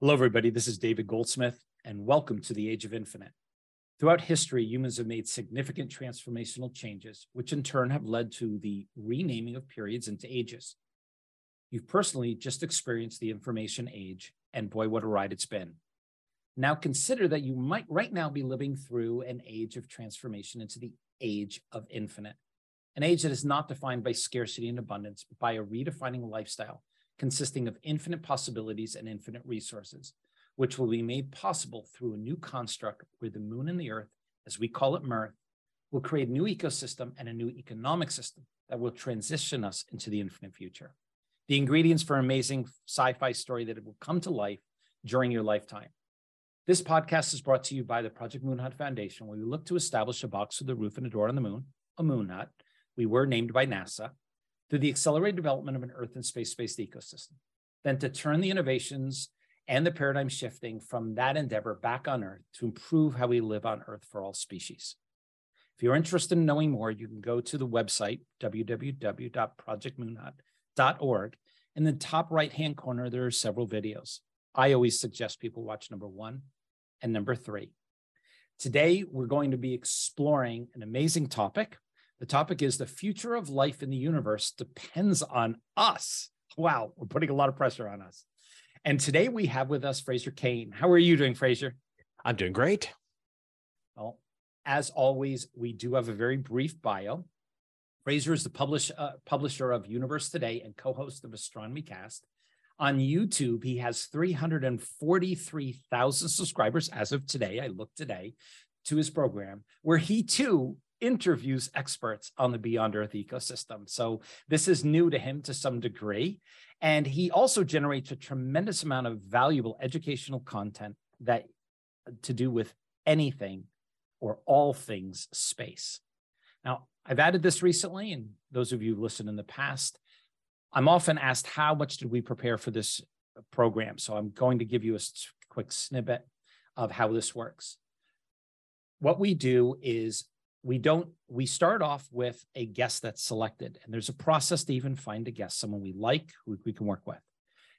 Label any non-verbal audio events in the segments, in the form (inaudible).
Hello, everybody. This is David Goldsmith, and welcome to the Age of Infinite. Throughout history, humans have made significant transformational changes, which in turn have led to the renaming of periods into ages. You've personally just experienced the information age, and boy, what a ride it's been. Now consider that you might right now be living through an age of transformation into the age of infinite, an age that is not defined by scarcity and abundance, but by a redefining lifestyle consisting of infinite possibilities and infinite resources, which will be made possible through a new construct where the moon and the earth, as we call it Mirth, will create a new ecosystem and a new economic system that will transition us into the infinite future. The ingredients for an amazing sci fi story that will come to life during your lifetime. This podcast is brought to you by the Project Moon Hut Foundation, where we look to establish a box with a roof and a door on the moon, a moon hut. We were named by NASA, through the accelerated development of an Earth and space based ecosystem, then to turn the innovations and the paradigm shifting from that endeavor back on Earth to improve how we live on Earth for all species. If you're interested in knowing more, you can go to the website, www.projectmoonhut.org. In the top right hand corner, there are several videos. I always suggest people watch number one and number three. Today, we're going to be exploring an amazing topic the topic is the future of life in the universe depends on us. Wow, we're putting a lot of pressure on us. And today we have with us Fraser Cain. How are you doing, Fraser? I'm doing great. Well, as always, we do have a very brief bio. Fraser is the publish, uh, publisher of Universe Today and co host of Astronomy Cast. On YouTube, he has 343,000 subscribers as of today. I looked today to his program, where he too interviews experts on the Beyond Earth ecosystem. So this is new to him to some degree. And he also generates a tremendous amount of valuable educational content that to do with anything or all things space. Now, I've added this recently, and those of you who listened in the past, I'm often asked how much did we prepare for this program? So I'm going to give you a quick snippet of how this works. What we do is we don't we start off with a guest that's selected and there's a process to even find a guest someone we like who we can work with.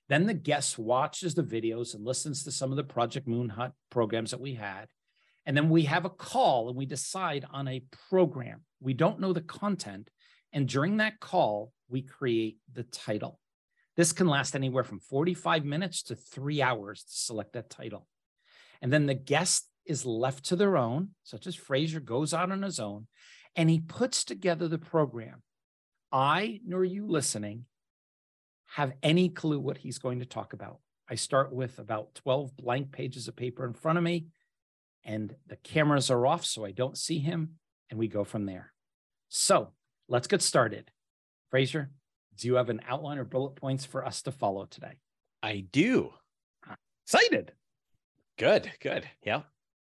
Then the guest watches the videos and listens to some of the project moon hut programs that we had and then we have a call and we decide on a program. We don't know the content and during that call we create the title. This can last anywhere from 45 minutes to three hours to select that title. And then the guest is left to their own, such as Fraser goes out on his own, and he puts together the program. I, nor you listening, have any clue what he's going to talk about. I start with about 12 blank pages of paper in front of me, and the cameras are off, so I don't see him, and we go from there. So let's get started. Fraser, do you have an outline or bullet points for us to follow today? I do. Excited. Good, good. Yeah.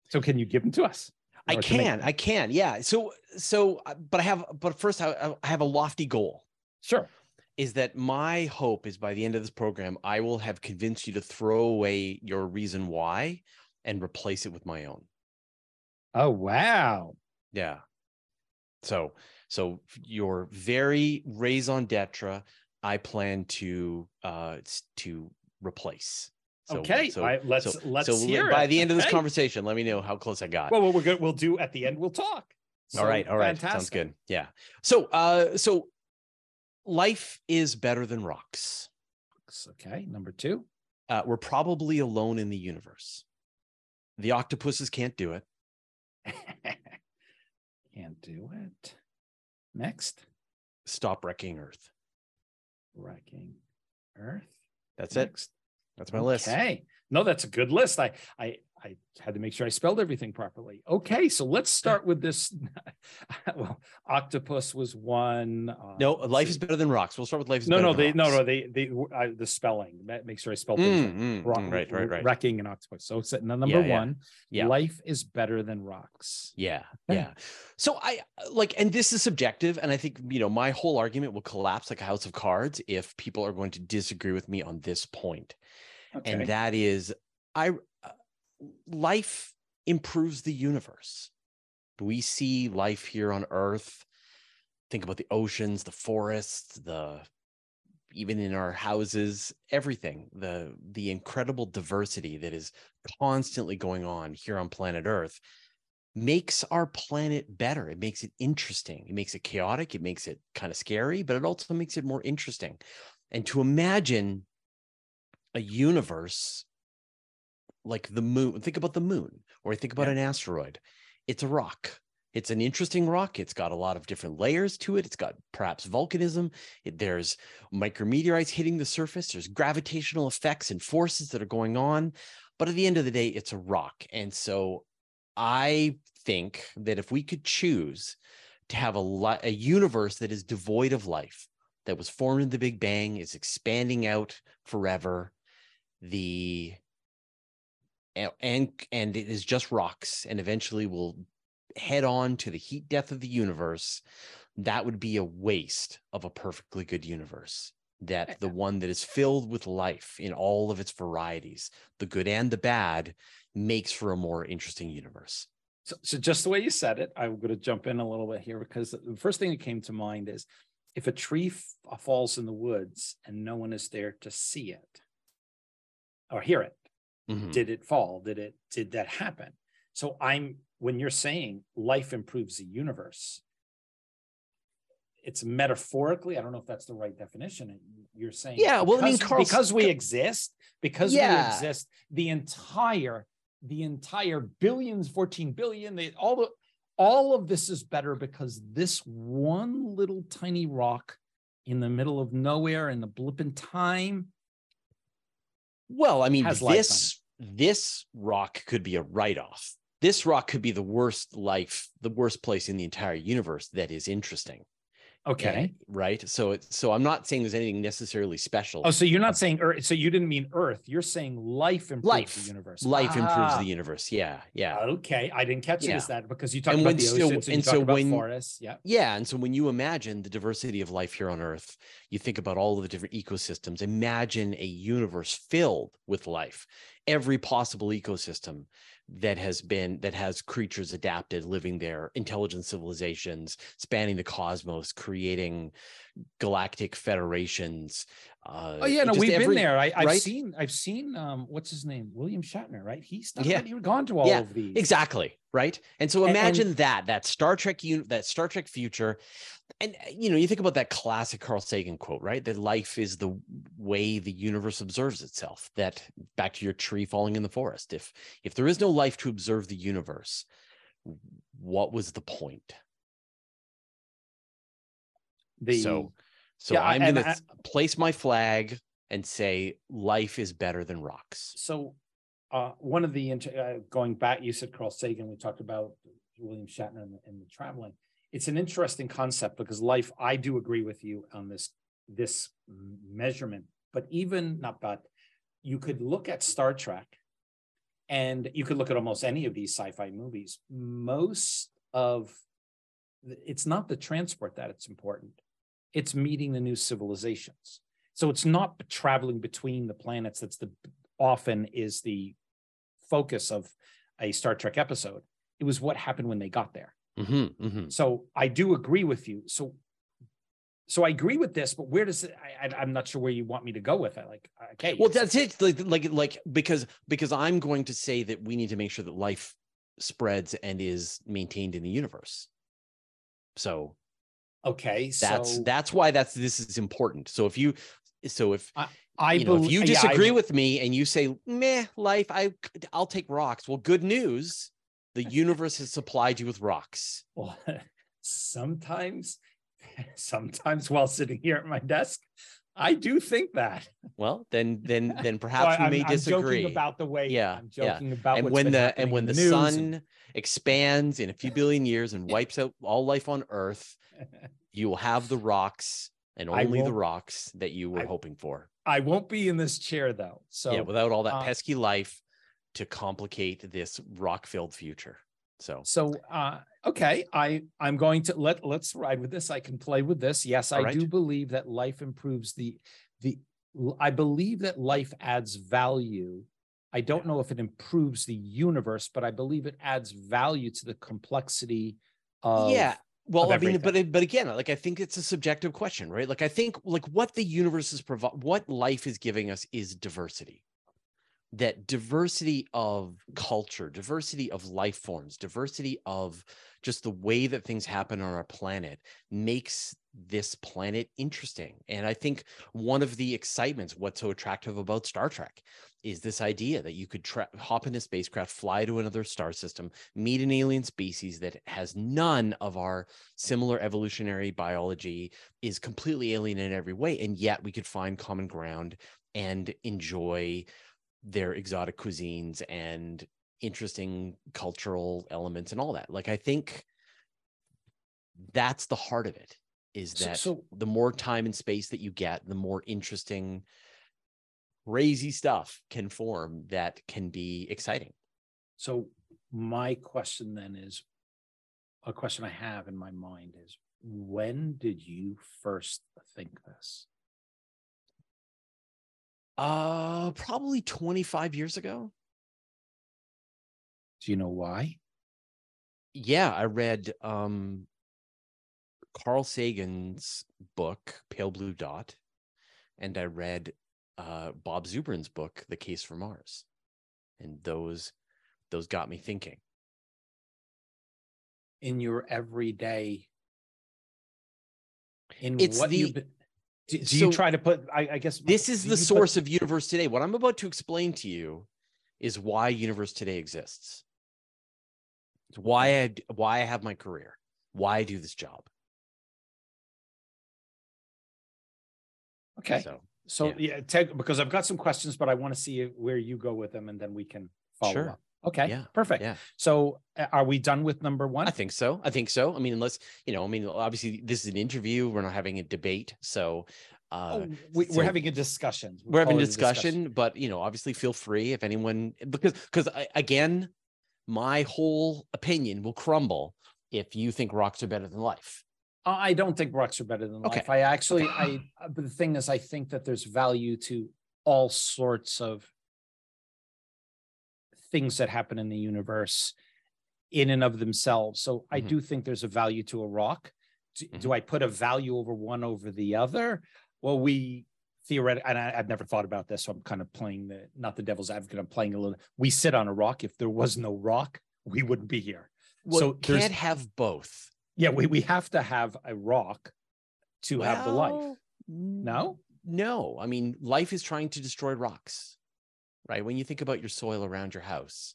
So can you give them to us? I can, I can. Yeah. So, so, uh, but I have, but first I, I have a lofty goal. Sure. Is that my hope is by the end of this program, I will have convinced you to throw away your reason why and replace it with my own. Oh, wow. Yeah. So, so your very raison d'etre, I plan to, uh, to replace. So, okay, so, right, let's so, let's so hear by it. the end of this okay. conversation, let me know how close I got. Well, what we're good, we'll do at the end. We'll talk. So, all right, all right, fantastic. sounds good. Yeah. So, uh, so life is better than rocks. Okay, number two. Uh, we're probably alone in the universe. The octopuses can't do it. (laughs) can't do it. Next. Stop wrecking Earth. Wrecking Earth. That's Next. it. That's my okay. list. Okay. No, that's a good list. I I I had to make sure I spelled everything properly. Okay, so let's start with this. (laughs) well, octopus was one. Uh, no, life is better than rocks. We'll start with life is no, no, they, no, no, no, they, they, uh, the spelling. Make sure I spelled mm, mm, rock, mm, right, right, right. Wrecking and octopus. So it's the number yeah, one. Yeah. Life is better than rocks. Yeah, yeah. So I like, and this is subjective, and I think you know my whole argument will collapse like a house of cards if people are going to disagree with me on this point okay. and that is I uh, life improves the universe. We see life here on Earth. Think about the oceans, the forests, the even in our houses everything the the incredible diversity that is constantly going on here on planet earth makes our planet better it makes it interesting it makes it chaotic it makes it kind of scary but it also makes it more interesting and to imagine a universe like the moon think about the moon or think about yeah. an asteroid it's a rock it's an interesting rock. It's got a lot of different layers to it. It's got perhaps volcanism. It, there's micrometeorites hitting the surface. There's gravitational effects and forces that are going on. But at the end of the day, it's a rock. And so I think that if we could choose to have a, a universe that is devoid of life, that was formed in the Big Bang, is expanding out forever, the and and it is just rocks and eventually will head on to the heat death of the universe, that would be a waste of a perfectly good universe. That the one that is filled with life in all of its varieties, the good and the bad, makes for a more interesting universe. So, so just the way you said it, I'm going to jump in a little bit here because the first thing that came to mind is if a tree f- falls in the woods and no one is there to see it or hear it, mm-hmm. did it fall? Did it? Did that happen? So I'm when you're saying life improves the universe, it's metaphorically. I don't know if that's the right definition. You're saying, yeah. Well, because, I mean, Carl, because we exist, because yeah. we exist, the entire, the entire billions, fourteen billion, they, all the, all of this is better because this one little tiny rock in the middle of nowhere in the blip in time. Well, I mean, this this rock could be a write off this rock could be the worst life, the worst place in the entire universe that is interesting. Okay. right. So it's so I'm not saying there's anything necessarily special. Oh, so you're not saying Earth. So you didn't mean Earth. You're saying life improves life. the universe. Life ah. improves the universe. Yeah. Yeah. Okay. I didn't catch yeah. it as that because you talked and about the oceans and, and so when, forests. Yeah. Yeah. And so when you imagine the diversity of life here on Earth, you think about all of the different ecosystems. Imagine a universe filled with life, every possible ecosystem that has been that has creatures adapted living there intelligent civilizations spanning the cosmos creating galactic federations uh, oh yeah no we've every, been there. I, have right? seen i've seen um what's his name? William shatner right? He's not, yeah. he's gone to all yeah, of these. exactly right? And so imagine and, and, that that star trek that star trek future and uh, you know you think about that classic carl sagan quote right? That life is the way the universe observes itself that back to your tree falling in the forest. If if there is no life to observe the universe what was the point? The, so so yeah, i'm going to place my flag and say life is better than rocks. So uh, one of the uh, going back you said carl sagan we talked about william shatner and the, and the traveling. It's an interesting concept because life i do agree with you on this this measurement but even not but you could look at star trek and you could look at almost any of these sci-fi movies. Most of it's not the transport that it's important it's meeting the new civilizations so it's not traveling between the planets that's the often is the focus of a star trek episode it was what happened when they got there Mm-hmm, mm-hmm. So I do agree with you. So, so I agree with this, but where does it? I, am not sure where you want me to go with it. Like, okay, well, that's it. Like, like, like because because I'm going to say that we need to make sure that life spreads and is maintained in the universe. So, okay, that's so, that's why that's this is important. So if you, so if I, I you know, if you disagree yeah, with me and you say meh life, I I'll take rocks. Well, good news the universe has supplied you with rocks. (laughs) Well, (laughs) sometimes, (laughs) sometimes while sitting here at my desk, I do think that. Well, then, then, (laughs) then perhaps so we may I'm, disagree I'm about the way. Yeah, I'm joking yeah. about and when the and when the, the sun and... expands in a few billion years and (laughs) wipes out all life on Earth, you will have the rocks and only the rocks that you were I, hoping for. I won't be in this chair though. So yeah, without all that uh, pesky life, to complicate this rock filled future. So, so, uh, okay, I, I'm going to let, let's ride with this. I can play with this. Yes, I right. do believe that life improves the, the, I believe that life adds value. I don't know if it improves the universe, but I believe it adds value to the complexity of yeah well i mean but but again like i think it's a subjective question right like i think like what the universe is provide what life is giving us is diversity that diversity of culture diversity of life forms diversity of just the way that things happen on our planet makes this planet interesting. And i think one of the excitements what's so attractive about star trek is this idea that you could tra- hop in a spacecraft, fly to another star system, meet an alien species that has none of our similar evolutionary biology, is completely alien in every way, and yet we could find common ground and enjoy their exotic cuisines and interesting cultural elements and all that. Like I think that's the heart of it is that so, so, the more time and space that you get, the more interesting crazy stuff can form that can be exciting. So my question then is a question I have in my mind is when did you first think this? Uh probably 25 years ago. Do you know why? Yeah, I read um Carl Sagan's book Pale Blue Dot and I read uh, Bob Zubrin's book, The Case for Mars, and those those got me thinking. In your everyday, in it's what the, you do, do so you try to put? I, I guess this is the source put, of Universe Today. What I'm about to explain to you is why Universe Today exists. It's why I why I have my career, why I do this job. Okay. So so yeah, yeah take, because I've got some questions, but I want to see where you go with them, and then we can follow sure. up. Okay. Yeah. Perfect. Yeah. So are we done with number one? I think so. I think so. I mean, unless, you know, I mean, obviously this is an interview. We're not having a debate. So uh, oh, we, are having a discussion. We're, we're having a discussion, discussion, but you know, obviously feel free if anyone because because again, my whole opinion will crumble if you think rocks are better than life. I don't think rocks are better than okay. life. I actually, I, but the thing is, I think that there's value to all sorts of things that happen in the universe in and of themselves. So mm-hmm. I do think there's a value to a rock. Do, mm-hmm. do, I put a value over one over the other? Well, we theoretically, and I, have never thought about this, so I'm kind of playing the not the devil's advocate. I'm playing a little. We sit on a rock. If there was no rock, we wouldn't be here. Well, so can't have both yeah, we, we have to have a rock to well, have the life. No? No. I mean, life is trying to destroy rocks, right? When you think about your soil around your house,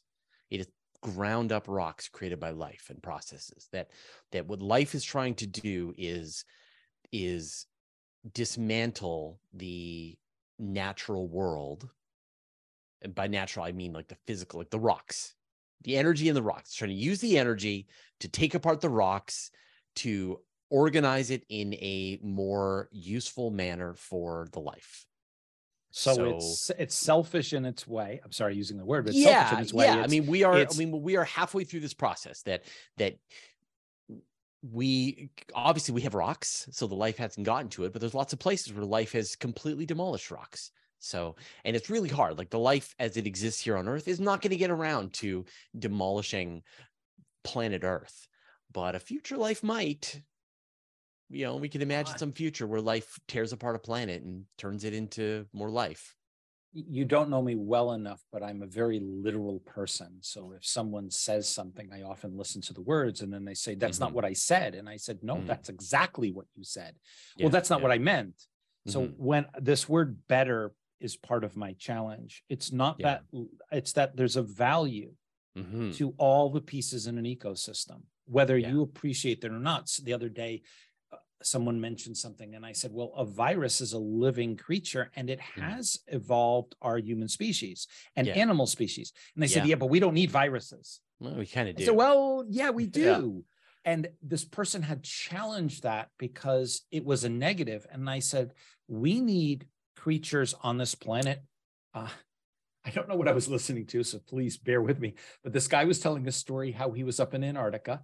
it is ground up rocks created by life and processes that that what life is trying to do is is dismantle the natural world and by natural i mean like the physical like the rocks the energy in the rocks, trying to use the energy to take apart the rocks to organize it in a more useful manner for the life. So, so, it's it's selfish in its way. I'm sorry using the word, but yeah, selfish in its way. Yeah, I mean we are. I mean we are halfway through this process that that we obviously we have rocks, so the life hasn't gotten to it, but there's lots of places where life has completely demolished rocks. So, and it's really hard. Like the life as it exists here on Earth is not going to get around to demolishing planet Earth, but a future life might. You know, we can imagine some future where life tears apart a planet and turns it into more life. You don't know me well enough, but I'm a very literal person. So if someone says something, I often listen to the words and then they say, That's mm-hmm. not what I said. And I said, No, mm-hmm. that's exactly what you said. Yeah, well, that's not yeah. what I meant. So mm-hmm. when this word better is part of my challenge. It's not yeah. that it's that there's a value mm-hmm. to all the pieces in an ecosystem, whether yeah. you appreciate it or not. So the other day, someone mentioned something, and I said, "Well, a virus is a living creature, and it mm. has mm-hmm. evolved our human species and yeah. animal species." And they said, "Yeah, but we don't need viruses." Well, we kind of do. So, well, yeah, we (laughs) do. And this person had challenged that because it was a. And I said, we need creatures on this planet. Uh, I don't know what I was listening to, so please bear with me. But this guy was telling a story how he was up in Antarctica,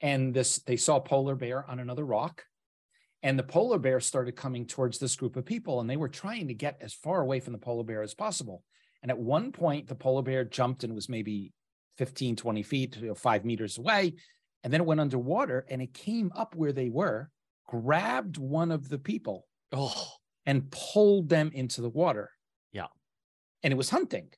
and this they saw a polar bear on another rock, and the polar bear started coming towards this group of people, and they were trying to get as far away from the polar bear as possible. And at one point, the polar bear jumped and was maybe 15, 20 feet, you know, five meters away. and then it went underwater and it came up where they were, grabbed one of the people Oh, and pulled them into the water. Yeah. And it was hunting.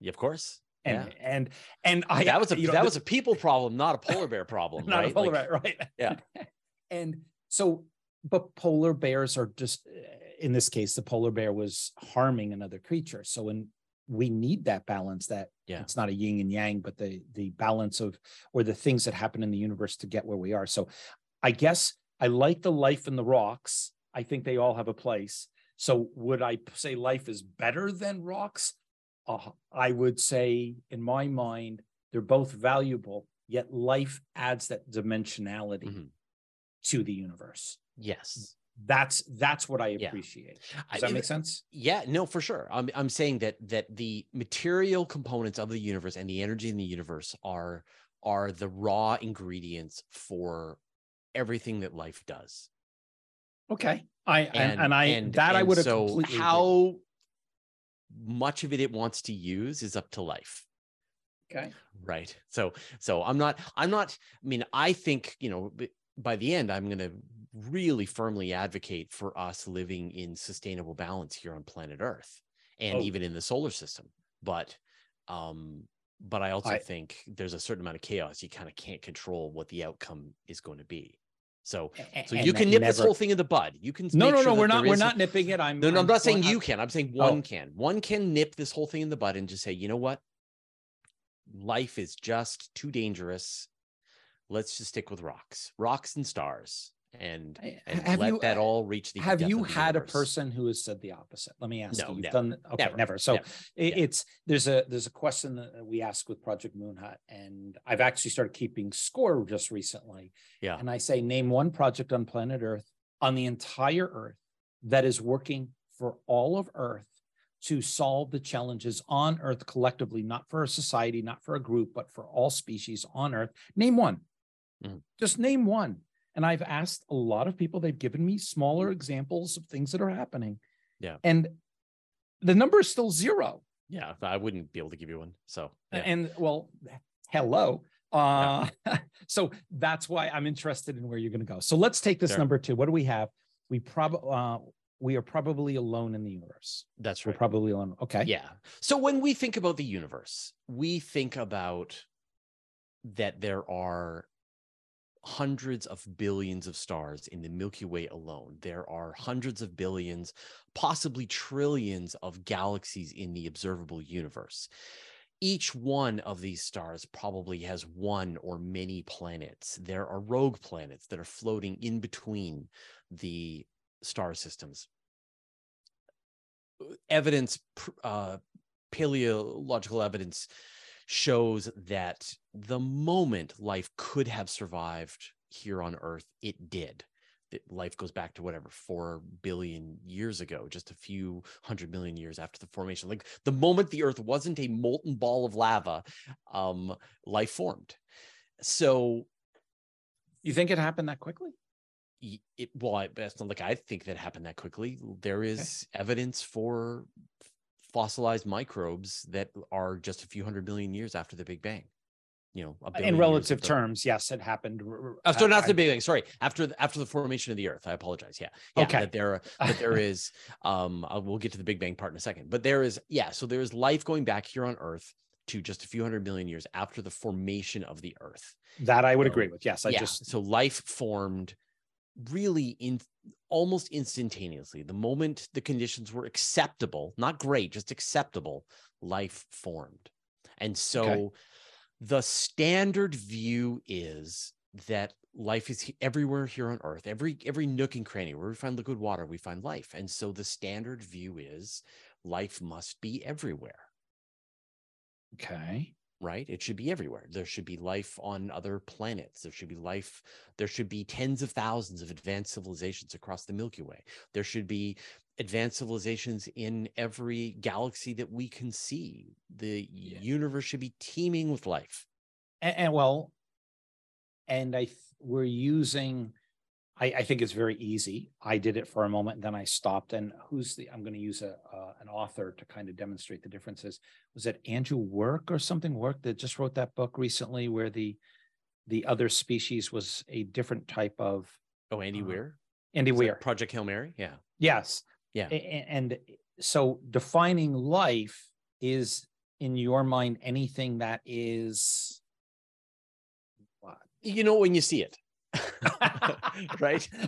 yeah, of course. And Yeah. and and I that was a you know, that was a people problem, not a polar bear problem, (laughs) not right? a polar Like, bear, right? yeah. (laughs) and so, but polar bears are just, in this case, the polar bear was harming another creature. So, when we need that balance, that Yeah. it's not a yin and yang, but the the balance of or the things that happen in the universe to get where we are. So, I guess I like the life in the rocks. I think they all have a place. So, would i say life is better than rocks? Uh, I would say, in my mind, they're both valuable. Yet life adds that dimensionality Mhm. to the universe. Yes. That's that's what I appreciate. I- Does that make sense? Yeah, no, for sure. I'm I'm saying that that the material components of the universe and the energy in the universe are are the raw ingredients for everything that life does. Okay. I and, and, I that I would have so completely agree. how much of it it wants to use is up to life. okay. Right. So so I'm not I'm not I mean I think, you know, by the end I'm going to really firmly advocate for us living in sustainable balance here on planet Earth and Oh. even in the solar system. But um but I also I- think there's a certain amount of chaos you kind of can't control what the outcome is going to be. So so you can nip this whole thing in the bud. You can No, no, sure no. We're not. We're not nipping it. I'm. no, no, I'm not saying you can. I'm saying Oh. one can. One can nip this whole thing in the bud and just say, you know what? Life is just too dangerous. Let's just stick with rocks, rocks and stars, and, and have let you- that all reach the. Have you had a person who has said the opposite? Let me ask No, you. You've never. done okay, Never. never. So Never. it- it's there's a there's a question that we ask with Project Moon Hut, and I've actually started keeping score just recently. Yeah. And I say, name one project on planet Earth on the entire Earth that is working for all of Earth to solve the challenges on Earth collectively, not for a society, not for a group, but for all species on Earth. Name one. Mhm. Just name one. And I've asked a lot of people, they've given me smaller examples of things that are happening. Yeah. And the number is still zero. Yeah, I wouldn't be able to give you one. So yeah. And well, hello. Uh, (laughs) so that's why I'm interested in where you're going to go. So let's take this Sure. number two. What do we have? We probably uh, we are probably alone in the universe. that's right. We're probably alone. Okay. Yeah. So when we think about the universe, we think about that there are hundreds of billions of stars in the Milky Way alone. There are hundreds of billions, possibly trillions of galaxies in the observable universe. Each one of these stars probably has one or many planets. There are rogue planets that are floating in between the star systems. Evidence, uh, paleological evidence shows that the moment life could have survived here on Earth, it did. That life goes back to whatever four billion years ago, just a few hundred million years after the formation. Like the moment the Earth wasn't a molten ball of lava, um, life formed. So You think it happened that quickly? it well, I, not like I think that happened that quickly. There is evidence for fossilized microbes that are just a few hundred million years after the Big Bang. You know, a In relative terms, yes, it happened. Oh, so I- not the Big Bang. Sorry, after the, after the formation of the Earth. I apologize. Yeah, yeah. Okay. That there that there (laughs) is. Um, uh, we'll get to the Big Bang part in a second. But there is, yeah. So there is life going back here on Earth to just a few hundred million years after the formation of the Earth. That I would So, agree with. Yes, I yeah. just so life formed really in almost instantaneously. The moment the conditions were acceptable, not great, just acceptable, life formed. And so the standard view is that life is everywhere here on earth every every nook and cranny where we find liquid water we find life and so the standard view is life must be everywhere okay. Right? It should be everywhere. There should be life on other planets. There should be life. There should be tens of thousands of advanced civilizations across the Milky Way. There should be advanced civilizations in every galaxy that we can see. The Yeah. universe should be teeming with life. And, and well, and I th- we're using. I, I think it's very easy. I did it for a moment, and then I stopped. And who's the? I'm going to use a uh, an author to kind of demonstrate the differences. Was it Andrew Work or something? Work that just wrote that book recently, where the the other species was a different type of Oh, Andy Uh, Weir? Andy Weir. Project Hail Mary? Yeah. Yes. Yeah. A- a- And so defining life is in your mind anything that is what? You know when you see it. (laughs) right? (laughs)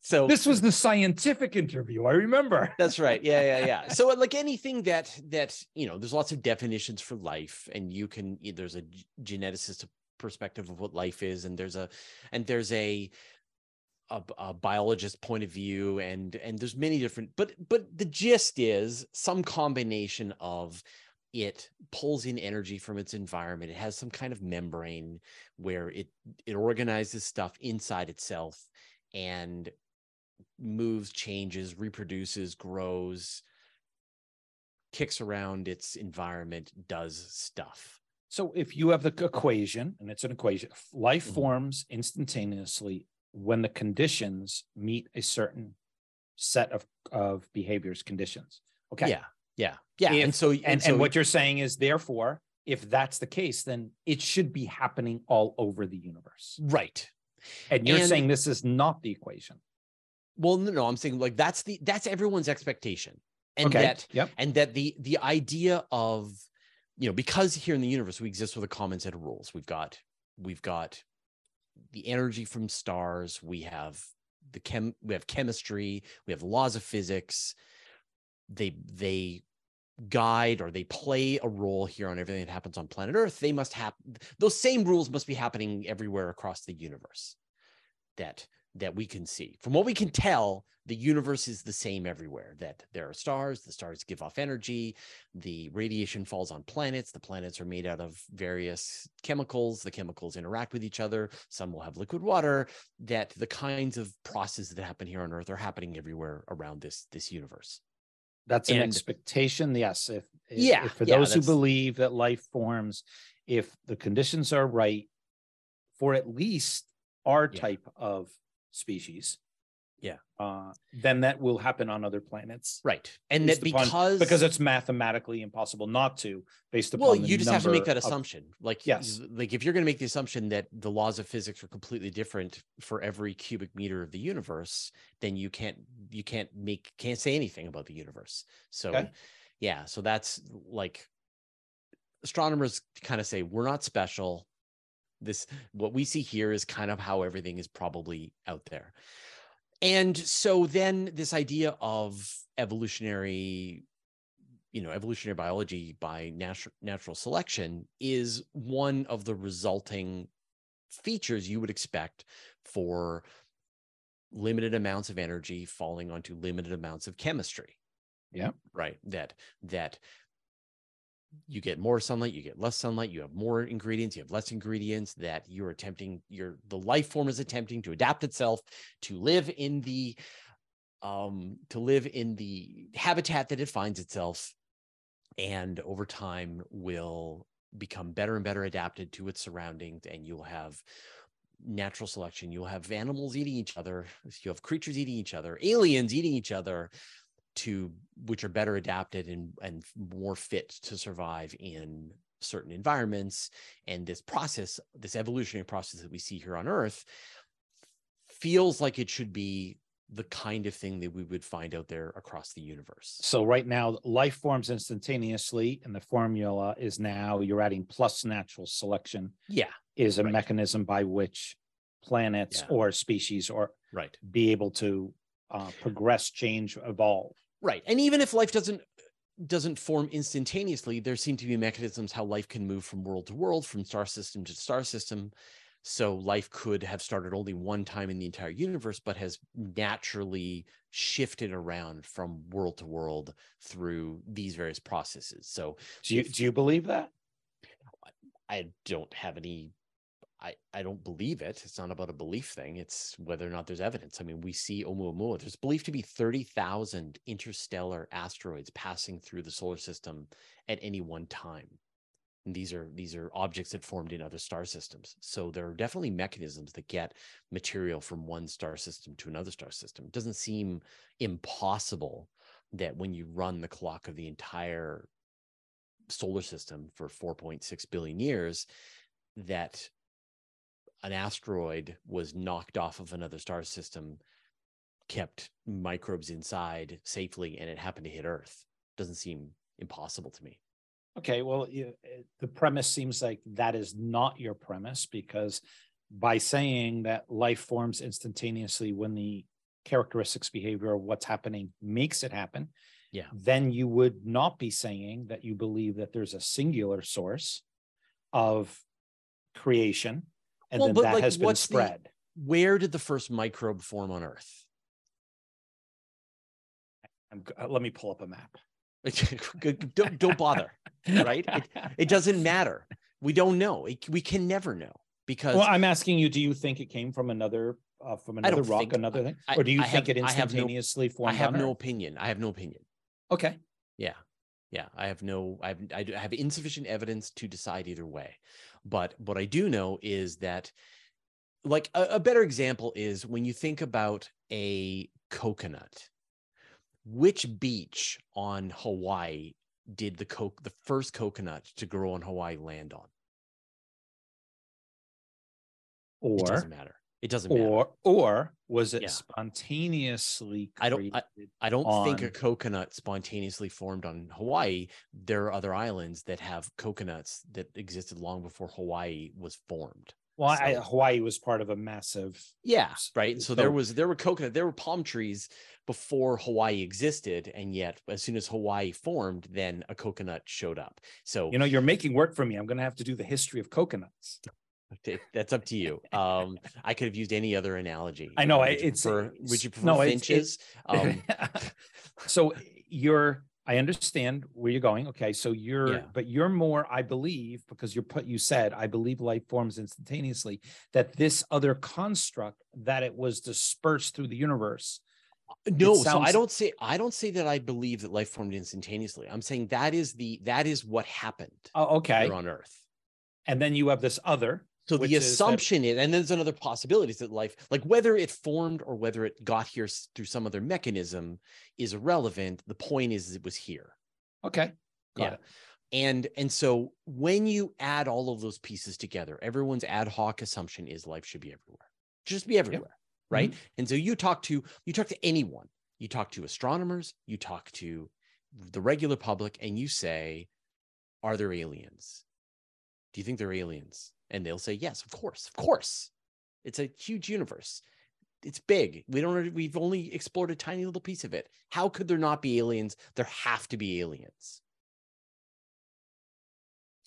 So This was the scientific interview. I remember. (laughs) That's right. Yeah, yeah, yeah. So uh, like anything that that you know, there's lots of definitions for life, and you can there's a geneticist perspective of what life is, and there's a and there's a a, a biologist point of view, and and there's many different. But but the gist is some combination of it pulls in energy from its environment. It has some kind of membrane where it it organizes stuff inside itself and moves, changes, reproduces, grows, kicks around its environment, does stuff. So if you have the equation, and it's an equation, life Mhm. forms instantaneously when the conditions meet a certain set of, of behaviors conditions. Okay. Yeah. Yeah. Yeah. and so And, and, so, what you're saying is therefore, if that's the case, then it should be happening all over the universe. right. And you're And- saying this is not the equation. Well, no, no, I'm saying like that's the that's everyone's expectation. And okay. that yep. and that the the idea of you know because here in the universe we exist with a common set of rules we've got we've got the energy from stars we have the chem we have chemistry we have laws of physics they they guide or they play a role here on everything that happens on planet earth they must have those same rules must be happening everywhere across the universe that that we can see. From what we can tell the universe is the same everywhere that there are stars the stars give off energy the radiation falls on planets the planets are made out of various chemicals the chemicals interact with each other some will have liquid water that the kinds of processes that happen here on earth are happening everywhere around this this universe That's an and- expectation. Yes. If, if- Yeah, if for yeah, those who believe that life forms, if the conditions are right for at least our Yeah. type of species. Yeah. Uh, then that will happen on other planets. right and that based upon- because Because it's mathematically impossible not to, based upon. well you just have to make that of- assumption like Yes. like if you're going to make the assumption that the laws of physics are completely different for every cubic meter of the universe then you can't you can't make can't say anything about the universe so Okay. yeah so that's like astronomers kind of say we're not special this what we see here is kind of how everything is probably out there and so then this idea of evolutionary you know evolutionary biology by natural natural selection is one of the resulting features you would expect for limited amounts of energy falling onto limited amounts of chemistry Yeah. right that that you get more sunlight you get less sunlight you have more ingredients you have less ingredients that you're attempting your the life form is attempting to adapt itself to live in the um to live in the habitat that it finds itself and over time will become better and better adapted to its surroundings and you'll have natural selection. You'll have animals eating each other you have creatures eating each other aliens eating each other to which are better adapted and and more fit to survive in certain environments and this process this evolutionary process that we see here on earth feels like it should be the kind of thing that we would find out there across the universe So right now, life forms instantaneously, and the formula is now you're adding plus natural selection yeah is a Right. mechanism by which planets Yeah. or species or right be able to uh, progress, change, evolve. Right. And even if life doesn't doesn't form instantaneously, there seem to be mechanisms how life can move from world to world, from star system to star system. So life could have started only one time in the entire universe, but has naturally shifted around from world to world through these various processes. So Do you If- do you believe that? I don't have any I, I don't believe it. It's not about a belief thing. It's whether or not there's evidence. I mean, we see Oumuamua. There's believed to be 30,000 interstellar asteroids passing through the solar system at any one time. And these are these are objects that formed in other star systems. So there are definitely mechanisms that get material from one star system to another star system. It doesn't seem impossible that when you run the clock of the entire solar system for 4.6 billion years, that an asteroid was knocked off of another star system, kept microbes inside safely, and it happened to hit Earth. Doesn't seem impossible to me. Okay, well, you, the premise seems like that is not your premise because by saying that life forms instantaneously when the characteristics, behavior, of what's happening makes it happen, yeah, then you would not be saying that you believe that there's a singular source of creation and well, then that like, has been spread. The, where did the first microbe form on Earth? I'm, uh, let me pull up a map. (laughs) don't, don't bother, right? It, it, doesn't matter. We don't know. It, we can never know because. Well, I'm asking you: Do you think it came from another uh, from another rock, think, another thing, or do you I think have, it instantaneously I no, formed? I have no Earth? opinion. I have no opinion. Okay. Yeah, yeah. I have no. I have. I have insufficient evidence to decide either way. But what I do know is that, like, a, a better example is when you think about a coconut which beach on Hawaii did the coke the first coconut to grow on Hawaii land on? Or it doesn't matter. It doesn't or, matter. Or was it yeah. spontaneously I don't I, I don't on... think a coconut spontaneously formed on Hawaii. There are other islands that have coconuts that existed long before Hawaii was formed. Well, so, I, Hawaii was part of a massive. Yeah, right. So, so there was there were coconut, there were palm trees before Hawaii existed, and yet as soon as Hawaii formed, then a coconut showed up. So you know, you're making work for me. I'm going to have to do the history of coconuts. That's up to you. Um, I could have used any other analogy. I know would it's. Prefer, would you prefer no, finches? It's, it's, um, (laughs) so you're I understand where you're going. Okay, so you're, yeah. but you're more, I believe, because you're put. You said, I believe life forms instantaneously. That this other construct that it was dispersed through the universe. No, sounds... so I don't say I don't say that I believe that life formed instantaneously. I'm saying that is the that is what happened. Oh, okay. on Earth, and then you have this other so the assumption is, that, is, and there's another possibility is that life, like whether it formed or whether it got here through some other mechanism, is irrelevant. The point is, it was here. Okay. Got yeah. It. And and so when you add all of those pieces together, everyone's ad hoc assumption is life should be everywhere, just be everywhere, yep. right? Mm-hmm. And so you talk to you talk to anyone, you talk to astronomers, you talk to the regular public, and you say, "Are there aliens? Do you think they're aliens?" And they'll say, yes, of course, of course. It's a huge universe. It's big. We don't, we've only explored a tiny little piece of it. How could there not be aliens? There have to be aliens.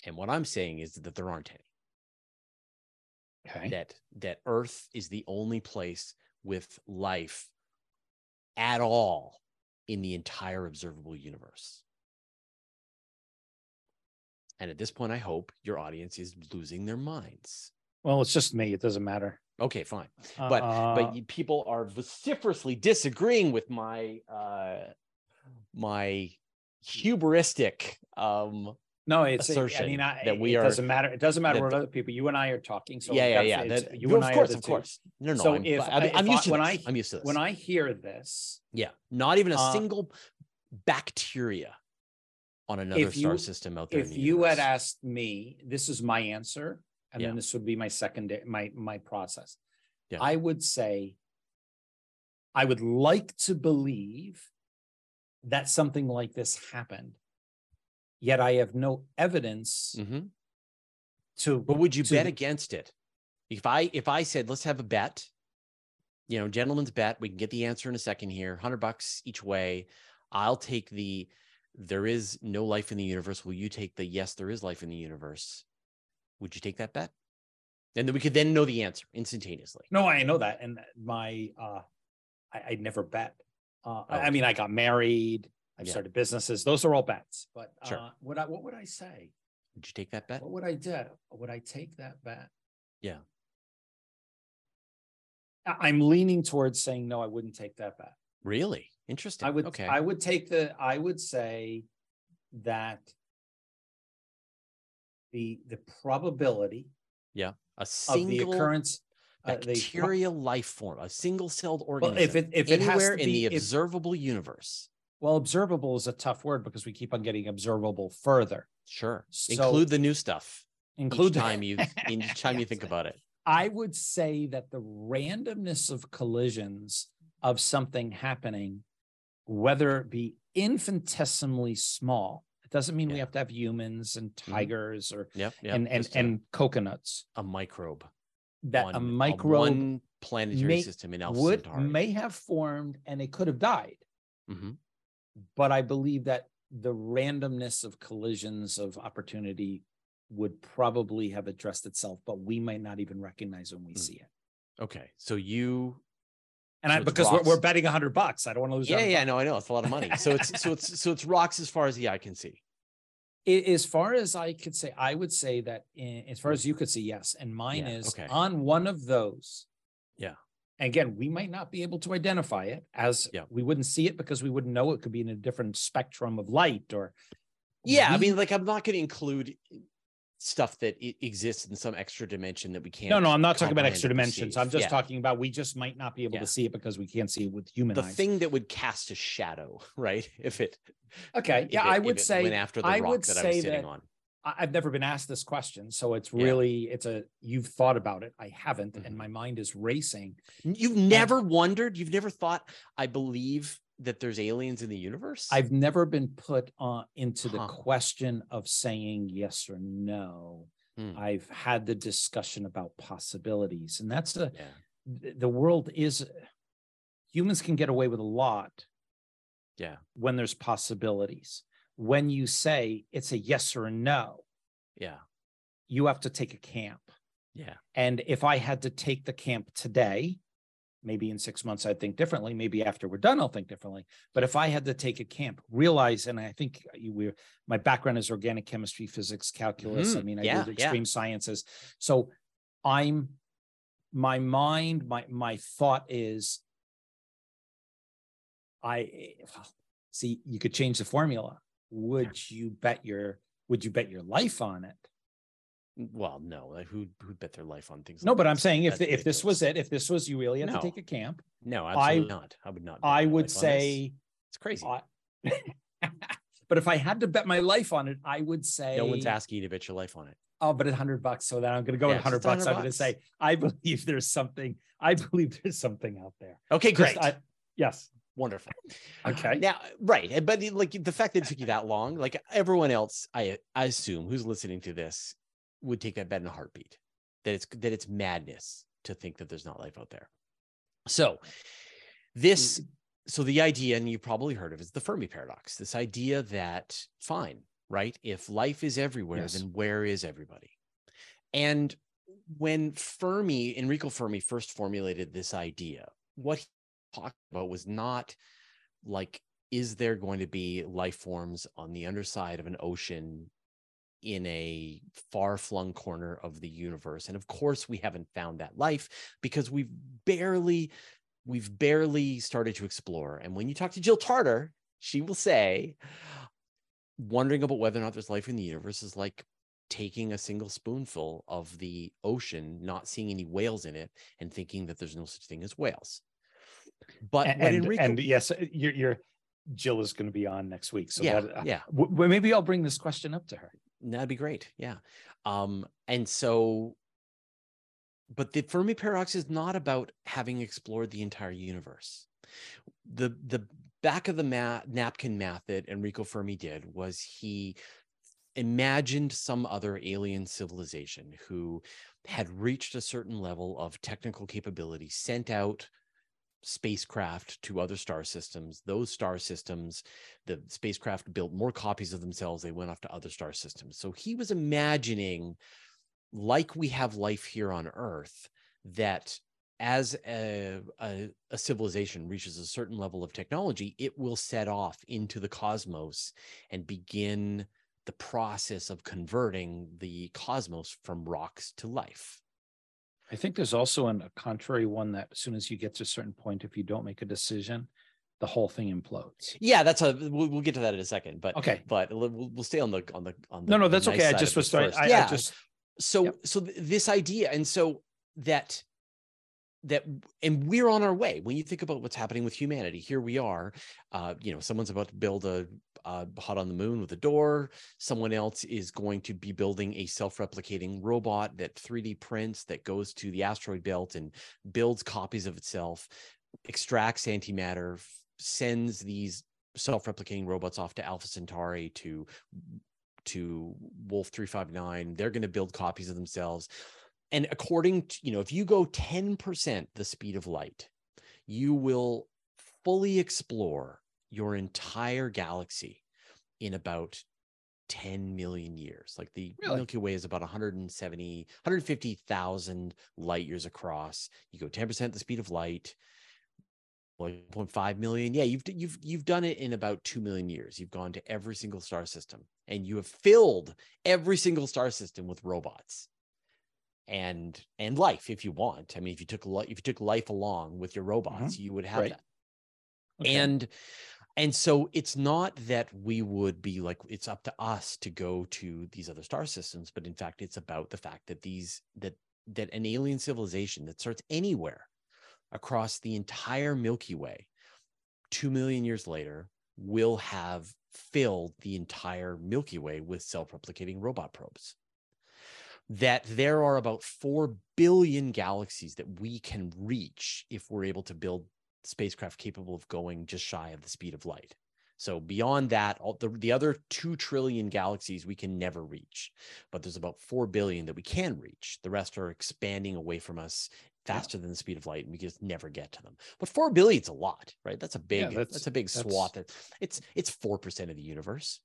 And what I'm saying is that there aren't any. Okay. That that Earth is the only place with life at all in the entire observable universe. And at this point, I hope your audience is losing their minds. Well, it's just me. It doesn't matter. Okay, fine. Uh, but but people are vociferously disagreeing with my uh my hubristic um no, it's assertion I mean, I, that we it are. Doesn't matter. It doesn't matter that, what other people. You and I are talking. So yeah, yeah, yeah. That, you and of course, of course. No, no. So I'm, if, I'm, I'm used to when this. I I'm used to this. When I hear this, yeah, not even a uh, single bacteria on another you, star system out there. If you had asked me, this is my answer, and yeah. then this would be my second day, my my process. Yeah. I would say I would like to believe that something like this happened, yet I have no evidence mm-hmm. to. But would you to, bet against it? If I if I said let's have a bet, you know, gentleman's bet, we can get the answer in a second here, hundred bucks each way. I'll take the there is no life in the universe. Will you take the yes, there is life in the universe? Would you take that bet? And then we could then know the answer instantaneously. No, I know that. And my uh I, I never bet. Uh oh. I mean I got married, I've yeah. started businesses. Those are all bets. But uh sure. what I what would I say? Would you take that bet? What would I do? Would I take that bet? Yeah. I'm leaning towards saying no, I wouldn't take that bet. Really? Interesting. I would okay. I would take the I would say that the the probability yeah a single of the occurrence bacterial uh, the, life form a single celled organism well, if it if it anywhere in be, the observable if, universe. Well observable is a tough word because we keep on getting observable further. Sure. So, include the new stuff include each time you (laughs) each time you think about it. I would say that the randomness of collisions of something happening, whether it be infinitesimally small, it doesn't mean we have to have humans and Mhm. tigers or Yep. yep. and and a- and coconuts. a microbe. That on a microbe one planetary may- system in Alpha would Centauri. may have formed and it could have died. Mhm. But I believe that the randomness of collisions of opportunity would probably have addressed itself, but we might not even recognize when we Mm. see it. Okay, so you And So I because we're, rocks. we're betting a hundred bucks. I don't want to lose. yeah 100 yeah bucks. no I know it's a lot of money. So it's so it's so it's rocks as far as the eye can see. (laughs) I- As far as I could say, I would say that in, as far as you could see, yes. And mine Yeah, is okay. on one of those. Yeah. Again, we might not be able to identify it as Yeah. we wouldn't see it because we wouldn't know it could be in a different spectrum of light or. Yeah, I mean, like I'm not going to include stuff that exists in some extra dimension that we can't. no, no, I'm not talking about extra dimensions. I'm just Yeah. talking about we just might not be able Yeah. to see it because we can't see it with human the eyes. thing that would cast a shadow, (laughs) right? If it, okay, yeah, it- I would say went after the I rock that I was sitting on. I've never been asked this question, so it's Yeah. really it's a you've thought about it. I haven't, Mhm. and my mind is racing. You've never wondered, you've never thought, I believe that there's aliens in the universe. I've never been put on into the Huh. question of saying yes or no. Hmm. I've had the discussion about possibilities, and that's a yeah, the world is humans can get away with a lot yeah, when there's possibilities. When you say it's a yes or a no, yeah, you have to take a camp. yeah. And if I had to take the camp today, maybe in six months I'd think differently. Maybe after we're done, I'll think differently. But if I had to take a camp, realize, and I think you were my background is organic chemistry, physics, calculus. I Mhm. mean, I Yeah, did yeah. extreme sciences. So I'm my mind, my my thought is I (sighs) see you could change the formula. Would you bet your would you bet your life on it? Well, no, like who who'd bet their life on things? No, like but I'm saying if the, if this was it, if this was you really had No. to take a camp, no, I- absolutely not. I would not. I would life on this. say, it's crazy. I- (laughs) but if I had to bet my life on it, I would say no one's asking you to bet your life on it. Oh, but at hundred bucks. So then I'm going to go Yeah, with hundred bucks. I'm going to say I believe there's something. I believe there's something out there. Okay, Just great. I- yes. Wonderful. Okay. Now, right, but like the fact that it took you that long, like everyone else, I I assume who's listening to this would take that bet in a heartbeat. That it's that it's madness to think that there's not life out there. So, this, mm. so the idea, and you probably heard of, is the Fermi paradox. This idea that fine, right? If life is everywhere, Yes. then where is everybody? And when Fermi, Enrico Fermi, first formulated this idea, what he talked about was not like, is there going to be life forms on the underside of an ocean in a far flung corner of the universe? And of course, we haven't found that life because we've barely, we've barely started to explore. And when you talk to Jill Tarter, she will say, wondering about whether or not there's life in the universe is like taking a single spoonful of the ocean, not seeing any whales in it, and thinking that there's no such thing as whales. But And and, Enrico, and yes, you're, you're Jill is going to be on next week. So yeah, that, uh, yeah, w- maybe I'll bring this question up to her. That'd be great. Yeah. Um, and so, but the Fermi paradox is not about having explored the entire universe. The the back of the ma- napkin math that Enrico Fermi did was he imagined some other alien civilization who had reached a certain level of technical capability, sent out spacecraft to other star systems. Those star systems, the spacecraft built more copies of themselves. They went off to other star systems. So he was imagining, like we have life here on Earth, that as a, a, a civilization reaches a certain level of technology, it will set off into the cosmos and begin the process of converting the cosmos from rocks to life. I think there's also an, a contrary one that as soon as you get to a certain point, if you don't make a decision, the whole thing implodes. Yeah, that's a we'll, we'll get to that in a second, but Okay. but we'll, we'll stay on the on the on the No, no, that's nice okay. I just was first. I, yeah, I just so Yep. so th- this idea and so that that and we're on our way. When you think about what's happening with humanity here we are uh, you know someone's about to build a, a hut on the moon with a door. Someone else is going to be building a self-replicating robot that 3d prints that goes to the asteroid belt and builds copies of itself extracts antimatter sends these self-replicating robots off to alpha centauri to to wolf 359 they're going to build copies of themselves and according to you know if you go 10% the speed of light you will fully explore your entire galaxy in about 10 million years. Like the really? milky way is about 170 150000 light years across. You go 10% the speed of light 1.5 million. Yeah you've you've you've done it in about 2 million years. You've gone to every single star system and you have filled every single star system with robots and and life if you want i mean if you took if you took life along with your robots mm-hmm. you would have right. that okay. and and so it's not that we would be like it's up to us to go to these other star systems but in fact it's about the fact that these that that an alien civilization that starts anywhere across the entire milky way 2 million years later will have filled the entire milky way with self-replicating robot probes that there are about 4 billion galaxies that we can reach if we're able to build spacecraft capable of going just shy of the speed of light. So beyond that, all the, the other 2 trillion galaxies we can never reach, but there's about 4 billion that we can reach. The rest are expanding away from us faster yeah. than the speed of light and we just never get to them. But 4 billion is a lot, right? That's a big yeah, that's, that's, a big swath. It's it's 4% of the universe.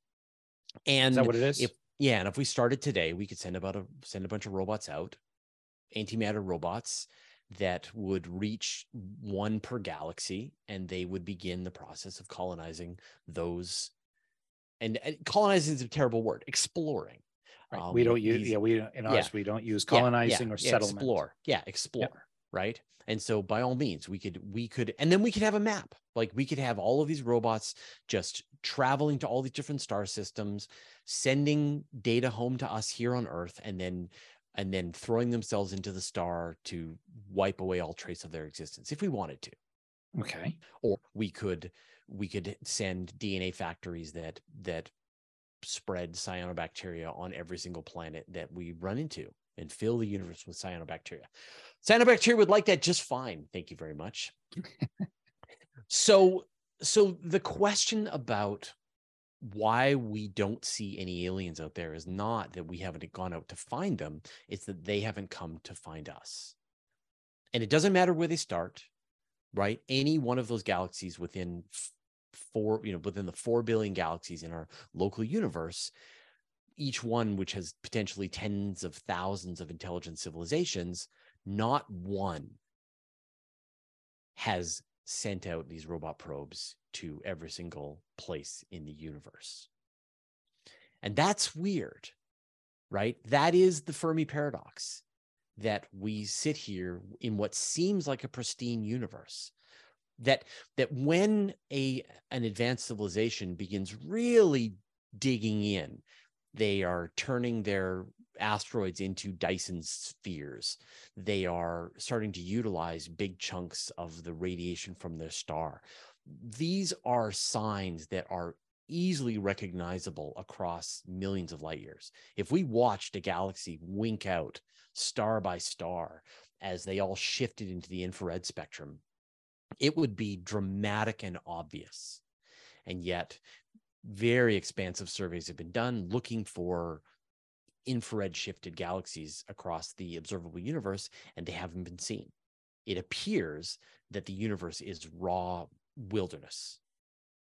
And is that what it is? If yeah, and if we started today, we could send about a send a bunch of robots out, antimatter robots that would reach one per galaxy, and they would begin the process of colonizing those. And, and colonizing is a terrible word. Exploring. Right. Um, we don't use yeah we in ours yeah. we don't use colonizing yeah, yeah, or settlement. Explore. Yeah, explore. Right. And so by all means, we could we could and then we could have a map. Like we could have all of these robots just traveling to all these different star systems, sending data home to us here on Earth, and then and then throwing themselves into the star to wipe away all trace of their existence if we wanted to. Okay. Or we could we could send DNA factories that that spread cyanobacteria on every single planet that we run into and fill the universe with cyanobacteria. Cyanobacteria would like that just fine. Thank you very much. (laughs) so so the question about why we don't see any aliens out there is not that we haven't gone out to find them, it's that they haven't come to find us. And it doesn't matter where they start, right? Any one of those galaxies within four, you know, within the 4 billion galaxies in our local universe, each one which has potentially tens of thousands of intelligent civilizations, not one has sent out these robot probes to every single place in the universe. And that's weird, right? That is the Fermi paradox that we sit here in what seems like a pristine universe. That that when a an advanced civilization begins really digging in, they are turning their asteroids into Dyson spheres. They are starting to utilize big chunks of the radiation from their star. These are signs that are easily recognizable across millions of light years. If we watched a galaxy wink out star by star as they all shifted into the infrared spectrum, it would be dramatic and obvious. And yet, very expansive surveys have been done looking for infrared shifted galaxies across the observable universe, and they haven't been seen. It appears that the universe is raw wilderness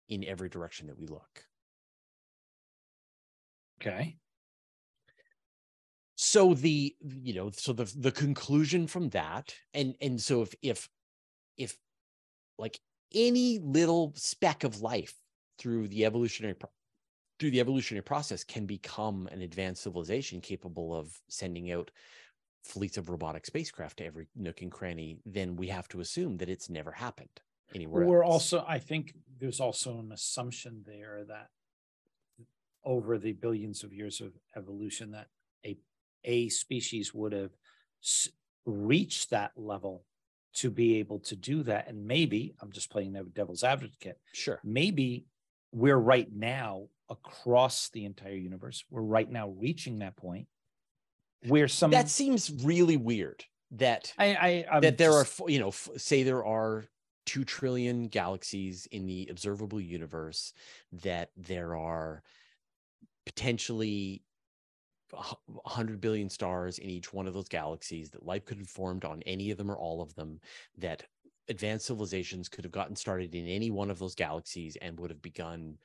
in every direction that we look. Okay. So the you know so the the conclusion from that and and so if if if like any little speck of life through the evolutionary through the evolutionary process can become an advanced civilization capable of sending out fleets of robotic spacecraft to every nook and cranny, then we have to assume that it's never happened anywhere. We're else. also, I think there's also an assumption there that over the billions of years of evolution, that a a species would have reached that level to be able to do that. And maybe I'm just playing the devil's advocate. Sure. Maybe we're right now across the entire universe. We're right now reaching that point where some that seems really weird that I, I I'm that there just- are you know say there are 2 trillion galaxies in the observable universe that there are potentially a 100 billion stars in each one of those galaxies that life could have formed on any of them or all of them that advanced civilizations could have gotten started in any one of those galaxies and would have begun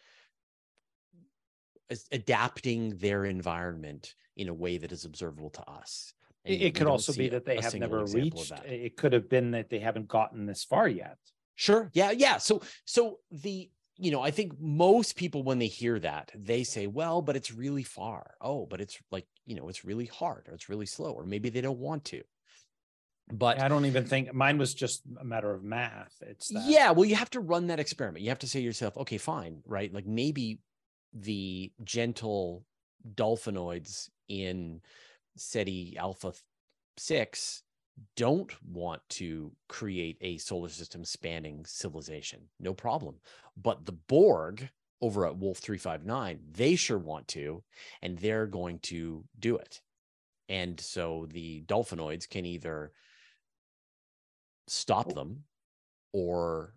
adapting their environment in a way that is observable to us And It, could also be that they have never reached. It could have been that they haven't gotten this far yet. Sure. Yeah. Yeah. So, so the, you know, I think most people, when they hear that, they say, well, but it's really far. Oh, but it's like, you know, it's really hard or it's really slow, or maybe they don't want to. But I don't even think mine was just a matter of math. It's that. yeah, well, you have to run that experiment. You have to say to yourself, okay, fine, right? Like maybe the gentle dolphinoids in Ceti Alpha 6 don't want to create a solar system spanning civilization. No problem. But the Borg over at Wolf 359, they sure want to, and they're going to do it. And so the dolphinoids can either stop oh. them or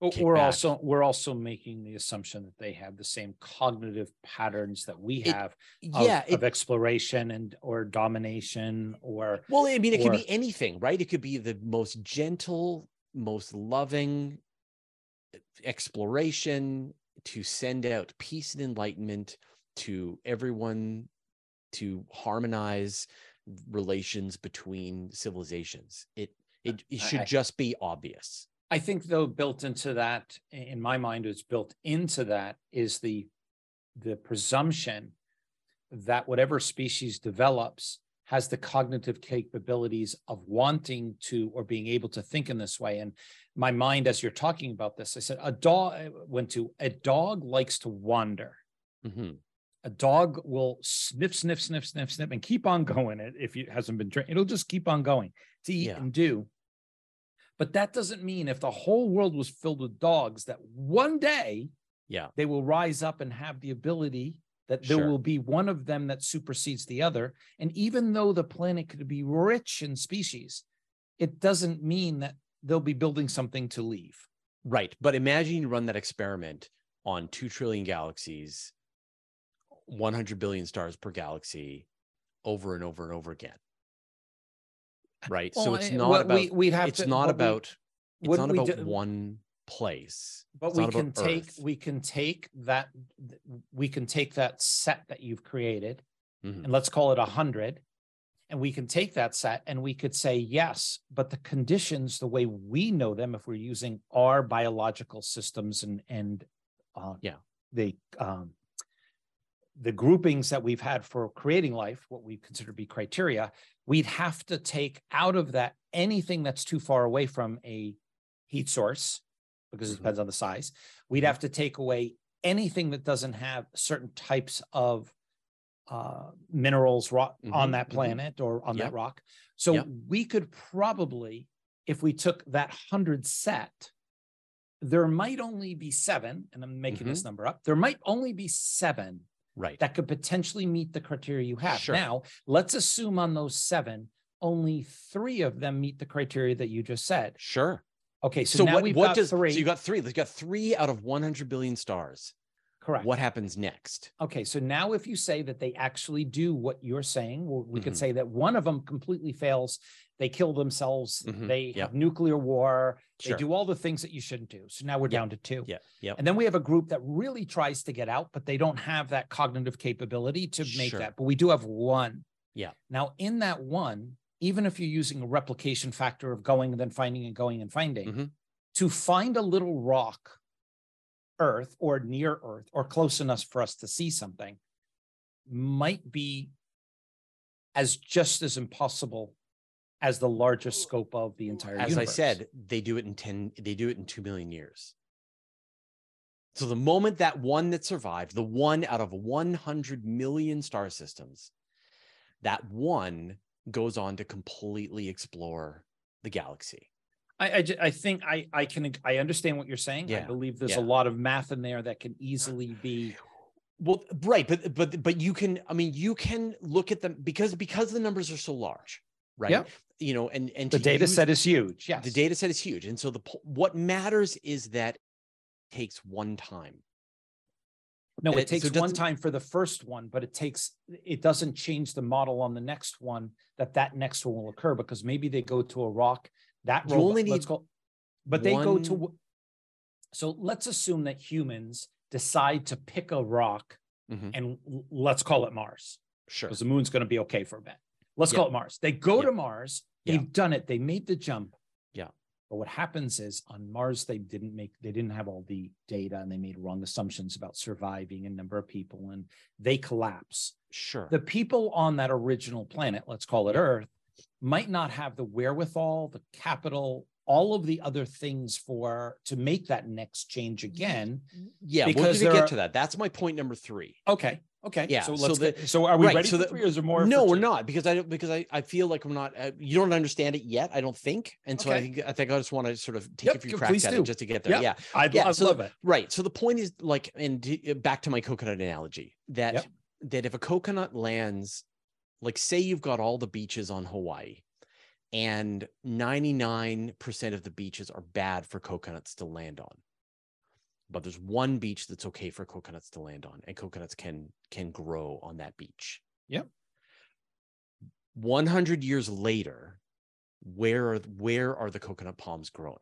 But we're also we're also making the assumption that they have the same cognitive patterns that we It- have of, yeah, it- of exploration and or domination or Well, I mean, it could or- be anything, right? It could be the most gentle, most loving eh, exploration to send out peace and enlightenment to everyone to harmonize relations between civilizations. It it, it should I- just be obvious. I think though built into that in my mind is built into that is the the presumption that whatever species develops has the cognitive capabilities of wanting to or being able to think in this way and my mind as you're talking about this i said a dog I went to a dog likes to wander Mhm. a dog will sniff, sniff, sniff, sniff, sniff, and keep on (laughs) going. It if it hasn't been trained, it'll just keep on going to eat Yeah. and do. But that doesn't mean if the whole world was filled with dogs that one day Yeah. they will rise up and have the ability that there Sure. will be one of them that supersedes the other. And even though the planet could be rich in species, it doesn't mean that they'll be building something to leave. Right. But imagine you run that experiment on 2 trillion galaxies, 100 billion stars per galaxy over and over and over again. Right. so it's not about we, we'd have it's to, not what we- about it's not about do- one place. But It's we can take, Earth. we can take that, we can take that set that you've created Mhm. and let's call it a hundred. And we can take that set and we could say, yes, but the conditions, the way we know them, if we're using our biological systems and, and uh, Yeah. the, um, the groupings that we've had for creating life, what we consider to be criteria, we'd have to take out of that anything that's too far away from a heat source, because it Mhm. depends on the size. We'd Mhm. have to take away anything that doesn't have certain types of uh, minerals rock on Mhm, that mhm. planet or on Yep. that rock. So Yep. we could probably, if we took that hundred set, there might only be seven, and I'm making Mm-hmm. this number up. There might only be seven Right. that could potentially meet the criteria you have. Sure. Now, let's assume on those seven, only three of them meet the criteria that you just said. Sure. Okay, so, So, now what, we've what got does three. so you got three? You got three out of 100 billion stars. correct. What happens next? Okay, so now if you say that they actually do what you're saying, well, we could Mhm. say that one of them completely fails. They kill themselves. Mhm, They yep. have nuclear war. Sure. They do all the things that you shouldn't do. So now we're Yeah, down to two. Yeah. Yeah. And then we have a group that really tries to get out, but they don't have that cognitive capability to make Sure. that. But we do have one. Yeah. Now, in that one, even if you're using a replication factor of going and then finding and going and finding, Mhm. to find a little rock, Earth or near Earth or close enough for us to see something might be as just as impossible as the largest scope of the entire As universe. I said, they do it in 10, they do it in 2 million years. So the moment that one that survived, the one out of 100 million star systems, that one goes on to completely explore the galaxy. I, I, I, think I, I can, I understand what you're saying. Yeah. I believe there's yeah. a lot of math in there that can easily be. Well, right. But, but, but you can, I mean, you can look at them because, because the numbers are so large, right? Yeah. You know, and, and the data use, set is huge. Yeah. The data set is huge. And so the, what matters is that takes one time. No, it, it takes so one time for the first one, but it takes it doesn't change the model on the next one that that next one will occur because maybe they go to a rock that you robot, only need let's call, but they go to so let's assume that humans decide to pick a rock mm-hmm. and let's call it Mars. Sure. Because the moon's going to be okay for a bit. Let's yeah. call it Mars. They go yeah. to Mars. They've yeah. done it. They made the jump. Yeah. But what happens is on Mars, they didn't make, they didn't have all the data and they made wrong assumptions about surviving a number of people and they collapse. Sure. The people on that original planet, let's call it Earth, might not have the wherewithal, the capital, all of the other things for to make that next change mm-hmm. again. Yeah, because we're going to get to that. That's my point number three. Okay. Okay. Yeah. So let's. So, the, so are we right, ready so the, three, or is there more? No, we're not because I don't because I, I feel like I'm not. Uh, you don't understand it yet. I don't think, and so okay. I think I think I just want to sort of take yep, a few cracks at do. it just to get there. Yep. Yeah. I'd, yeah. I'd so, love it. Right. So the point is like, and uh, back to my coconut analogy that yep. that if a coconut lands, like say you've got all the beaches on Hawaii, and ninety nine percent of the beaches are bad for coconuts to land on but there's one beach that's okay for coconuts to land on and coconuts can can grow on that beach yep 100 years later where are where are the coconut palms growing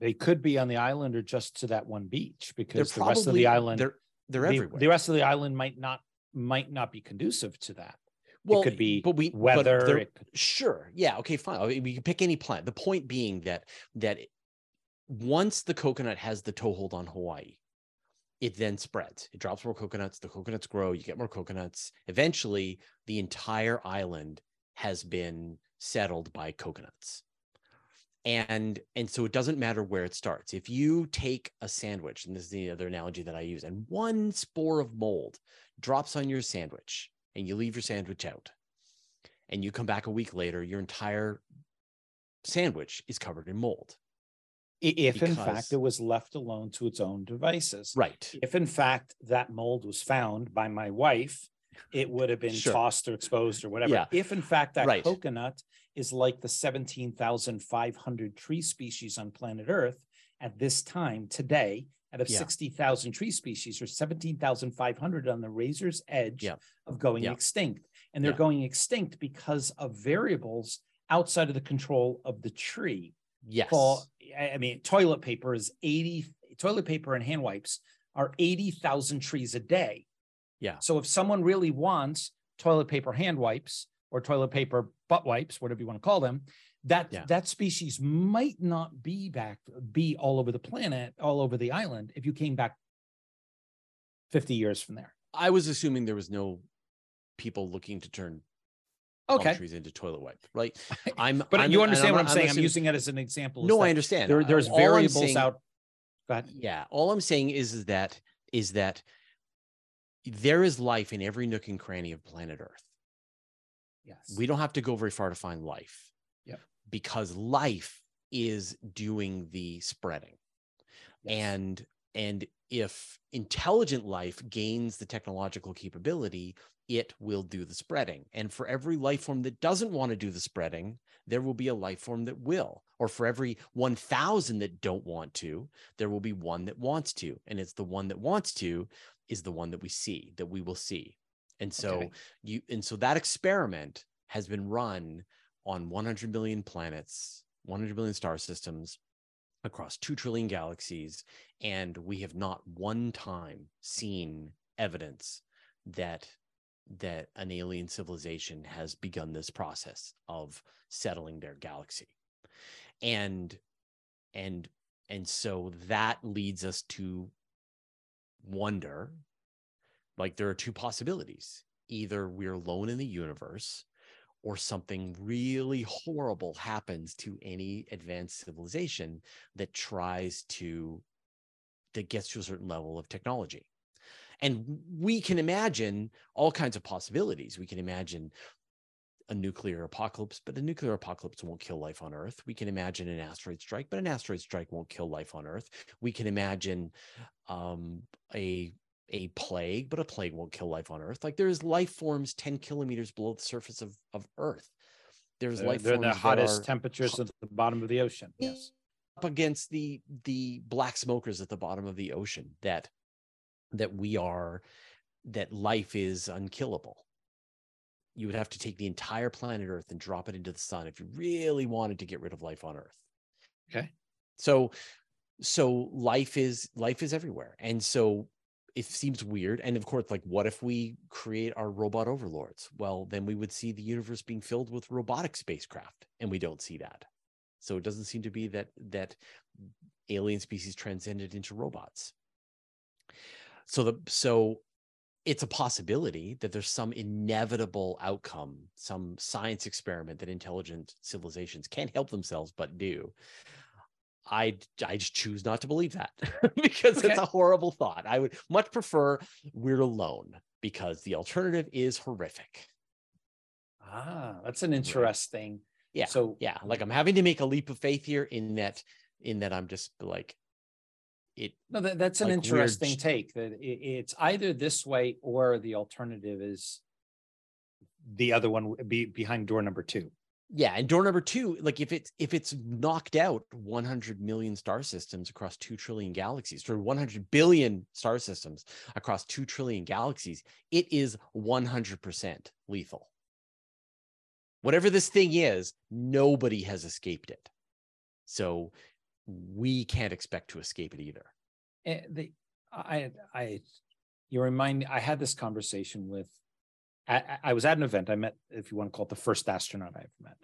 they could be on the island or just to that one beach because they're the rest of the island they're they're the, everywhere the rest of the island might not might not be conducive to that well, it could be but we weather. But could... Sure. Yeah. Okay. Fine. We can pick any plant. The point being that that once the coconut has the toehold on Hawaii, it then spreads. It drops more coconuts. The coconuts grow. You get more coconuts. Eventually, the entire island has been settled by coconuts. And and so it doesn't matter where it starts. If you take a sandwich, and this is the other analogy that I use, and one spore of mold drops on your sandwich, and you leave your sandwich out, and you come back a week later, your entire sandwich is covered in mold if because, in fact it was left alone to its own devices. Right. If in fact that mold was found by my wife, it would have been sure. tossed or exposed or whatever. Yeah. If in fact that right. coconut is like the 17,500 tree species on planet Earth at this time today, out of yeah. 60,000 tree species, or 17,500 on the razor's edge yeah. of going extinct. And they're going extinct because of variables outside of the control of the tree. Yes. I mean, toilet paper is 80, toilet paper and hand wipes are 80,000 trees a day. Yeah. So if someone really wants toilet paper hand wipes or toilet paper butt wipes, whatever you want to call them, that yeah. that species might not be back be all over the planet, all over the island if you came back 50 years from there. I was assuming there was no people looking to turn okay. trees into toilet wipe, right? (laughs) I'm, but I'm, you understand what I'm, I'm saying. I'm, using it as an example. No, I understand. There, there's all variables saying, out. Yeah, all I'm saying is, is that is that there is life in every nook and cranny of planet Earth. Yes. We don't have to go very far to find life. Yep. Because life is doing the spreading. Yes. And and if intelligent life gains the technological capability it will do the spreading. And for every life form that doesn't want to do the spreading, there will be a life form that will. Or for every 1,000 that don't want to, there will be one that wants to. And it's the one that wants to is the one that we see, that we will see. And so okay. you, and so that experiment has been run on 100 million planets, 100 million star systems across 2 trillion galaxies. And we have not one time seen evidence that that an alien civilization has begun this process of settling their galaxy and and and so that leads us to wonder like there are two possibilities either we're alone in the universe or something really horrible happens to any advanced civilization that tries to that gets to a certain level of technology and we can imagine all kinds of possibilities. We can imagine a nuclear apocalypse, but a nuclear apocalypse won't kill life on Earth. We can imagine an asteroid strike, but an asteroid strike won't kill life on Earth. We can imagine um, a a plague, but a plague won't kill life on Earth. Like there's life forms 10 kilometers below the surface of, of Earth. There's they're, life they're forms the hottest temperatures hot. at the bottom of the ocean. Yes. Up against the the black smokers at the bottom of the ocean that that we are that life is unkillable. You would have to take the entire planet Earth and drop it into the sun if you really wanted to get rid of life on Earth. Okay. So so life is life is everywhere. And so it seems weird. And of course, like, what if we create our robot overlords? Well, then we would see the universe being filled with robotic spacecraft, and we don't see that. So it doesn't seem to be that that alien species transcended into robots. So the so it's a possibility that there's some inevitable outcome, some science experiment that intelligent civilizations can't help themselves but do I I just choose not to believe that (laughs) because okay. it's a horrible thought. I would much prefer we're alone because the alternative is horrific. Ah, that's an interesting. Yeah. So yeah, like I'm having to make a leap of faith here in that in that I'm just like it. No, that, that's an like interesting take. That it, it's either this way or the alternative is the other one be behind door number two yeah and door number two like if it's if it's knocked out 100 million star systems across 2 trillion galaxies or 100 billion star systems across 2 trillion galaxies it is 100% lethal. Whatever this thing is nobody has escaped it. So we can't expect to escape it either. And eh, the i i you remind me i had this conversation with I, I was at an event. I met, if you want to call it, the first astronaut I ever met.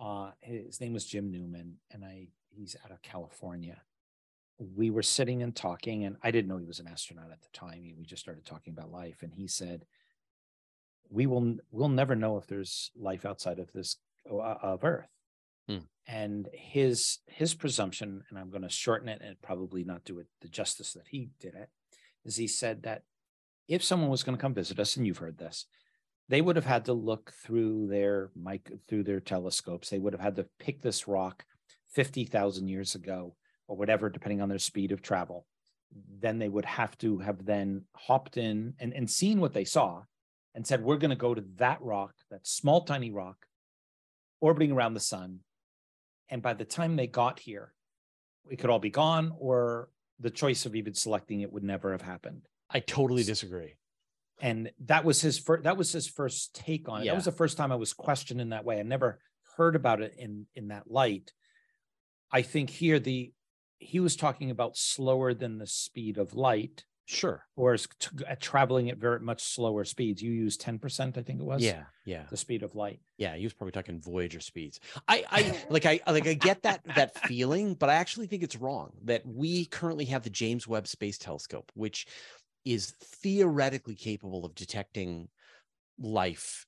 Uh, his name was Jim Newman, and I he's out of California. We were sitting and talking, and I didn't know he was an astronaut at the time. We just started talking about life, and he said, "We will we'll never know if there's life outside of this of Earth." Hmm. And his his presumption, and I'm going to shorten it and probably not do it the justice that he did it, is he said that if someone was going to come visit us, and you've heard this, they would have had to look through their mic through their telescopes. They would have had to pick this rock 50,000 years ago or whatever, depending on their speed of travel. Then they would have to have then hopped in and, and seen what they saw and said, We're going to go to that rock, that small, tiny rock orbiting around the sun. And by the time they got here, it could all be gone, or the choice of even selecting it would never have happened. I totally disagree. And that was his first that was his first take on it. Yeah. That was the first time I was questioned in that way. I never heard about it in in that light. I think here the he was talking about slower than the speed of light. Sure. Or is t- uh, traveling at very much slower speeds. You use 10%, I think it was. Yeah. Yeah. The speed of light. Yeah. He was probably talking Voyager speeds. I, I (laughs) like, I like, I get that, that feeling, but I actually think it's wrong that we currently have the James Webb Space Telescope, which is theoretically capable of detecting life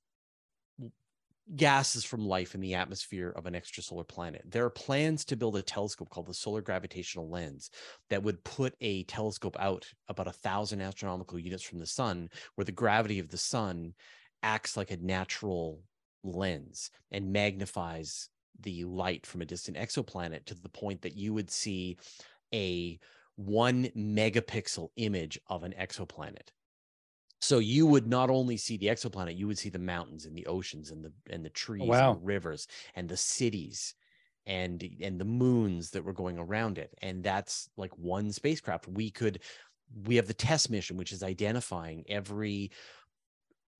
gases from life in the atmosphere of an extrasolar planet. There are plans to build a telescope called the Solar Gravitational Lens that would put a telescope out about a thousand astronomical units from the sun, where the gravity of the sun acts like a natural lens and magnifies the light from a distant exoplanet to the point that you would see a one megapixel image of an exoplanet. So you would not only see the exoplanet, you would see the mountains and the oceans and the and the oh, trees wow. and the rivers and the cities and and the moons that were going around it. And that's like one spacecraft. We could we have the TESS mission, which is identifying every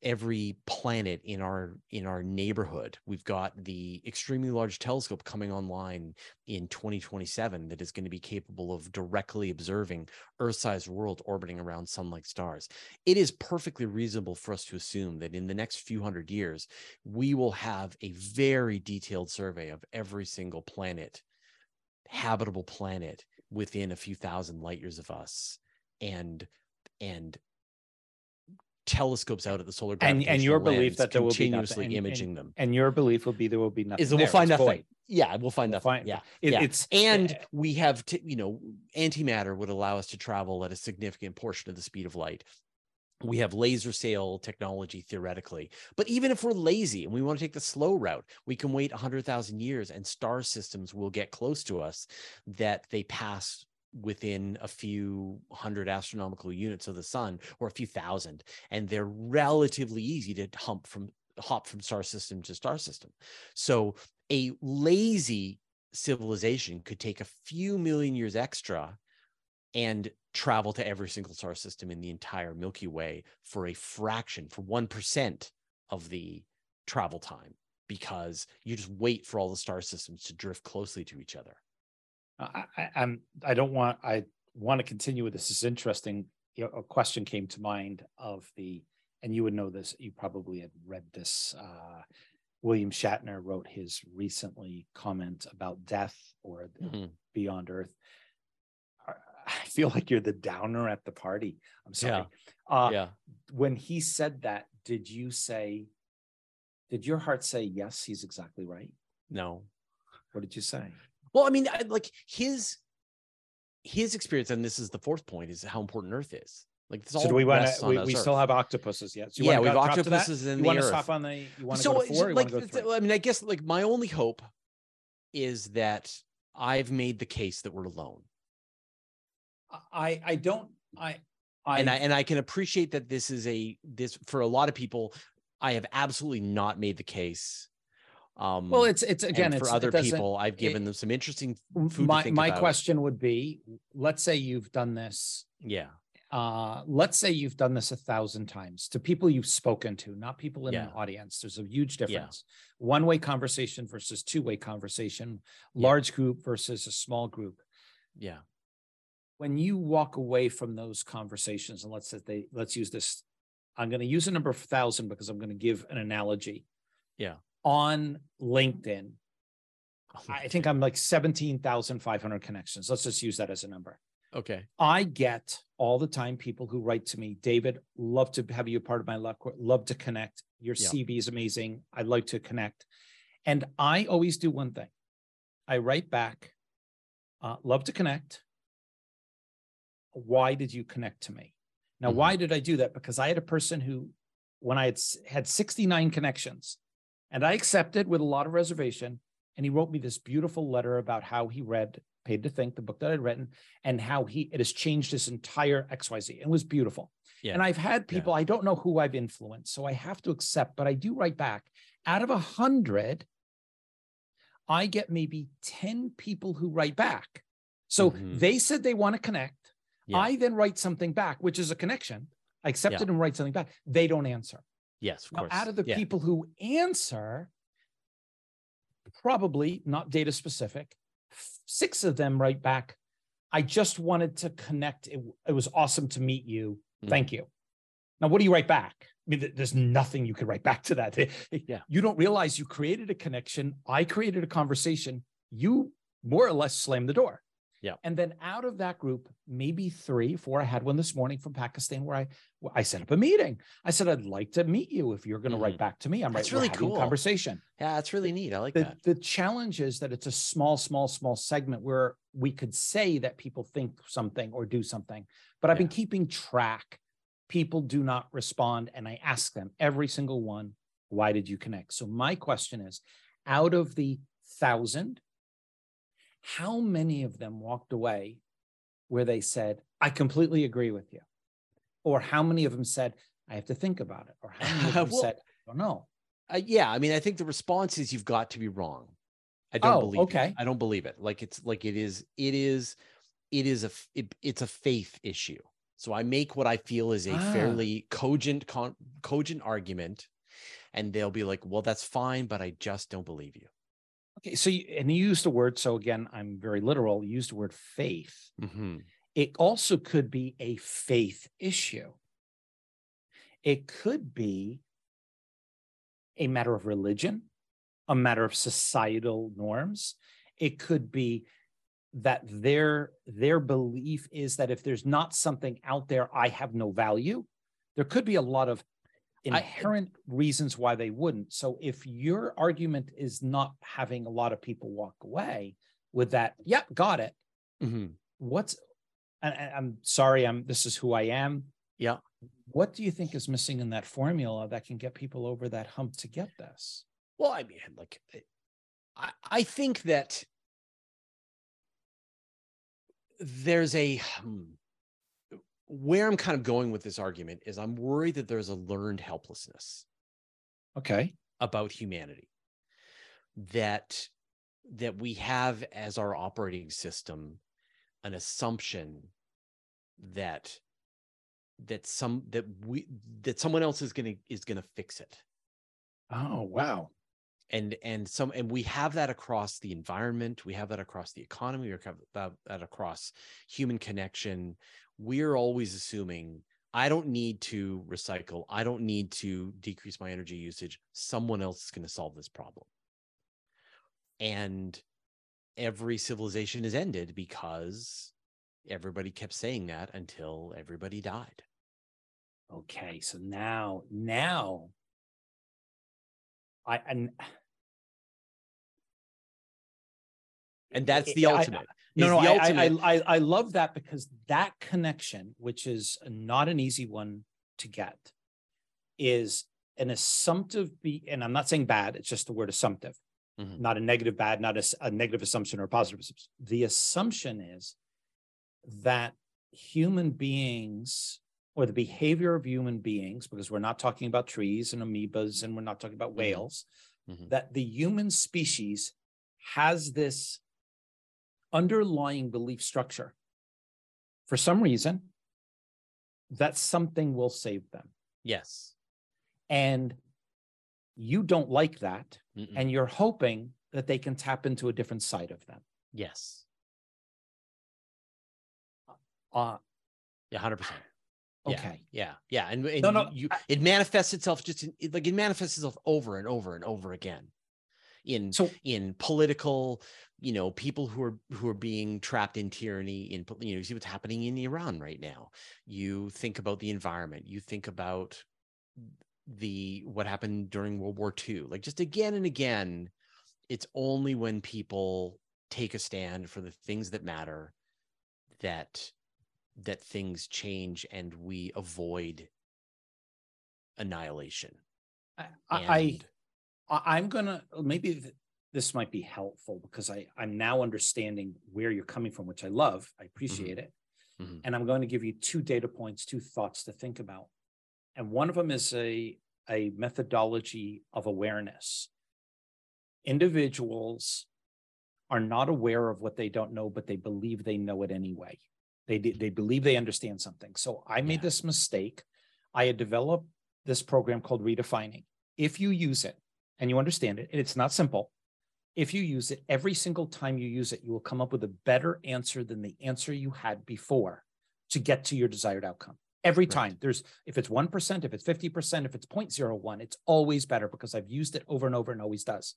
every planet in our in our neighborhood. We've got the extremely large telescope coming online in 2027 that is going to be capable of directly observing earth-sized world orbiting around sun-like stars. It is perfectly reasonable for us to assume that in the next few hundred years we will have a very detailed survey of every single planet habitable planet within a few thousand light years of us and and telescopes out at the solar and, and your belief that there will be continuously and, imaging and, them. and your belief will be there will be nothing is that we'll find it's nothing. void. yeah we'll find we'll nothing. find, yeah, it, yeah. it's and uh, we have to you know antimatter would allow us to travel at a significant portion of the speed of light. We have laser sail technology theoretically but even if we're lazy and we want to take the slow route we can wait 100000 years and star systems will get close to us that they pass within a few hundred astronomical units of the sun or a few thousand and they're relatively easy to hump from hop from star system to star system so a lazy civilization could take a few million years extra and travel to every single star system in the entire Milky Way for a fraction, for 1% of the travel time, because you just wait for all the star systems to drift closely to each other. I, I, I'm, I don't want, I want to continue with this. This is interesting. You know, a question came to mind of the, and you would know this, you probably had read this. Uh, William Shatner wrote his recently comment about death or mm-hmm. beyond Earth. I feel like you're the downer at the party. I'm sorry. Yeah. Uh, yeah. When he said that, did you say, did your heart say, yes, he's exactly right? No. What did you say? Well, I mean, I, like his his experience, and this is the fourth point, is how important Earth is. Like, so do we want to? We, we still have octopuses yet. So yeah, we have octopuses in you the want to stop on the? You want to so, go to four? So, like, I mean, I guess like my only hope is that I've made the case that we're alone. I I don't I I and I and I can appreciate that this is a this for a lot of people. I have absolutely not made the case. Um, well, it's it's again for it's, other it people. I've given it, them some interesting food. My my about. question would be: Let's say you've done this. Yeah. Uh, let's say you've done this a thousand times to people you've spoken to, not people in yeah. an audience. There's a huge difference. Yeah. One way conversation versus two way conversation, large yeah. group versus a small group. Yeah when you walk away from those conversations, and let's say they let's use this, I'm going to use a number of thousand because I'm going to give an analogy. Yeah. On LinkedIn, oh, I think I'm like 17,500 connections. Let's just use that as a number. Okay. I get all the time people who write to me, David, love to have you a part of my luck, love to connect. Your yeah. CV is amazing. I'd like to connect. And I always do one thing I write back, uh, love to connect why did you connect to me? Now, mm-hmm. why did I do that? Because I had a person who, when I had had 69 connections, and I accepted with a lot of reservation, and he wrote me this beautiful letter about how he read Paid to Think, the book that I'd written, and how he it has changed his entire XYZ. It was beautiful. Yeah. And I've had people, yeah. I don't know who I've influenced, so I have to accept, but I do write back. Out of a hundred, I get maybe 10 people who write back. So mm-hmm. they said they want to connect. Yeah. I then write something back, which is a connection. I accept yeah. it and write something back. They don't answer. Yes, of now, course. Out of the yeah. people who answer, probably not data specific, six of them write back. I just wanted to connect. It, it was awesome to meet you. Mm. Thank you. Now, what do you write back? I mean, there's nothing you could write back to that. (laughs) Yeah. You don't realize you created a connection. I created a conversation. You more or less slammed the door. Yeah. And then out of that group, maybe three, four, I had one this morning from Pakistan where I I set up a meeting. I said, I'd like to meet you if you're going to mm-hmm. write back to me. I'm that's right, really cool conversation. Yeah, that's really neat. I like the, that. The challenge is that it's a small, small, small segment where we could say that people think something or do something, but I've yeah. been keeping track. People do not respond. And I ask them every single one, why did you connect? So my question is out of the thousand how many of them walked away where they said, I completely agree with you? Or how many of them said, I have to think about it? Or how many of (laughs) them well, said, I don't know? Uh, yeah, I mean, I think the response is you've got to be wrong. I don't oh, believe okay. It. I don't believe it. Like it's like it is, it is, it is a it, it's a faith issue. So I make what I feel is a ah. fairly cogent con, cogent argument, and they'll be like, "Well, that's fine, but I just don't believe you." Okay, so you, and you used the word. So again, I'm very literal. You used the word faith. Mm-hmm. It also could be a faith issue. It could be a matter of religion, a matter of societal norms. It could be that their their belief is that if there's not something out there, I have no value. There could be a lot of inherent I, reasons why they wouldn't. So if your argument is not having a lot of people walk away with that, yep, got it. Mm-hmm. What's and, I'm sorry, I'm this is who I am. Yeah. What do you think is missing in that formula that can get people over that hump to get this? Well, I mean, like, I, I think that there's a hmm, where I'm kind of going with this argument is I'm worried that there's a learned helplessness. Okay. About humanity that that we have as our operating system an assumption that that some that we that someone else is gonna is gonna fix it. Oh wow. And and some and we have that across the environment we have that across the economy we have that, that across human connection. We're always assuming i don't need to recycle i don't need to decrease my energy usage someone else is going to solve this problem. And every civilization is ended because everybody kept saying that until everybody died okay so now now i and and that's the ultimate. I, no, no, I, ultimate. I, I, I love that because that connection, which is not an easy one to get, is an assumptive be, and I'm not saying bad. It's just the word assumptive, mm-hmm. not a negative bad, not a, a negative assumption or a positive assumption. The assumption is that human beings or the behavior of human beings, because we're not talking about trees and amoebas and we're not talking about mm-hmm. whales, mm-hmm. that the human species has this underlying belief structure. For some reason, that something will save them. Yes. And you don't like that. Mm-mm. And you're hoping that they can tap into a different side of them. Yes. Uh, yeah, 100%. Okay. Yeah. Yeah. And, and no, no, you, I, it manifests itself just in, like it manifests itself over and over and over again in so, in political you know people who are who are being trapped in tyranny in you know you see what's happening in iran right now you think about the environment you think about the what happened during world war ii like just again and again it's only when people take a stand for the things that matter that that things change and we avoid annihilation I, and, I'm gonna maybe this might be helpful because I I'm now understanding where you're coming from, which I love. I appreciate mm-hmm. it, mm-hmm. and I'm going to give you two data points, two thoughts to think about, and one of them is a a methodology of awareness. Individuals are not aware of what they don't know, but they believe they know it anyway. They they believe they understand something. So I made yeah. this mistake. I had developed this program called Redefining. If you use it, and you understand it, and it's not simple. If you use it every single time you use it, you will come up with a better answer than the answer you had before to get to your desired outcome. Every right. time there's, if it's 1%, if it's 50%, if it's 0.01, it's always better because I've used it over and over and always does.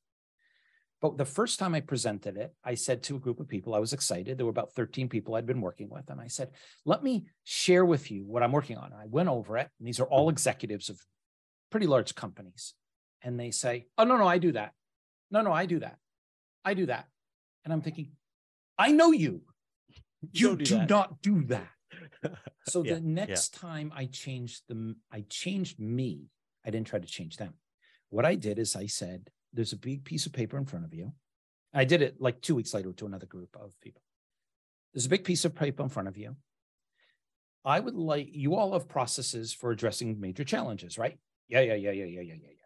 But the first time I presented it, I said to a group of people, I was excited. There were about 13 people I'd been working with. And I said, let me share with you what I'm working on. I went over it. And these are all executives of pretty large companies and they say, Oh, no, no, I do that. No, no, I do that. I do that. And I'm thinking, I know you. You do, do not do that. So (laughs) yeah, the next yeah. time I changed the, I changed me. I didn't try to change them. What I did is I said, There's a big piece of paper in front of you. I did it like two weeks later to another group of people. There's a big piece of paper in front of you. I would like you all have processes for addressing major challenges, right? Yeah, yeah, yeah, yeah, yeah, yeah, yeah. yeah.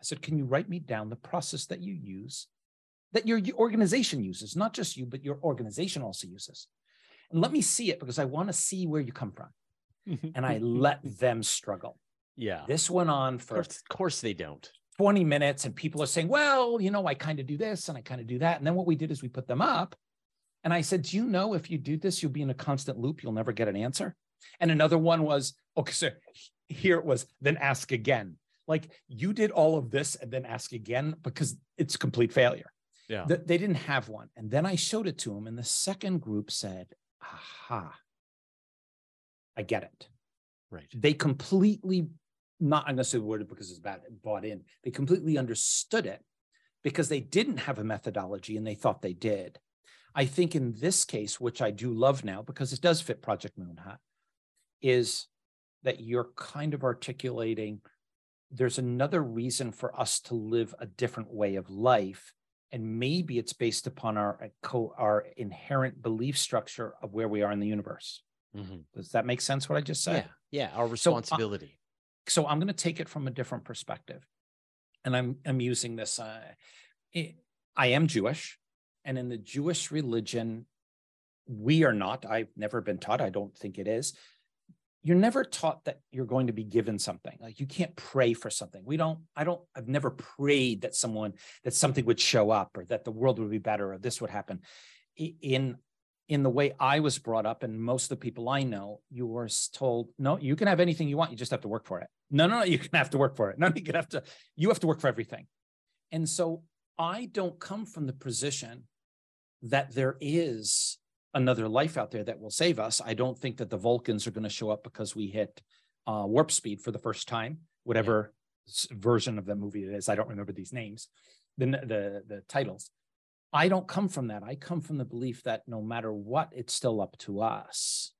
I said, Can you write me down the process that you use, that your organization uses, not just you, but your organization also uses? And let me see it because I want to see where you come from. Mm-hmm. and I mm-hmm. let them struggle. Yeah. This went on for. Of course, of course they don't. 20 minutes, and people are saying, Well, you know, I kind of do this and I kind of do that. And then what we did is we put them up. And I said, Do you know if you do this, you'll be in a constant loop, you'll never get an answer? And another one was, Okay, so here it was, then ask again. Like you did all of this and then ask again because it's complete failure. Yeah. The, they didn't have one. And then I showed it to them, and the second group said, Aha, I get it. Right. They completely, not I'm going to say the word because it's bad, bought in. They completely understood it because they didn't have a methodology and they thought they did. I think in this case, which I do love now because it does fit Project Moon Hut, is that you're kind of articulating there's another reason for us to live a different way of life and maybe it's based upon our uh, our inherent belief structure of where we are in the universe. Mm-hmm. does that make sense what i just said? Yeah yeah our responsibility so, uh, so i'm going to take it from a different perspective and i'm i'm using this uh, i am jewish and in the jewish religion we are not. I've never been taught. I don't think it is you're never taught that you're going to be given something like you can't pray for something. We don't i don't i've never prayed that someone that something would show up or that the world would be better or this would happen. In in the way i was brought up and most of the people i know you were told no you can have anything you want you just have to work for it. No no no you can have to work for it. (laughs) No you can have to you have to work for everything. And so i don't come from the position that there is another life out there that will save us. I don't think that the Vulcans are going to show up because we hit uh, warp speed for the first time, whatever yeah. version of the movie it is. I don't remember these names, the, the the titles. I don't come from that. I come from the belief that no matter what, it's still up to us.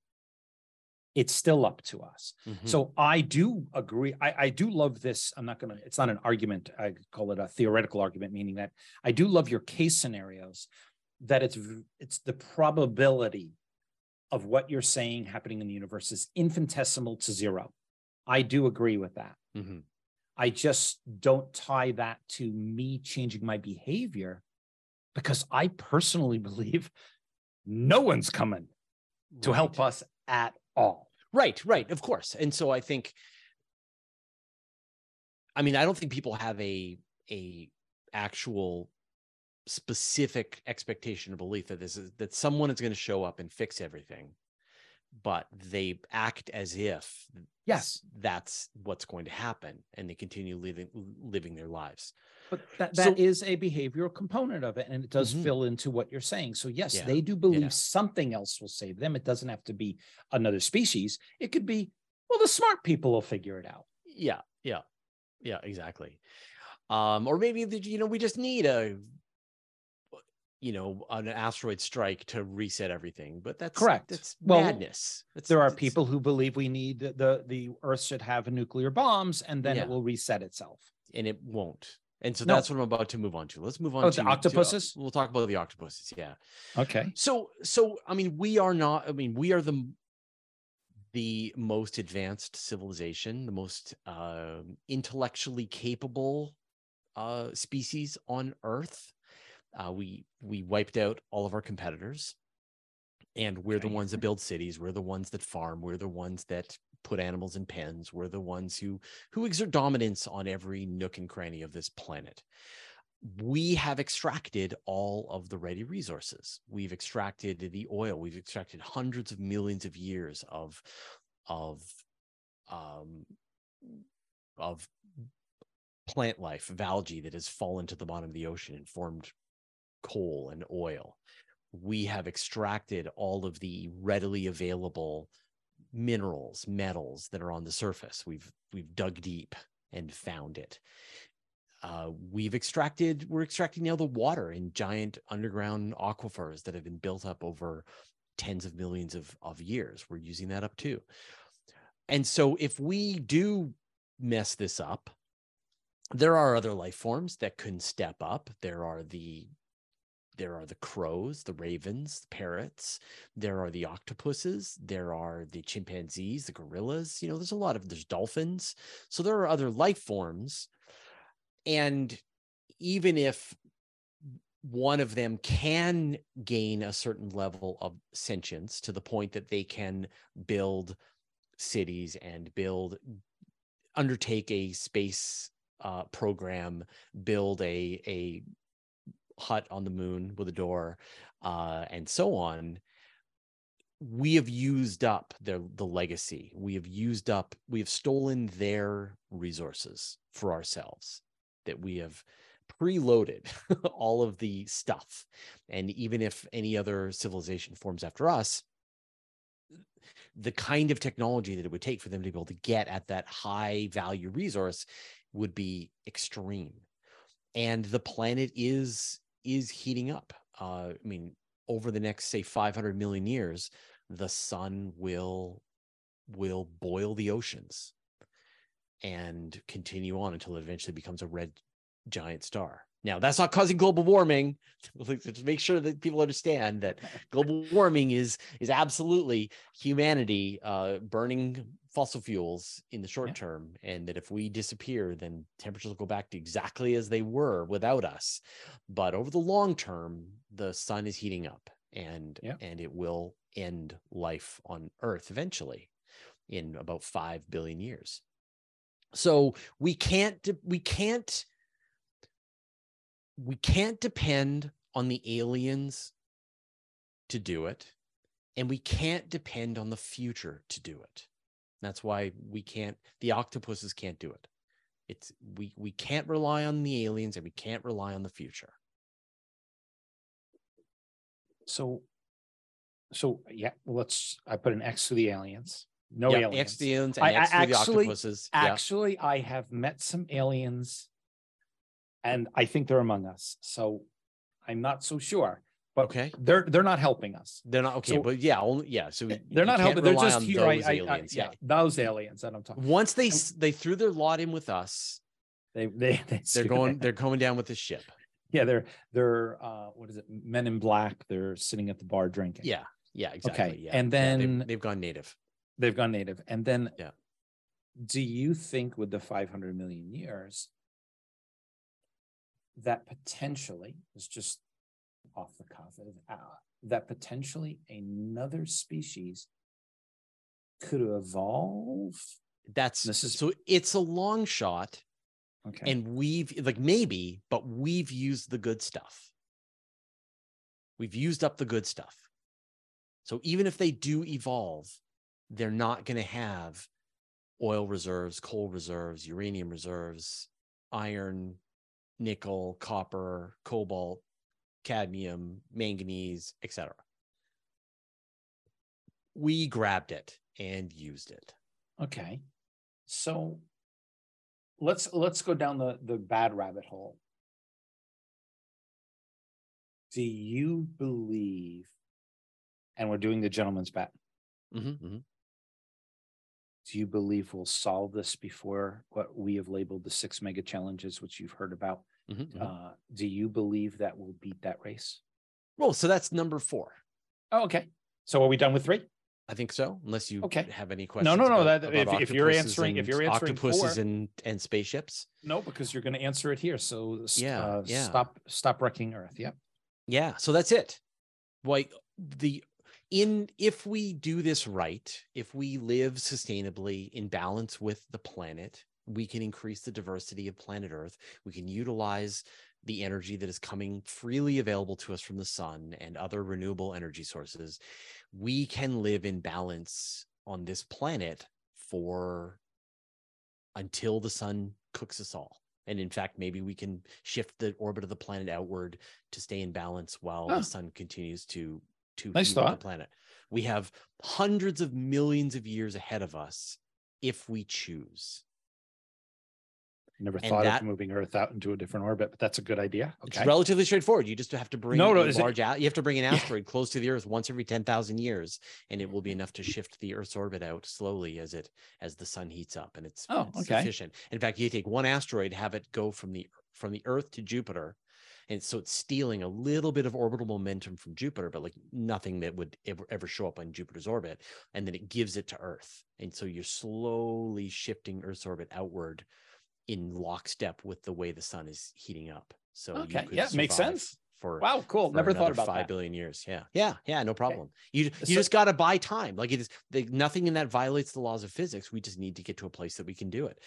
It's still up to us. Mm-hmm. So I do agree. I, I do love this. I'm not going to, it's not an argument. I call it a theoretical argument, meaning that I do love your case scenarios that it's it's the probability of what you're saying happening in the universe is infinitesimal to zero. I do agree with that. Mm-hmm. I just don't tie that to me changing my behavior because I personally (laughs) believe no one's coming right. to help us at all. Right, right, of course. And so I think I mean, I don't think people have a a actual specific expectation or belief that this is that someone is going to show up and fix everything but they act as if yes. that's what's going to happen and they continue living living their lives. But that, that so, is a behavioral component of it and it does mm-hmm. fill into what you're saying. So yes yeah. they do believe yeah. something else will save them. It doesn't have to be another species. It could be well the smart people will figure it out. Yeah yeah yeah exactly. Um or maybe the, you know we just need a you know an asteroid strike to reset everything but that's correct. that's well, madness. That's, there are people who believe we need the the earth should have nuclear bombs and then yeah. it will reset itself. And it won't. And so no. that's what i'm about to move on to. Let's move on oh, to the octopuses to, uh, we'll talk about the octopuses yeah. Okay. So so i mean we are not i mean we are the the most advanced civilization the most uh, intellectually capable uh, species on earth uh, we we wiped out all of our competitors, and we're the ones that build cities. We're the ones that farm. We're the ones that put animals in pens. We're the ones who who exert dominance on every nook and cranny of this planet. We have extracted all of the ready resources. We've extracted the oil. We've extracted hundreds of millions of years of of um, of plant life, algae that has fallen to the bottom of the ocean and formed coal and oil. We have extracted all of the readily available minerals, metals that are on the surface. We've we've dug deep and found it. Uh, we've extracted we're extracting now the water in giant underground aquifers that have been built up over tens of millions of, of years we're using that up too and so if we do mess this up there are other life forms that can step up there are the there are the crows, the ravens, the parrots, there are the octopuses, there are the chimpanzees, the gorillas, you know, there's a lot of there's dolphins. So there are other life forms. And even if one of them can gain a certain level of sentience to the point that they can build cities and build undertake a space uh, program build a a hut on the moon with a door, uh, and so on. We have used up their the legacy. We have used up. We have stolen their resources for ourselves. That we have preloaded (laughs) all of the stuff, and even if any other civilization forms after us, the kind of technology that it would take for them to be able to get at that high value resource would be extreme and the planet is is heating up. Uh, I mean, over the next, say, 500 million years, the sun will will boil the oceans and continue on until it eventually becomes a red giant star. Now, that's not causing global warming. (laughs) to make sure that people understand that global (laughs) warming is is absolutely humanity uh, burning fossil fuels in the short yeah. term, and that if we disappear, then temperatures will go back to exactly as they were without us. But over the long term, the sun is heating up, and yeah. and it will end life on Earth eventually in about five billion years. So we can't we can't we can't depend on the aliens to do it and we can't depend on the future to do it. That's why we can't the octopuses can't do it. It's we we can't rely on the aliens and we can't rely on the future. So so yeah let's i put an x to the aliens. No yeah, aliens. x the aliens and I, x I, for actually, the octopuses actually yeah. i have met some aliens and I think they're among us. So I'm not so sure. But okay, they're they're not helping us. They're not okay, so, but yeah, only yeah. So they're not helping. They're just here. I, I, aliens, I, yeah, those aliens that I'm talking. Once they they threw their lot in with us, they they, (laughs) they they're going they're coming down with the ship. Yeah, they're they're uh what is it? Men in black. They're sitting at the bar drinking. Yeah, yeah, exactly. Okay, yeah. and then yeah, they've, they've gone native. They've gone native, and then yeah. Do you think with the 500 million years that potentially is just off the cuff uh, that potentially another species could evolve? That's this is so it's a long shot okay. and we've like maybe but we've used the good stuff. We've used up the good stuff. So even if they do evolve they're not going to have oil reserves coal reserves uranium reserves iron nickel, copper, cobalt, cadmium, manganese, etc. We grabbed it and used it. Okay. So let's let's go down the the bad rabbit hole. Do you believe and we're doing the gentleman's bet. Mm-hmm, mm-hmm do you believe we'll solve this before what we have labeled the six mega challenges, which you've heard about? Mm-hmm, mm-hmm. Uh, do you believe that we'll beat that race? Well, so that's number four. Oh, okay. So are we done with three? I think so, unless you okay. have any questions. No, no, no. About, that if, if, you're answering, if you're answering octopuses four, and and spaceships, no, because you're going to answer it here. So yeah, uh, yeah. stop, stop wrecking Earth. Yep. Yeah. So that's it. Like the in if we do this right if we live sustainably in balance with the planet we can increase the diversity of planet earth. We can utilize the energy that is coming freely available to us from the sun and other renewable energy sources. We can live in balance on this planet for until the sun cooks us all. And in fact maybe we can shift the orbit of the planet outward to stay in balance while the sun continues to to nice the planet. We have hundreds of millions of years ahead of us if we choose. Never thought that, of moving Earth out into a different orbit, but that's a good idea. Okay. It's relatively straightforward. You just have to bring no, no, a large it, you have to bring an asteroid yeah. close to the Earth once every 10,000 years, and it will be enough to shift the Earth's orbit out slowly as it as the sun heats up. And it's, oh, it's okay. sufficient. In fact, you take one asteroid, have it go from the from the Earth to Jupiter, and so it's stealing a little bit of orbital momentum from Jupiter, but like nothing that would ever, ever show up on Jupiter's orbit. And then it gives it to Earth. And so you're slowly shifting Earth's orbit outward in lockstep with the way the sun is heating up. So okay, yeah, makes sense. For wow, cool. Never thought about five that. billion years. Yeah, yeah, yeah. No problem. Okay. You you so, just got to buy time. Like it is nothing in that violates the laws of physics. We just need to get to a place that we can do it.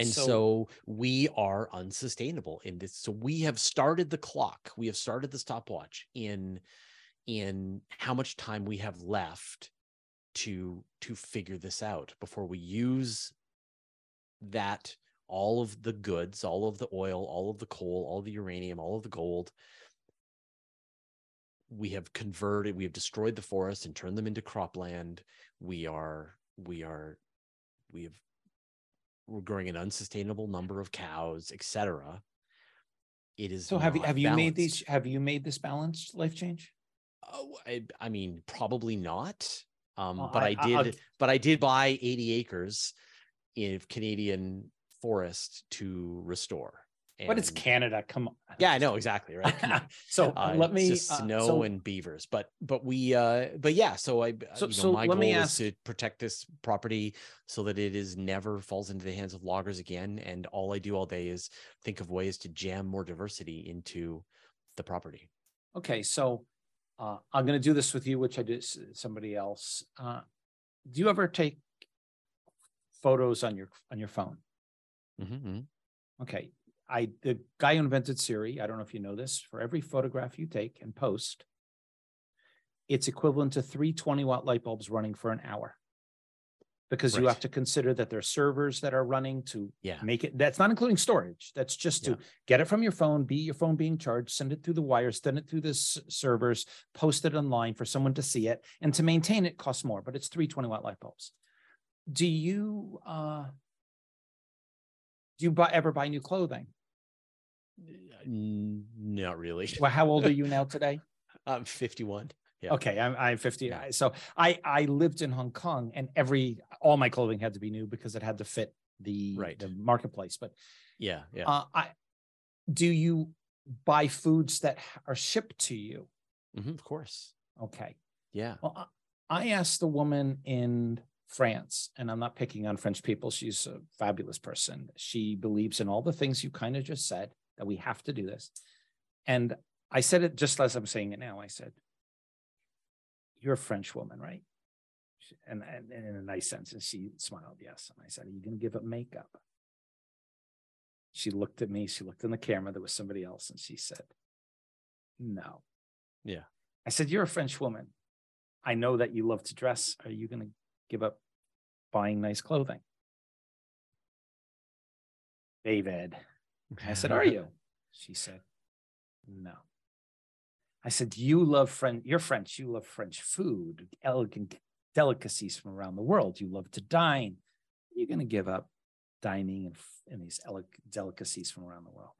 And so, so, we are unsustainable in this. So we have started the clock. We have started the stopwatch in in how much time we have left to to figure this out before we use that all of the goods, all of the oil, all of the coal, all of the uranium, all of the gold. We have converted, we have destroyed the forest and turned them into cropland. We are, we are, we have we're growing an unsustainable number of cows, etc. It is so. Have you have you made these? Have you made this balanced life change? Oh, I, I mean, probably not. Um, well, but I, I did, I'll... but I did buy 80 acres of Canadian forest to restore. And, but it's Canada. Come on. (laughs) Yeah, I know exactly. Right. (laughs) (laughs) so uh, let me uh, snow so, and beavers, but but we uh but yeah. So I so, you know, so my goal ask, is to protect this property so that it is never falls into the hands of loggers again. And all I do all day is think of ways to jam more diversity into the property. Okay, so uh, I'm going to do this with you, which I did somebody else. Uh, do you ever take photos on your on your phone? Mm-hmm. mm-hmm. Okay, I the guy who invented Siri, I don't know if you know this, for every photograph you take and post, it's equivalent to three 20 watt light bulbs running for an hour. Because right. you have to consider that there are servers that are running to yeah. make it. That's not including storage. That's just to yeah. get it from your phone, be your phone being charged, send it through the wires, send it through the s- servers, post it online for someone to see it, and to maintain it costs more. But it's three 20 watt light bulbs. Do you uh, do you buy, ever buy new clothing? Not really. Well, how old are you now (laughs) today? I'm 51. Yeah. Okay, I'm I'm 50. So I I lived in Hong Kong, and every all my clothing had to be new because it had to fit the right. the marketplace. But yeah, yeah. Uh, I do you buy foods that are shipped to you? Mm-hmm, of course. Okay. Yeah. Well, I asked the woman in France, and I'm not picking on French people. She's a fabulous person. She believes in all the things you kind of just said that we have to do this. And I said it just as I'm saying it now. I said, You're a French woman, right? And, and, and in a nice sense. And she smiled, Yes. And I said, Are you going to give up makeup? She looked at me. She looked in the camera. There was somebody else. And she said, No. Yeah. I said, You're a French woman. I know that you love to dress. Are you going to give up buying nice clothing? David, I said, Are you? She said, No. I said, You love French, you're French, you love French food, elegant delicacies from around the world. You love to dine. You're going to give up dining and, and these elegant delicacies from around the world.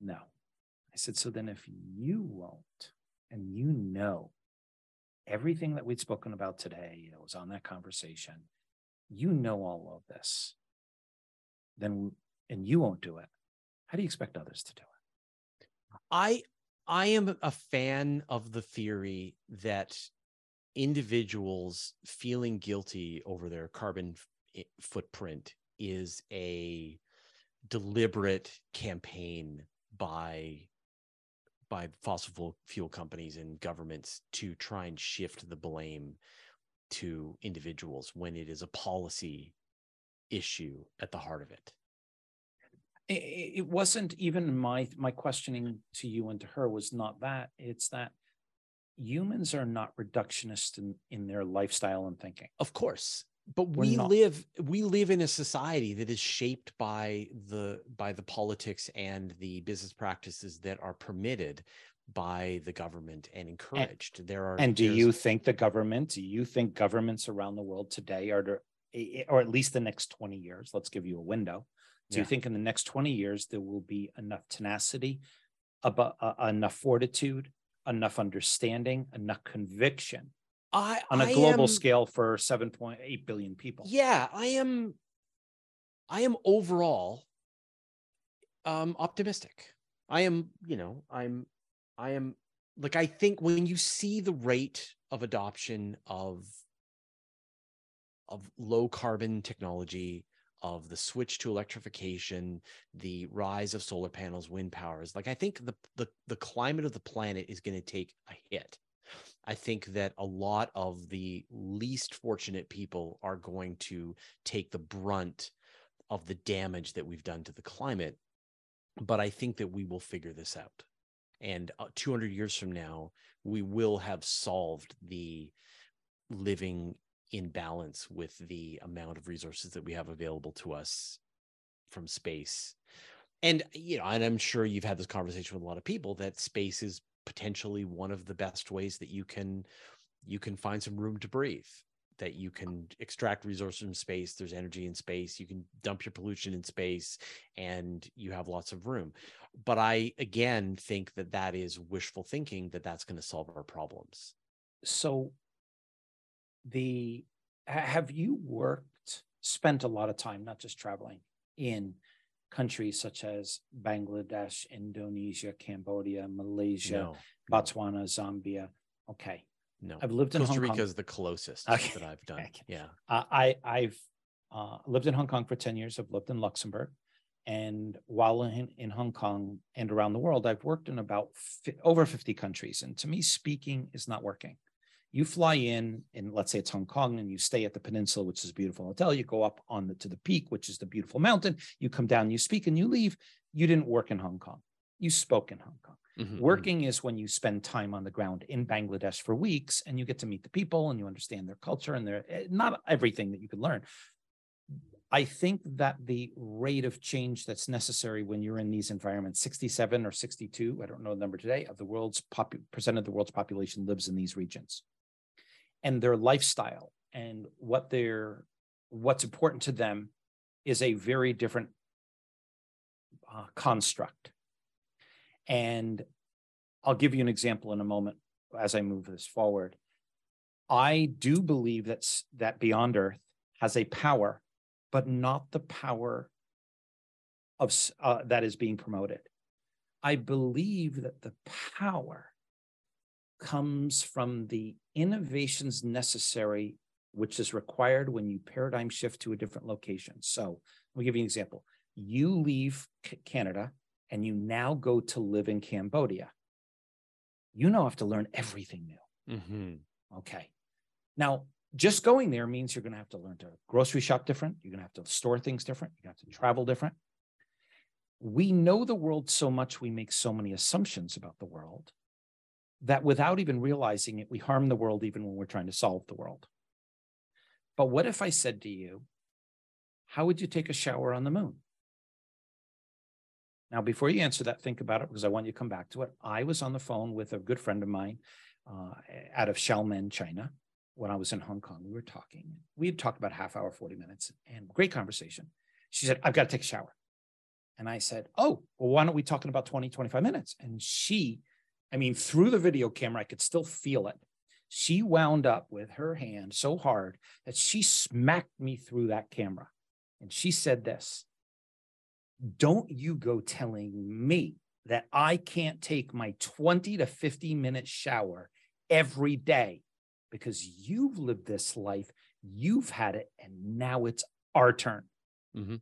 No. I said, So then if you won't, and you know everything that we'd spoken about today that was on that conversation, you know all of this then and you won't do it how do you expect others to do it? I i am a fan of the theory that individuals feeling guilty over their carbon f- footprint is a deliberate campaign by by fossil fuel companies and governments to try and shift the blame to individuals when it is a policy issue at the heart of it. It wasn't even my my questioning to you and to her was not that. It's that humans are not reductionist in in their lifestyle and thinking. Of course but we live we live in a society that is shaped by the by the politics and the business practices that are permitted by the government and encouraged. And, there are and do you think the government do you think governments around the world today are or at least the next 20 years let's give you a window. Do yeah. you think in the next 20 years there will be enough tenacity about uh, enough fortitude enough understanding enough conviction I, on a I global am, scale for 7.8 billion people. Yeah i am i am overall um optimistic. I am you know i'm i am like i think when you see the rate of adoption of of low carbon technology of the switch to electrification the rise of solar panels wind powers. Like i think the the, the climate of the planet is going to take a hit. I think that a lot of the least fortunate people are going to take the brunt of the damage that we've done to the climate but i think that we will figure this out. And uh, 200 years from now we will have solved the living in balance with the amount of resources that we have available to us from space. And you know, and I'm sure you've had this conversation with a lot of people that space is potentially one of the best ways that you can you can find some room to breathe that you uh can extract resources from space there's energy in space you can dump your pollution in space and you have lots of room but i again think that that is wishful thinking that that's going to solve our problems so the have you worked, spent a lot of time, not just traveling in countries such as Bangladesh, Indonesia, Cambodia, Malaysia, no. Botswana, Zambia. Okay. No, I've lived in Costa Hong Rica Kong. is the closest okay. that I've done. Okay. (laughs) Yeah. Uh, I I've uh, lived in Hong Kong for 10 years. I've lived in Luxembourg. And while in, in Hong Kong and around the world, I've worked in about fi- over 50 countries. And to me, speaking is not working. You fly in, and let's say it's Hong Kong, and you stay at the peninsula, which is a beautiful hotel. You go up on the, to the peak, which is the beautiful mountain. You come down, you speak, and you leave. You didn't work in Hong Kong. You spoke in Hong Kong. Mm-hmm, mm-hmm. Working is when you spend time on the ground in Bangladesh for weeks and you get to meet the people and you understand their culture and their eh, not everything that you could learn. I think that the rate of change that's necessary when you're in these environments, 67 or 62, I don't know the number today, of the world's percent of the world's population lives in these regions. And their lifestyle and what they're what's important to them is a very different uh, construct. And I'll give you an example in a moment as I move this forward. I do believe that's that Beyond Earth has a power but not the power of uh, that is being promoted. I believe that the power comes from the innovations necessary, which is required when you paradigm shift to a different location. So, let me give you an example. You leave Canada and you now go to live in Cambodia. You now have to learn everything new. Mm-hmm. Okay. Now, just going there means you're going to have to learn to grocery shop different. You're going to have to store things different. You have to travel different. We know the world so much, we make so many assumptions about the world that without even realizing it, we harm the world even when we're trying to solve the world. But what if I said to you, how would you take a shower on the moon? Now, before you answer that, think about it because I want you to come back to it. I was on the phone with a good friend of mine uh, out of Xiamen, China when I was in Hong Kong, we were talking. We had talked about half hour, 40 minutes, and great conversation. She said, I've got to take a shower. And I said, Oh, well, why don't we talk in about 20, 25 minutes? And she, I mean, through the video camera, I could still feel it. She wound up with her hand so hard that she smacked me through that camera. And she said this Don't you go telling me that I can't take my 20 to 50 minute shower every day because you've lived this life, you've had it, and now it's our turn. Mm-hmm.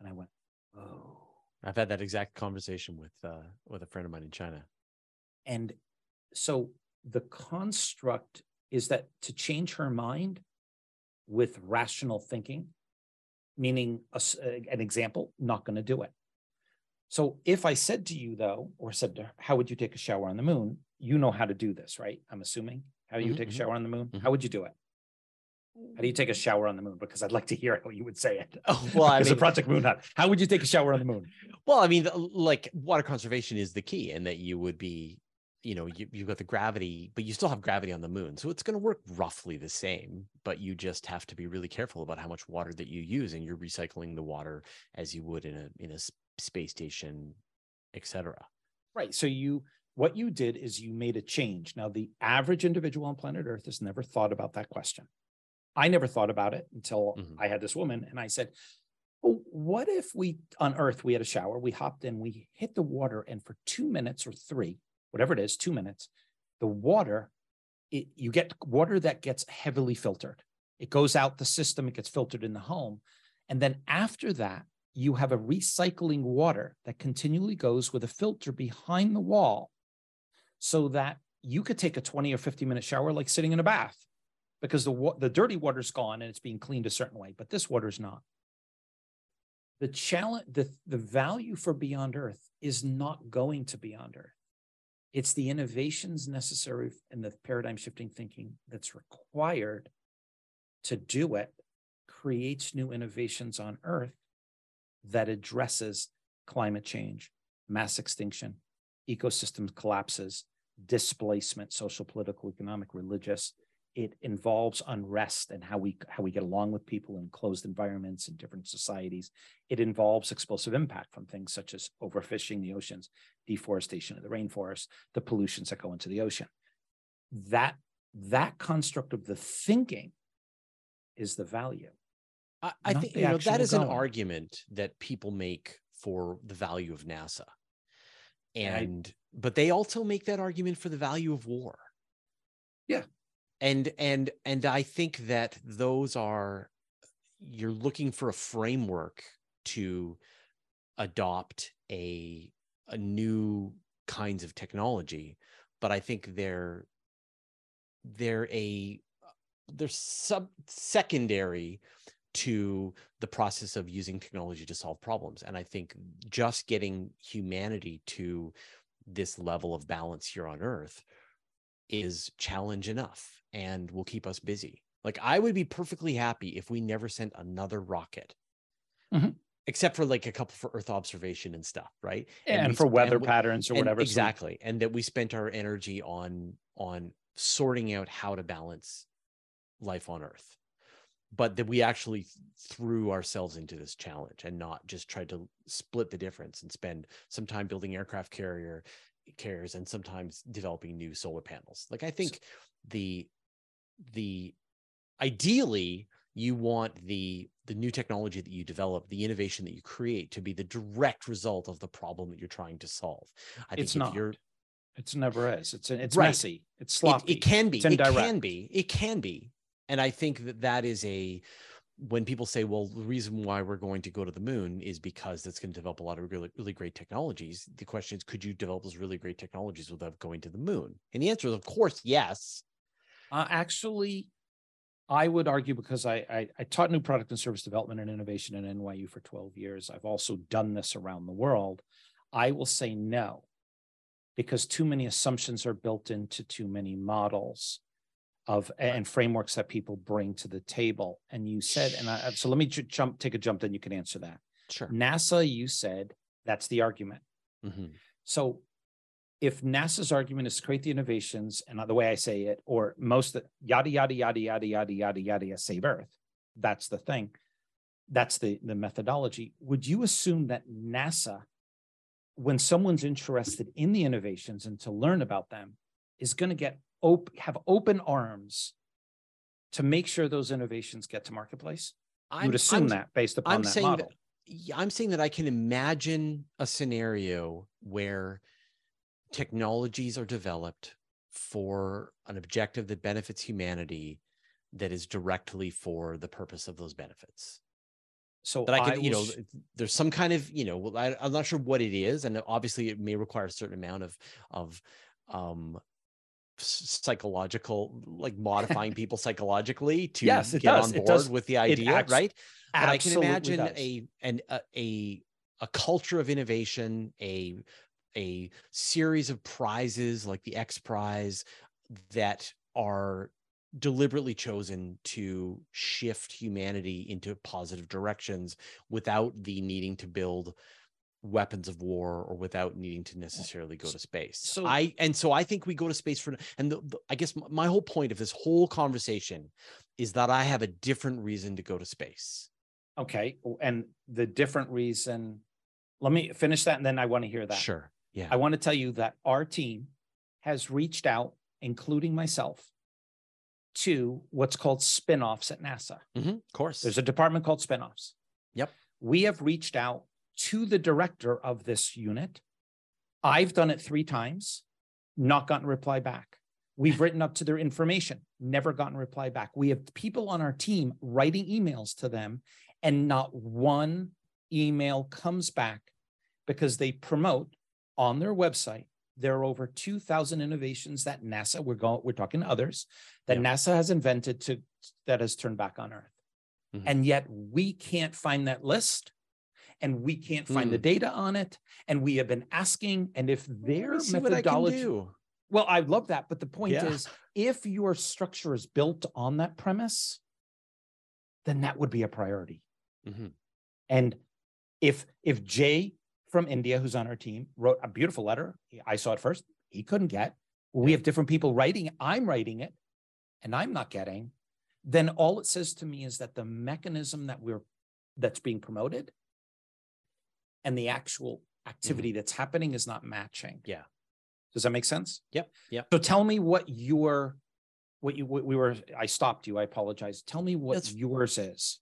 And I went, oh. I've had that exact conversation with uh, with a friend of mine in China. And so the construct is that to change her mind with rational thinking, meaning a, an example, not going to do it. So if I said to you though, or said to her, how would you take a shower on the moon? You know how to do this, right? I'm assuming. How do you mm-hmm. take a mm-hmm. shower on the moon? Mm-hmm. How would you do it? How do you take a shower on the moon? Because I'd like to hear how you would say it. Oh, well, I (laughs) mean, a Project Moon Hut. How would you take a shower on the moon? Well, I mean, like water conservation is the key, and that you would be, you know, you, you've got the gravity, but you still have gravity on the moon, so it's going to work roughly the same. But you just have to be really careful about how much water that you use, and you're recycling the water as you would in a in a space station, etc. Right. So you what you did is you made a change. Now, the average individual on planet Earth has never thought about that question. I never thought about it until mm-hmm. I had this woman and I said, well, what if we on Earth we had a shower, we hopped in, we hit the water, and for two minutes or three, whatever it is, two minutes, the water, it, you get water that gets heavily filtered. It goes out the system, it gets filtered in the home. And then after that, you have a recycling water that continually goes with a filter behind the wall so that you could take a 20 or 50 minute shower like sitting in a bath because the, the dirty water's gone and it's being cleaned a certain way, but this water's not. The challenge, the, the value for Beyond Earth is not going to Beyond Earth. It's the innovations necessary and the paradigm shifting thinking that's required to do it creates new innovations on Earth that addresses climate change, mass extinction, ecosystem collapses, displacement, social, political, economic, religious. It involves unrest and how we how we get along with people in closed environments in different societies. It involves explosive impact from things such as overfishing the oceans, deforestation of the rainforest, the pollutions that go into the ocean. That that construct of the thinking is the value. I, I think you know that is going. an argument that people make for the value of NASA. And but they also make that argument for the value of war. Yeah. And and and I think that those are you're looking for a framework to adopt a a new kinds of technology but i think they're they're a they're sub secondary to the process of using technology to solve problems and i think just getting humanity to this level of balance here on earth is challenge enough and will keep us busy like I would be perfectly happy if we never sent another rocket. Mm-hmm. Except for like a couple for Earth observation and stuff, right? And, and for weather and patterns or whatever. Exactly. So. And that we spent our energy on on sorting out how to balance life on Earth. But that we actually threw ourselves into this challenge and not just tried to split the difference and spend some time building aircraft carrier carriers and sometimes developing new solar panels. Like I think the the ideally you want the the new technology that you develop the innovation that you create to be the direct result of the problem that you're trying to solve. I think it's not. you're it's never is. It's it's right. messy. It's sloppy it, it can be. It can be. It can be. And i think that that is a when people say well the reason why we're going to go to the moon is because that's going to develop a lot of really, really great technologies the question is could you develop those really great technologies without going to the moon and the answer is of course yes uh, actually I would argue because I, I, I taught new product and service development and innovation at NYU for 12 years. I've also done this around the world. I will say no, because too many assumptions are built into too many models of and frameworks that people bring to the table. And you said, and I, so let me jump, take a jump, then you can answer that. Sure. NASA, you said that's the argument. Mm-hmm. So if NASA's argument is to create the innovations, and the way I say it, or most yada yada yada yada yada yada yada save Earth, that's the thing. That's the the methodology. Would you assume that NASA, when someone's interested in the innovations and to learn about them, is going to get op- have open arms to make sure those innovations get to marketplace? I would assume I'm, that based upon I'm that model. That, I'm saying that I can imagine a scenario where technologies are developed for an objective that benefits humanity that is directly for the purpose of those benefits so but i can I you know there's some kind of you know I, i'm not sure what it is and obviously it may require a certain amount of of um psychological like modifying people psychologically to yes, get does. on board with the idea acts, right but i can imagine does. a an a, a a culture of innovation a a series of prizes like the X Prize that are deliberately chosen to shift humanity into positive directions without the needing to build weapons of war or without needing to necessarily go to space. So I and so I think we go to space for and the, the, I guess my whole point of this whole conversation is that I have a different reason to go to space. Okay, and the different reason let me finish that and then I want to hear that. Sure. Yeah. I want to tell you that our team has reached out, including myself, to what's called spinoffs at NASA. Mm-hmm, of course. There's a department called spinoffs. Yep. We have reached out to the director of this unit. I've done it three times, not gotten reply back. We've (laughs) written up to their information, never gotten reply back. We have people on our team writing emails to them, and not one email comes back because they promote on their website, there are over 2,000 innovations that NASA, we're going, we're talking others, that yeah. NASA has invented to that has turned back on Earth. Mm-hmm. And yet we can't find that list and we can't find mm. the data on it. And we have been asking, and if their methodology, well, I love that. But the point yeah. is, if your structure is built on that premise, then that would be a priority. Mm-hmm. And if if Jay from India who's on our team wrote a beautiful letter. I saw it first. He couldn't get. We have different people writing. I'm writing it, and I'm not getting. Then all it says to me is that the mechanism that we're that's being promoted and the actual activity mm-hmm. that's happening is not matching. Yeah. Does that make sense? Yep. Yep. So tell me what your what you what we were I stopped you. I apologize. Tell me what That's- yours is.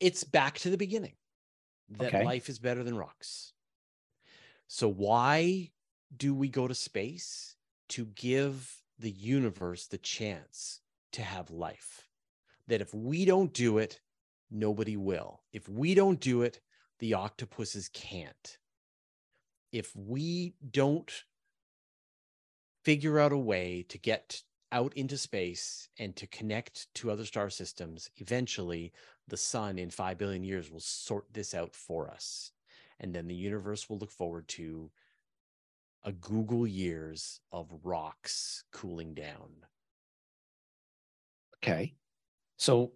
it's back to the beginning that Okay. life is better than rocks. So why do we go to space? To give the universe the chance to have life. That if we don't do it, nobody will. If we don't do it, the octopuses can't. If we don't figure out a way to get out into space and to connect to other star systems, eventually the sun in 5 billion years will sort this out for us. And then the universe will look forward to a googol years of rocks cooling down. Okay. So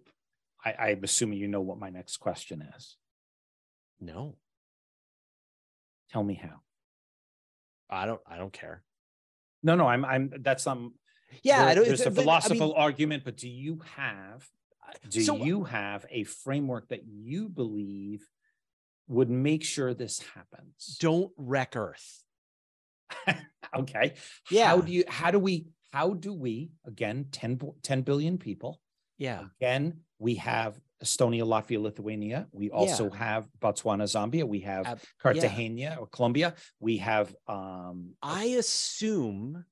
I, I'm assuming you know what my next question is. No, Tell me how. I don't I don't care. No, no, I'm I'm that's some Yeah, there- I don't, there's a but, I mean, philosophical argument, but do you have do so you have a framework that you believe would make sure this happens? don't wreck Earth. (laughs) okay. Yeah. How do you how do we how do we again 10, 10 billion people Yeah. again we have Estonia, Latvia, Lithuania. We also have Botswana, Zambia. We have Ab- Cartagena or Colombia. We have um I assume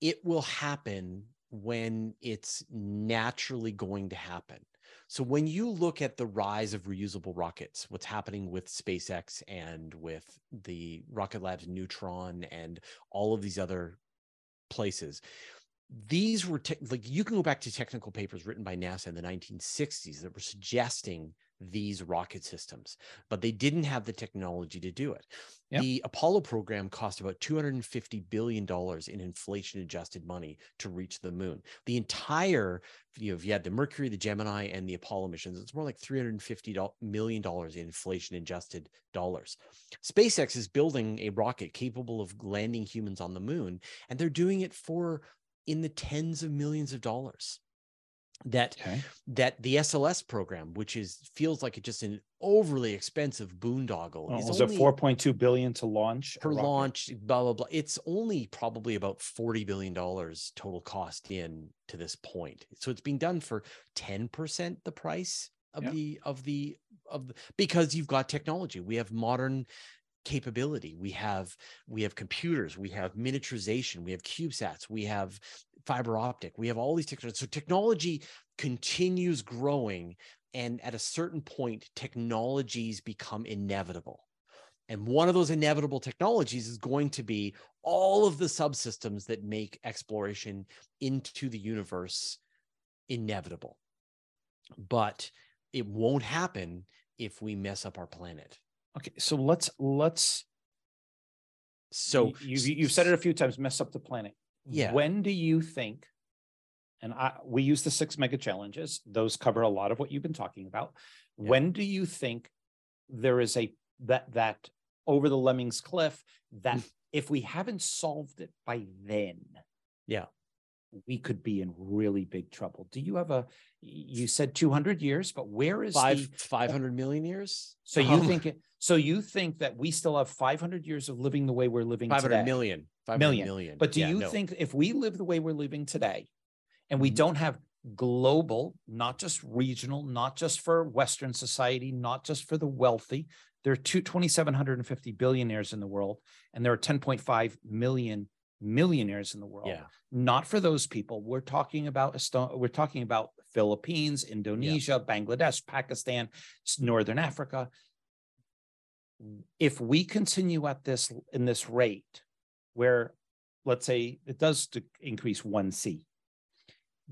it will happen when it's naturally going to happen. So when you look at the rise of reusable rockets, what's happening with SpaceX and with the Rocket Lab's Neutron and all of these other places, these were te- like you can go back to technical papers written by NASA in the 1960s that were suggesting these rocket systems, but they didn't have the technology to do it. Yep. The Apollo program cost about 250 billion dollars in inflation adjusted money to reach the moon. The entire, you know, if you had the Mercury, the Gemini, and the Apollo missions, it's more like $350 million in inflation adjusted dollars. SpaceX is building a rocket capable of landing humans on the moon, and they're doing it for in the tens of millions of dollars. That okay. that the SLS program, which is feels like it's just an overly expensive boondoggle, Oh, is was it only 4.2 billion to launch per launch, blah blah blah. It's only probably about forty billion dollars total cost in to this point. So it's being done for ten percent the price of Yeah. the of the of the, because you've got technology. We have modern capability. We have we have computers. We have miniaturization. We have CubeSats. We have fiber optic. We have all these technologies. So technology continues growing, and at a certain point, technologies become inevitable. And one of those inevitable technologies is going to be all of the subsystems that make exploration into the universe inevitable. But it won't happen if we mess up our planet. Okay, so let's let's So y- you've you've said it a few times, mess up the planet. Yeah. When do you think? And I we use the six mega challenges. Those cover a lot of what you've been talking about. Yeah. When do you think there is a that that over the lemmings cliff that Mm. if we haven't solved it by then, Yeah. We could be in really big trouble. Do you have a? You said two hundred years, but where is five five hundred million years. So you Um, think it? So you think that we still have five hundred years of living the way we're living five today? hundred million? Five Million. hundred million. But do Yeah, you no. think if we live the way we're living today, and we Mhm. don't have global, not just regional, not just for Western society, not just for the wealthy, there are two 2,750 billionaires in the world, and there are 10.5 million millionaires in the world. Yeah. Not for those people. We're talking about Esto- we're talking about Philippines, Indonesia, Bangladesh, Pakistan, Northern Africa. If we continue at this in this rate, where let's say it does to increase one C,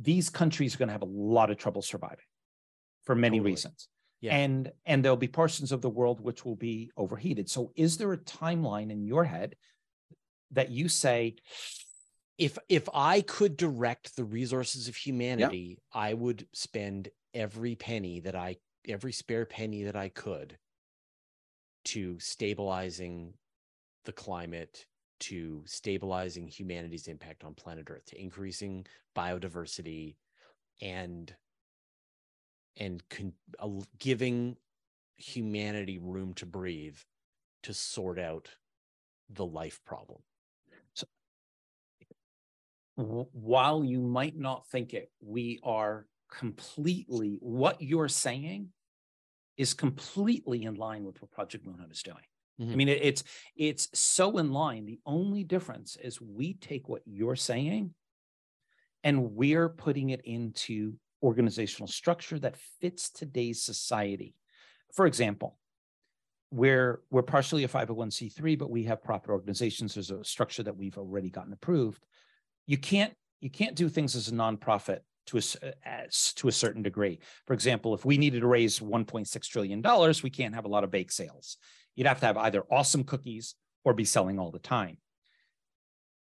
these countries are going to have a lot of trouble surviving for many Totally. reasons. Yeah. And and there'll be portions of the world which will be overheated. So is there a timeline in your head that you say, if if I could direct the resources of humanity, I would spend every penny that I every spare penny that I could to stabilizing the climate, to stabilizing humanity's impact on planet Earth, to increasing biodiversity and and con- al- giving humanity room to breathe to sort out the life problem. While you might not think it, we are completely what you're saying is completely in line with what Project Moon Hut is doing. Mm-hmm. I mean, it, it's it's so in line. The only difference is we take what you're saying and we're putting it into organizational structure that fits today's society. For example, we're we're partially a 501c3, but we have profit organizations. There's a structure that we've already gotten approved. You can't you can't do things as a nonprofit to a, as, to a certain degree. For example, if we needed to raise 1.6 trillion dollars, we can't have a lot of bake sales. You'd have to have either awesome cookies or be selling all the time.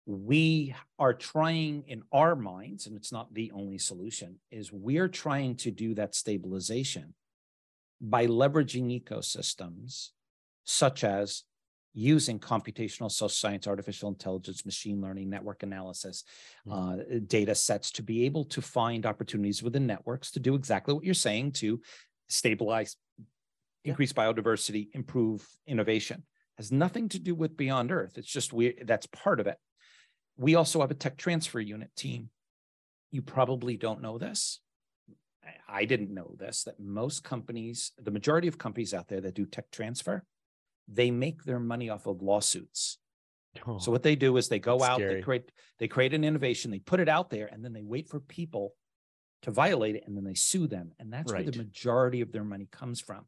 We are trying in our minds, and it's not the only solution, is we're trying to do that stabilization by leveraging ecosystems such as using computational social science, artificial intelligence, machine learning, network analysis, mm-hmm. uh, data sets to be able to find opportunities within networks to do exactly what you're saying to stabilize, yeah. increase biodiversity, improve innovation. Has nothing to do with Beyond Earth. It's just we that's part of it. We also have a tech transfer unit team. You probably don't know this. I didn't know this that most companies, the majority of companies out there that do tech transfer, they make their money off of lawsuits. Oh, so what they do is they go out, scary. they create they create an innovation, they put it out there, and then they wait for people to violate it, and then they sue them, and that's right. where the majority of their money comes from.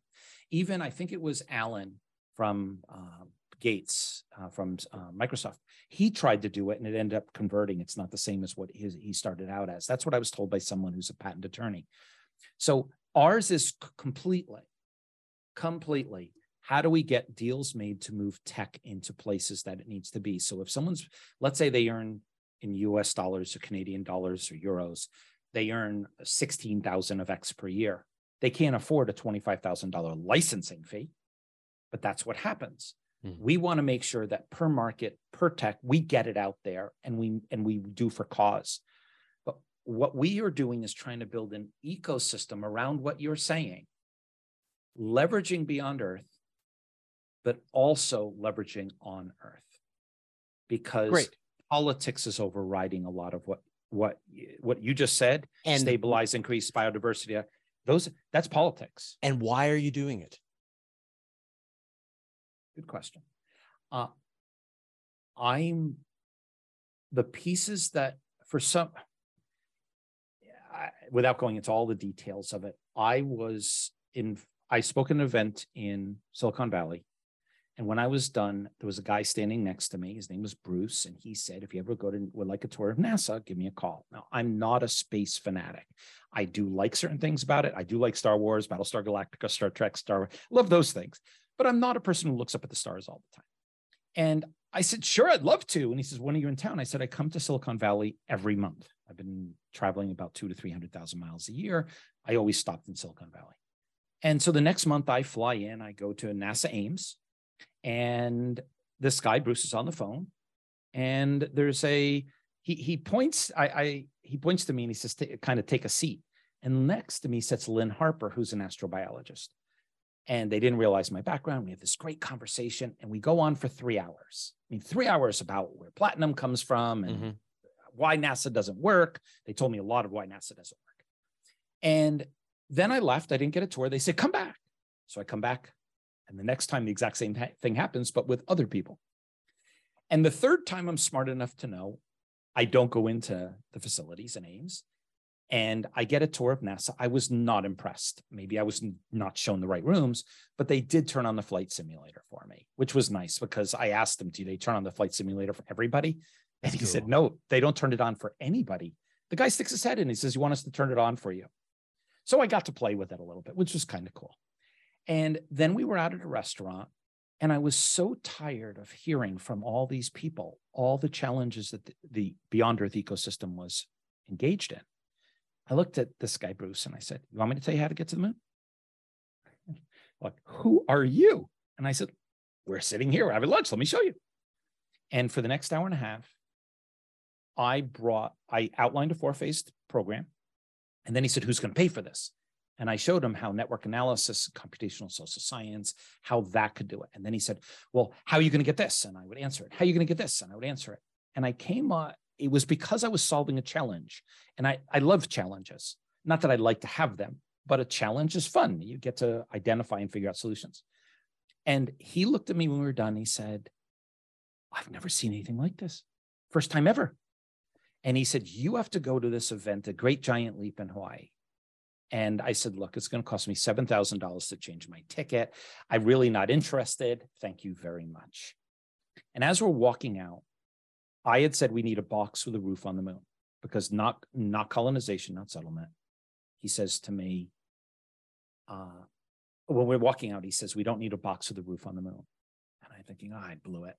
Even I think it was Alan from uh, Gates uh, from uh, Microsoft. He tried to do it, and it ended up converting. It's not the same as what his, he started out as. That's what I was told by someone who's a patent attorney. So ours is completely, completely how do we get deals made to move tech into places that it needs to be? So if someone's, let's say they earn in US dollars or Canadian dollars or euros, they earn 16,000 of X per year. They can't afford a $25,000 licensing fee, but that's what happens. Mm-hmm. We want to make sure that per market, per tech, we get it out there and we and we do for cause. But what we are doing is trying to build an ecosystem around what you're saying, leveraging Beyond Earth but also leveraging on Earth. Because Great. politics is overriding a lot of what what what you just said and stabilize increase biodiversity. Those that's politics. And why are you doing it? Good question. Uh, i'm the pieces that for some I, without going into all the details of it i was in i spoke at an event in silicon valley and when I was done, there was a guy standing next to me. His name was Bruce, and he said, "If you ever go to would like a tour of NASA, give me a call." Now, I'm not a space fanatic. I do like certain things about it. I do like Star Wars, Battlestar Galactica, Star Trek, Star. Love those things, but I'm not a person who looks up at the stars all the time. And I said, "Sure, I'd love to." And he says, "When are you in town?" I said, "I come to Silicon Valley every month. I've been traveling about two to three hundred thousand miles a year. I always stopped in Silicon Valley." And so the next month I fly in, I go to NASA Ames and this guy Bruce is on the phone, and there's a he he points I, I he points to me and he says kind of take a seat, and next to me sits Lynn Harper, who's an astrobiologist, and they didn't realize my background. We have this great conversation, and we go on for three hours. I mean, three hours about where platinum comes from and mm-hmm. why NASA doesn't work. They told me a lot of why NASA doesn't work, and then I left. I didn't get a tour. They said come back, so I come back and the next time, the exact same thing happens, but with other people. And the third time, I'm smart enough to know I don't go into the facilities in Ames and I get a tour of NASA. I was not impressed. Maybe I was not shown the right rooms, but they did turn on the flight simulator for me, which was nice because I asked them, do they turn on the flight simulator for everybody? And he cool. said, no, they don't turn it on for anybody. The guy sticks his head in. He says, you want us to turn it on for you? So I got to play with it a little bit, which was kind of cool. And then we were out at a restaurant, and I was so tired of hearing from all these people all the challenges that the, the Beyond Earth ecosystem was engaged in. I looked at this guy, Bruce, and I said, You want me to tell you how to get to the moon? (laughs) like, who are you? And I said, We're sitting here, having lunch. Let me show you. And for the next hour and a half, I brought, I outlined a four phased program. And then he said, Who's going to pay for this? And I showed him how network analysis, computational social science, how that could do it. And then he said, Well, how are you going to get this? And I would answer it. How are you going to get this? And I would answer it. And I came it was because I was solving a challenge. And I, I love challenges. Not that I like to have them, but a challenge is fun. You get to identify and figure out solutions. And he looked at me when we were done. He said, I've never seen anything like this. First time ever. And he said, You have to go to this event, a great giant leap in Hawaii. And I said, Look, it's going to cost me $7,000 to change my ticket. I'm really not interested. Thank you very much. And as we're walking out, I had said we need a box with a roof on the moon because not, not colonization, not settlement. He says to me, uh, when we're walking out, he says, We don't need a box with a roof on the moon. And I'm thinking, oh, I blew it.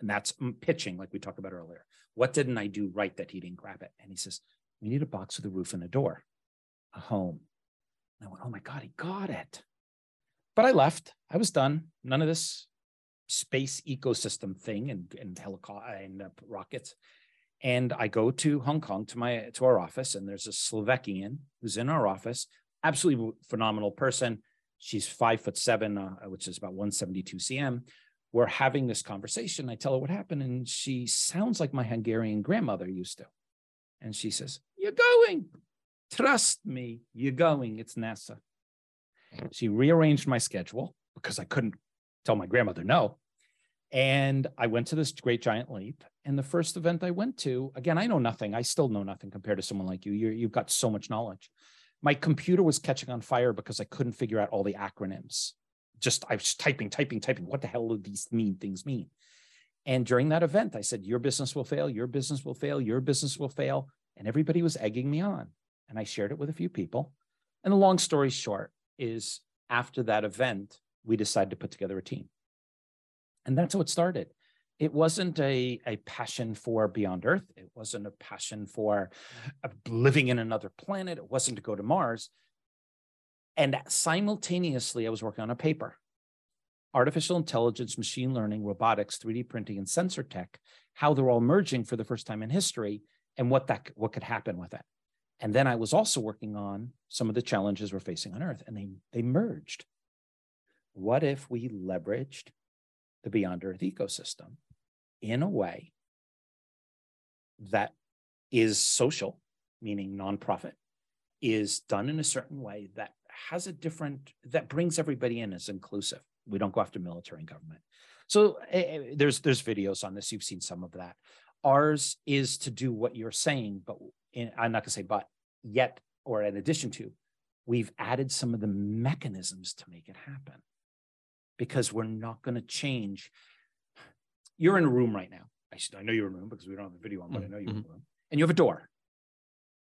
And that's pitching, like we talked about earlier. What didn't I do right that he didn't grab it? And he says, We need a box with a roof and a door, home. And I went, Oh my God, he got it. But I left. I was done. None of this space ecosystem thing and, and helicopter and uh, rockets. And I go to Hong Kong to my to our office, and there's a Slovakian who's in our office, absolutely phenomenal person. She's five foot seven, uh, which is about 172 cm. We're having this conversation. I tell her what happened, and she sounds like my Hungarian grandmother used to. And she says, You're going. Trust me, you're going. It's NASA. She rearranged my schedule because I couldn't tell my grandmother no. And I went to this great giant leap. And the first event I went to, again, I know nothing. I still know nothing compared to someone like you. you you've got so much knowledge. My computer was catching on fire because I couldn't figure out all the acronyms. Just I was typing, typing, typing. What the hell do these mean things mean? And during that event, I said, Your business will fail, your business will fail, your business will fail. And everybody was egging me on. And I shared it with a few people. And the long story short is after that event, we decided to put together a team. And that's how it started. It wasn't a, a passion for Beyond Earth. It wasn't a passion for living in another planet. It wasn't to go to Mars. And simultaneously, I was working on a paper artificial intelligence, machine learning, robotics, 3D printing, and sensor tech, how they're all merging for the first time in history and what that what could happen with it. And then I was also working on some of the challenges we're facing on Earth, and they they merged. What if we leveraged the Beyond Earth ecosystem in a way that is social, meaning nonprofit, is done in a certain way that has a different, that brings everybody in as inclusive. We don't go after military and government. So uh, there's there's videos on this. You've seen some of that. Ours is to do what you're saying, but in, I'm not going to say but yet or in addition to, we've added some of the mechanisms to make it happen because we're not going to change. You're in a room right now. I, should, I know you're in a room because we don't have a video on, but mm-hmm. I know you're in a mm-hmm. room, and you have a door.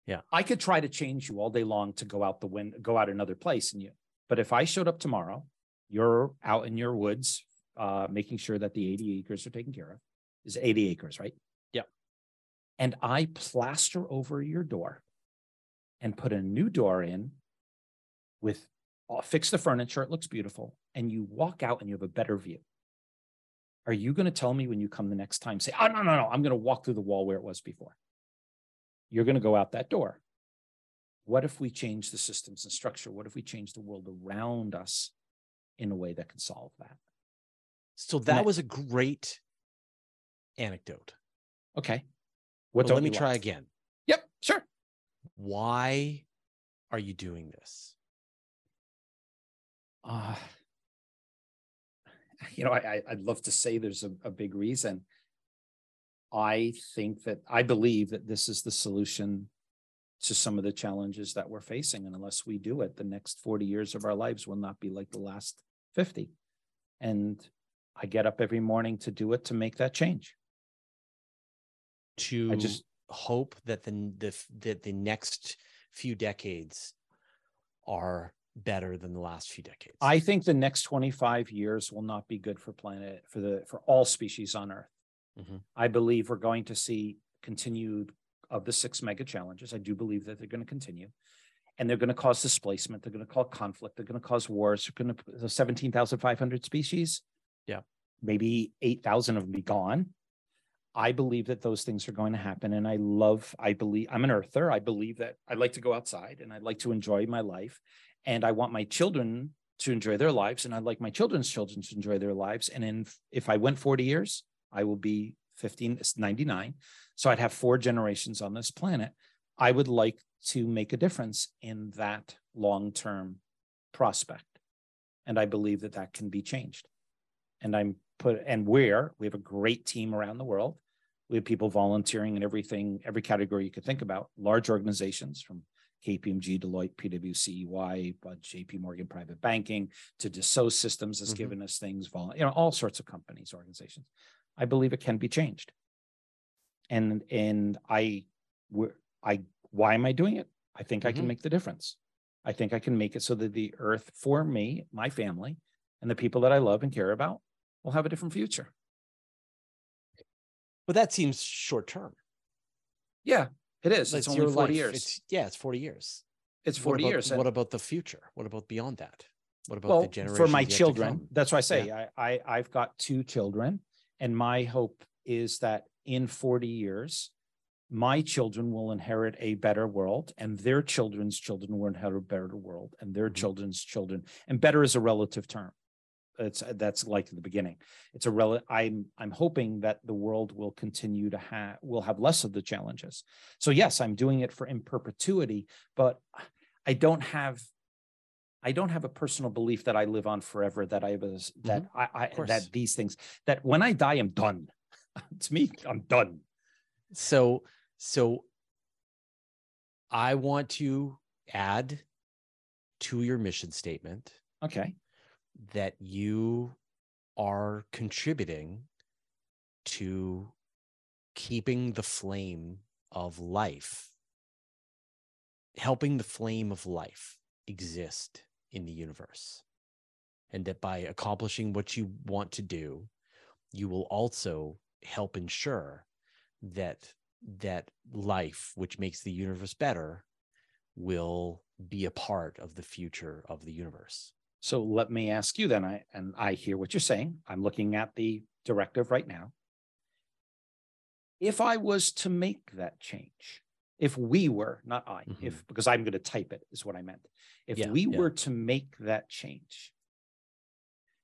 Yeah, I could try to change you all day long to go out the wind, go out another place, and you. But if I showed up tomorrow, you're out in your woods, uh, making sure that the 80 acres are taken care of. Is 80 acres, right? And I plaster over your door and put a new door in with uh, fix the furniture. It looks beautiful. And you walk out and you have a better view. Are you going to tell me when you come the next time, say, oh, no, no, no, I'm going to walk through the wall where it was before? You're going to go out that door. What if we change the systems and structure? What if we change the world around us in a way that can solve that? So that was a great anecdote. Okay. What let me try again. Yep, sure. Why are you doing this? uh, you know, I, I'd love to say there's a, a big reason. I think that I believe that this is the solution to some of the challenges that we're facing. And unless we do it, the next 40 years of our lives will not be like the last 50. And I get up every morning to do it to make that change. To I just hope that the, the that the next few decades are better than the last few decades. I think the next 25 years will not be good for planet for the for all species on Earth. Mm-hmm. I believe we're going to see continued of the six mega challenges. I do believe that they're going to continue. And they're going to cause displacement. They're going to cause conflict. They're going to cause wars. They're going to 17,500 species. Yeah. Maybe 8,000 of them be gone. I believe that those things are going to happen. And I love, I believe, I'm an earther. I believe that I like to go outside and I like to enjoy my life and I want my children to enjoy their lives, and I'd like my children's children to enjoy their lives. And in, if I went 40 years, I will be 15 is 99. So I'd have four generations on this planet. I would like to make a difference in that long term prospect. And I believe that that can be changed. And I'm put, and where we have a great team around the world. We have people volunteering in everything, every category you could think about, large organizations from KPMG, Deloitte, PwC, EY, JP Morgan Private Banking to Dassault Systems has mm-hmm. given us things, you know, all sorts of companies, organizations. I believe it can be changed. And and I, I, why am I doing it? I think mm-hmm. I can mm-hmm. make the difference. I think I can make it so that the earth for me, my family, and the people that I love and care about will have a different future. But that seems short term. Yeah, it is. It's, it's only 40 life. years. It's, yeah, it's 40 years. It's 40 what about, years. What about the future? What about beyond that? What about well, the generation? For my children, that's why I say yeah. I, I I've got two children, and my hope is that in 40 years, my children will inherit a better world, and their children's children will inherit a better world, and their mm-hmm. children's children. And better is a relative term it's that's like the beginning it's a rel i'm i'm hoping that the world will continue to have will have less of the challenges so yes i'm doing it for in perpetuity but i don't have I don't have a personal belief that I live on forever. That I was that mm-hmm. I, I that these things that when I die, I'm done. (laughs) to me, I'm done. So so I want to add to your mission statement. Okay that you are contributing to keeping the flame of life, helping the flame of life exist in the universe. And that by accomplishing what you want to do, you will also help ensure that that life which makes the universe better will be a part of the future of the universe so let me ask you then, I and I hear what you're saying. I'm looking at the directive right now. If I was to make that change, if we were, not I, mm-hmm. if because I'm going to type it is what I meant. If yeah, we yeah. were to make that change,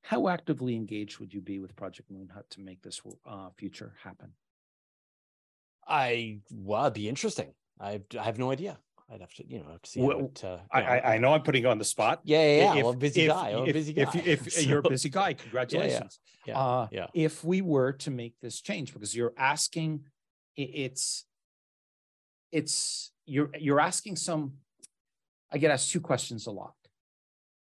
how actively engaged would you be with Project Moon Hut to make this uh, future happen? I well, it'd be interesting. I I have no idea. I'd have to, you know, have to see. Well, uh, I, I know I'm putting you on the spot. Yeah, yeah, yeah. If, well, busy if, guy. If, (laughs) busy guy. If, if, so, you're a busy guy, congratulations. Yeah, yeah, uh, yeah. If we were to make this change, because you're asking, it's, it's you're you're asking some. I get asked two questions a lot.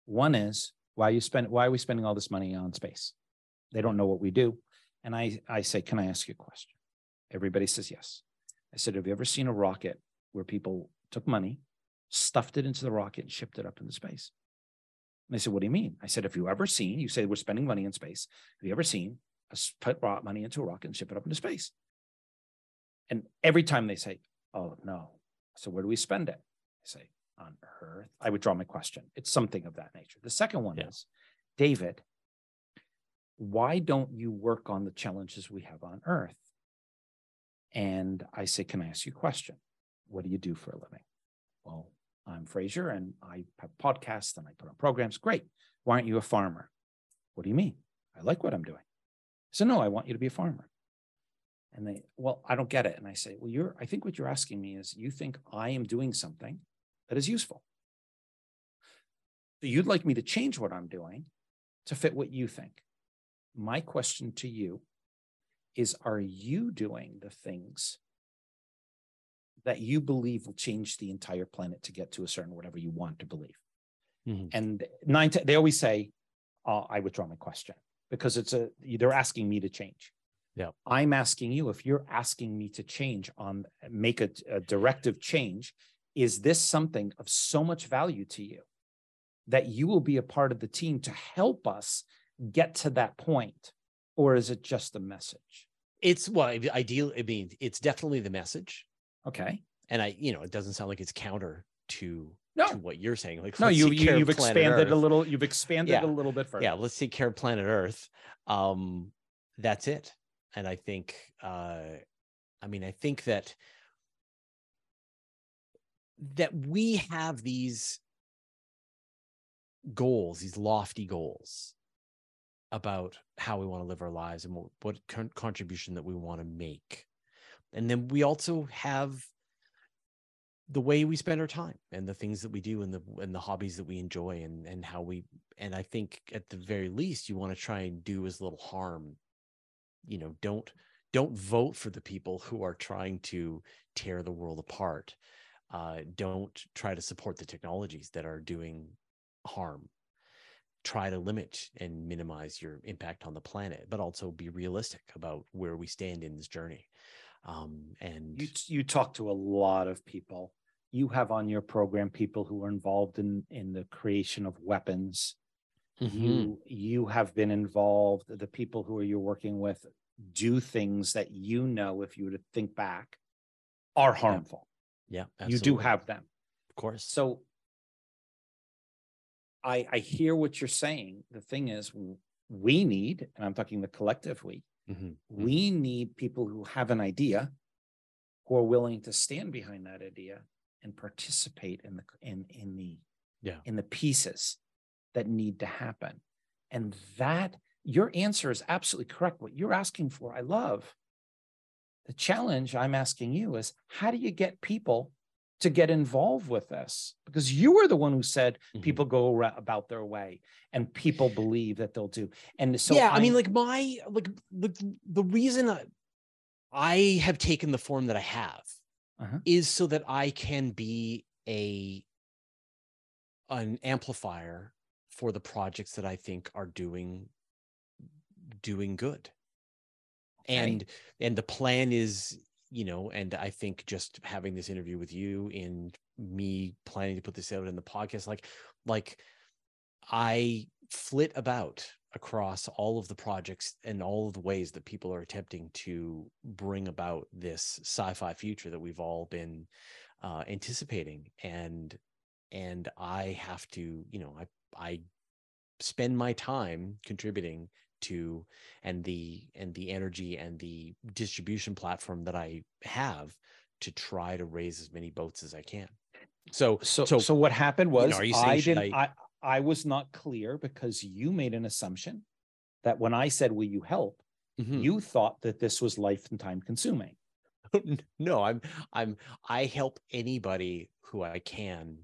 One is why you spend why are we spending all this money on space? They don't know what we do, and I I say, can I ask you a question? Everybody says yes. I said, have you ever seen a rocket where people took money, stuffed it into the rocket, and shipped it up into space. And they said, What do you mean? I said, Have you ever seen, you say we're spending money in space. Have you ever seen us put money into a rocket and ship it up into space? And every time they say, Oh, no. So where do we spend it? I say, On Earth. I would draw my question. It's something of that nature. The second one yeah. is, David, why don't you work on the challenges we have on Earth? And I say, Can I ask you a question? What do you do for a living? Well, I'm Fraser and I have podcasts and I put on programs. Great. Why aren't you a farmer? What do you mean? I like what I'm doing. Said, no, I want you to be a farmer. And they, well, I don't get it. And I say, well, you're, I think what you're asking me is you think I am doing something that is useful. You'd like me to change what I'm doing to fit what you think. My question to you is Are you doing the things that you believe will change the entire planet to get to a certain whatever you want to believe. Mm-hmm. And nine, they always say, uh, "I withdraw my question," because it's a they're asking me to change. Yeah, I'm asking you if you're asking me to change on make a, a directive change. Is this something of so much value to you that you will be a part of the team to help us get to that point, or is it just a message? It's well, ideal. I mean, it's definitely the message Okay. And I, you know, it doesn't sound like it's counter to no. to what you're saying. Like, no, you, you have expanded Earth. a little. You've expanded yeah. a little bit further. Yeah, let's take care of planet Earth. Um, that's it. And I think, uh, I mean, I think that that we have these goals, these lofty goals, about how we want to live our lives and what, what contribution that we want to make and then we also have the way we spend our time and the things that we do and the and the hobbies that we enjoy and and how we and I think at the very least you want to try and do as little harm. You know don't don't vote for the people who are trying to tear the world apart. Uh, don't try to support the technologies that are doing harm. Try to limit and minimize your impact on the planet but also be realistic about where we stand in this journey um, and you you talk to a lot of people. You have on your program people who are involved in in the creation of weapons. Mm-hmm. you you have been involved the people who are you're working with do things that you know if you were to think back are harmful. Yeah, yeah you do have them. Of course. So i i hear what you're saying. The thing is we need and i'm talking the collective we mm-hmm. mm-hmm. we need people who have an idea who are willing to stand behind that idea and participate in the in in the yeah in the pieces that need to happen and that your answer is absolutely correct what you're asking for i love the challenge i'm asking you is how do you get people to get involved with this because you were the one who said mm-hmm. people go about their way and people believe that they'll do and so yeah I'm, i mean like my like the, the reason I, I have taken the form that i have uh-huh. is so that I can be a an amplifier for the projects that I think are doing doing good. Okay. And and the plan is, you know, and I think just having this interview with you and me planning to put this out in the podcast like like I flit about across all of the projects and all of the ways that people are attempting to bring about this sci-fi future that we've all been uh, anticipating. And and i have to you know i i spend my time contributing to and the and the energy and the distribution platform that i have to try to raise as many boats as i can so so so, so what happened was you know, I didn't I, I was not clear because you made an assumption that when I said, Will you help? Mm-hmm. you thought that this was life and time consuming. (laughs) no, I'm I'm I help anybody who I can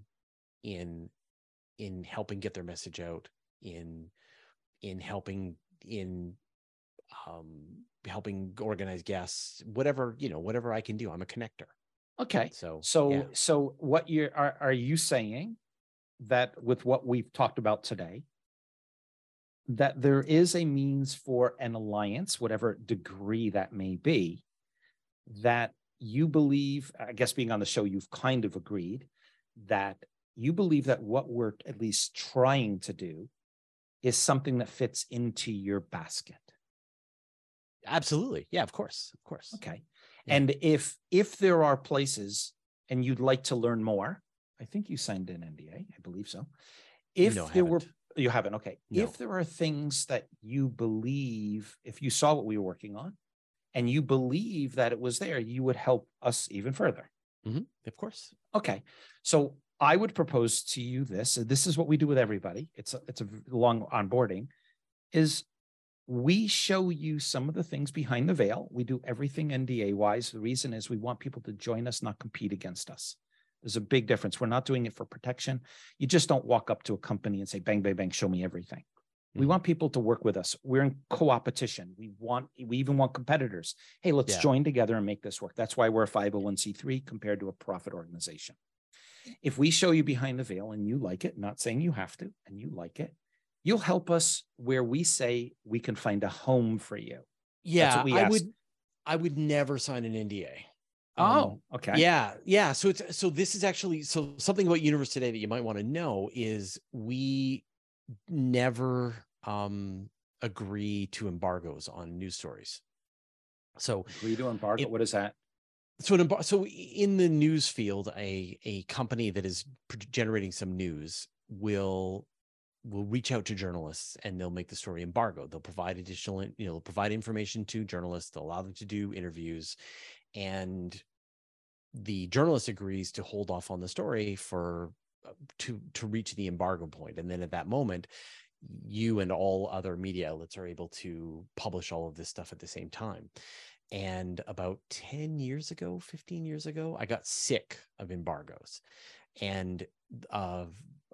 in in helping get their message out, in in helping in um helping organize guests, whatever, you know, whatever I can do. I'm a connector. Okay. So so yeah. so what you are are you saying that with what we've talked about today, that there is a means for an alliance, whatever degree that may be, that you believe, I guess being on the show, you've kind of agreed that you believe that what we're at least trying to do is something that fits into your basket. Absolutely. Yeah, of course. Of course. Okay. Yeah. And if if there are places and you'd like to learn more, I think you signed an NDA. I believe so. If no, there were, you haven't. Okay. No. If there are things that you believe, if you saw what we were working on, and you believe that it was there, you would help us even further. Mm-hmm. Of course. Okay. So I would propose to you this. This is what we do with everybody. It's a, it's a long onboarding. Is we show you some of the things behind the veil. We do everything NDA wise. The reason is we want people to join us, not compete against us. There's a big difference. We're not doing it for protection. You just don't walk up to a company and say, bang, bang, bang, show me everything. We mm-hmm. want people to work with us. We're in co-opetition. We want, we even want competitors. Hey, let's yeah. join together and make this work. That's why we're a 501c3 compared to a profit organization. If we show you behind the veil and you like it, not saying you have to, and you like it, you'll help us where we say we can find a home for you. Yeah, I would I would never sign an NDA. Oh, um, okay. Yeah, yeah. So it's so this is actually so something about Universe Today that you might want to know is we never um agree to embargoes on news stories. So agree to embargo. It, what is that? So an so in the news field, a a company that is generating some news will will reach out to journalists and they'll make the story embargo. They'll provide additional, you know, provide information to journalists. They'll allow them to do interviews, and the journalist agrees to hold off on the story for uh, to to reach the embargo point and then at that moment you and all other media outlets are able to publish all of this stuff at the same time. And about 10 years ago, 15 years ago, I got sick of embargoes. And uh,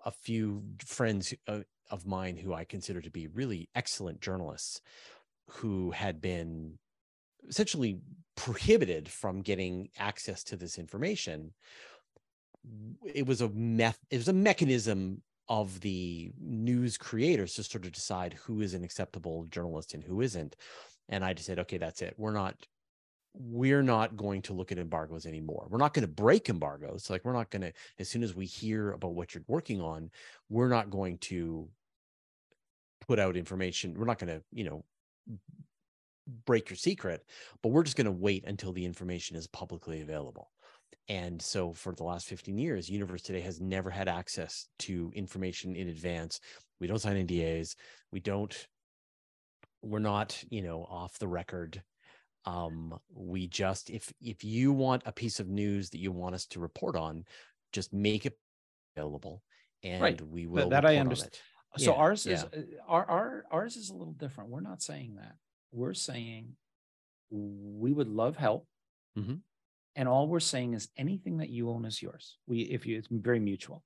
a few friends uh, of mine who I consider to be really excellent journalists who had been essentially prohibited from getting access to this information it was a meth it was a mechanism of the news creators to sort of decide who is an acceptable journalist and who isn't and i just said okay that's it. We're not we're not going to look at embargoes anymore. We're not going to break embargoes. Like we're not going to as soon as we hear about what you're working on we're not going to put out information. We're not going to you know break your secret but we're just going to wait until the information is publicly available. And so for the last 15 years, Universe Today has never had access to information in advance. We don't sign NDAs. We don't, we're not, you know, off the record. Um, we just if if you want a piece of news that you want us to report on, just make it available and right. we will that, that I understand. So yeah, ours is yeah. Uh, our, our ours is a little different. We're not saying that. We're saying we would love help. Mm-hmm and all we're saying is anything that you own is yours we if you it's very mutual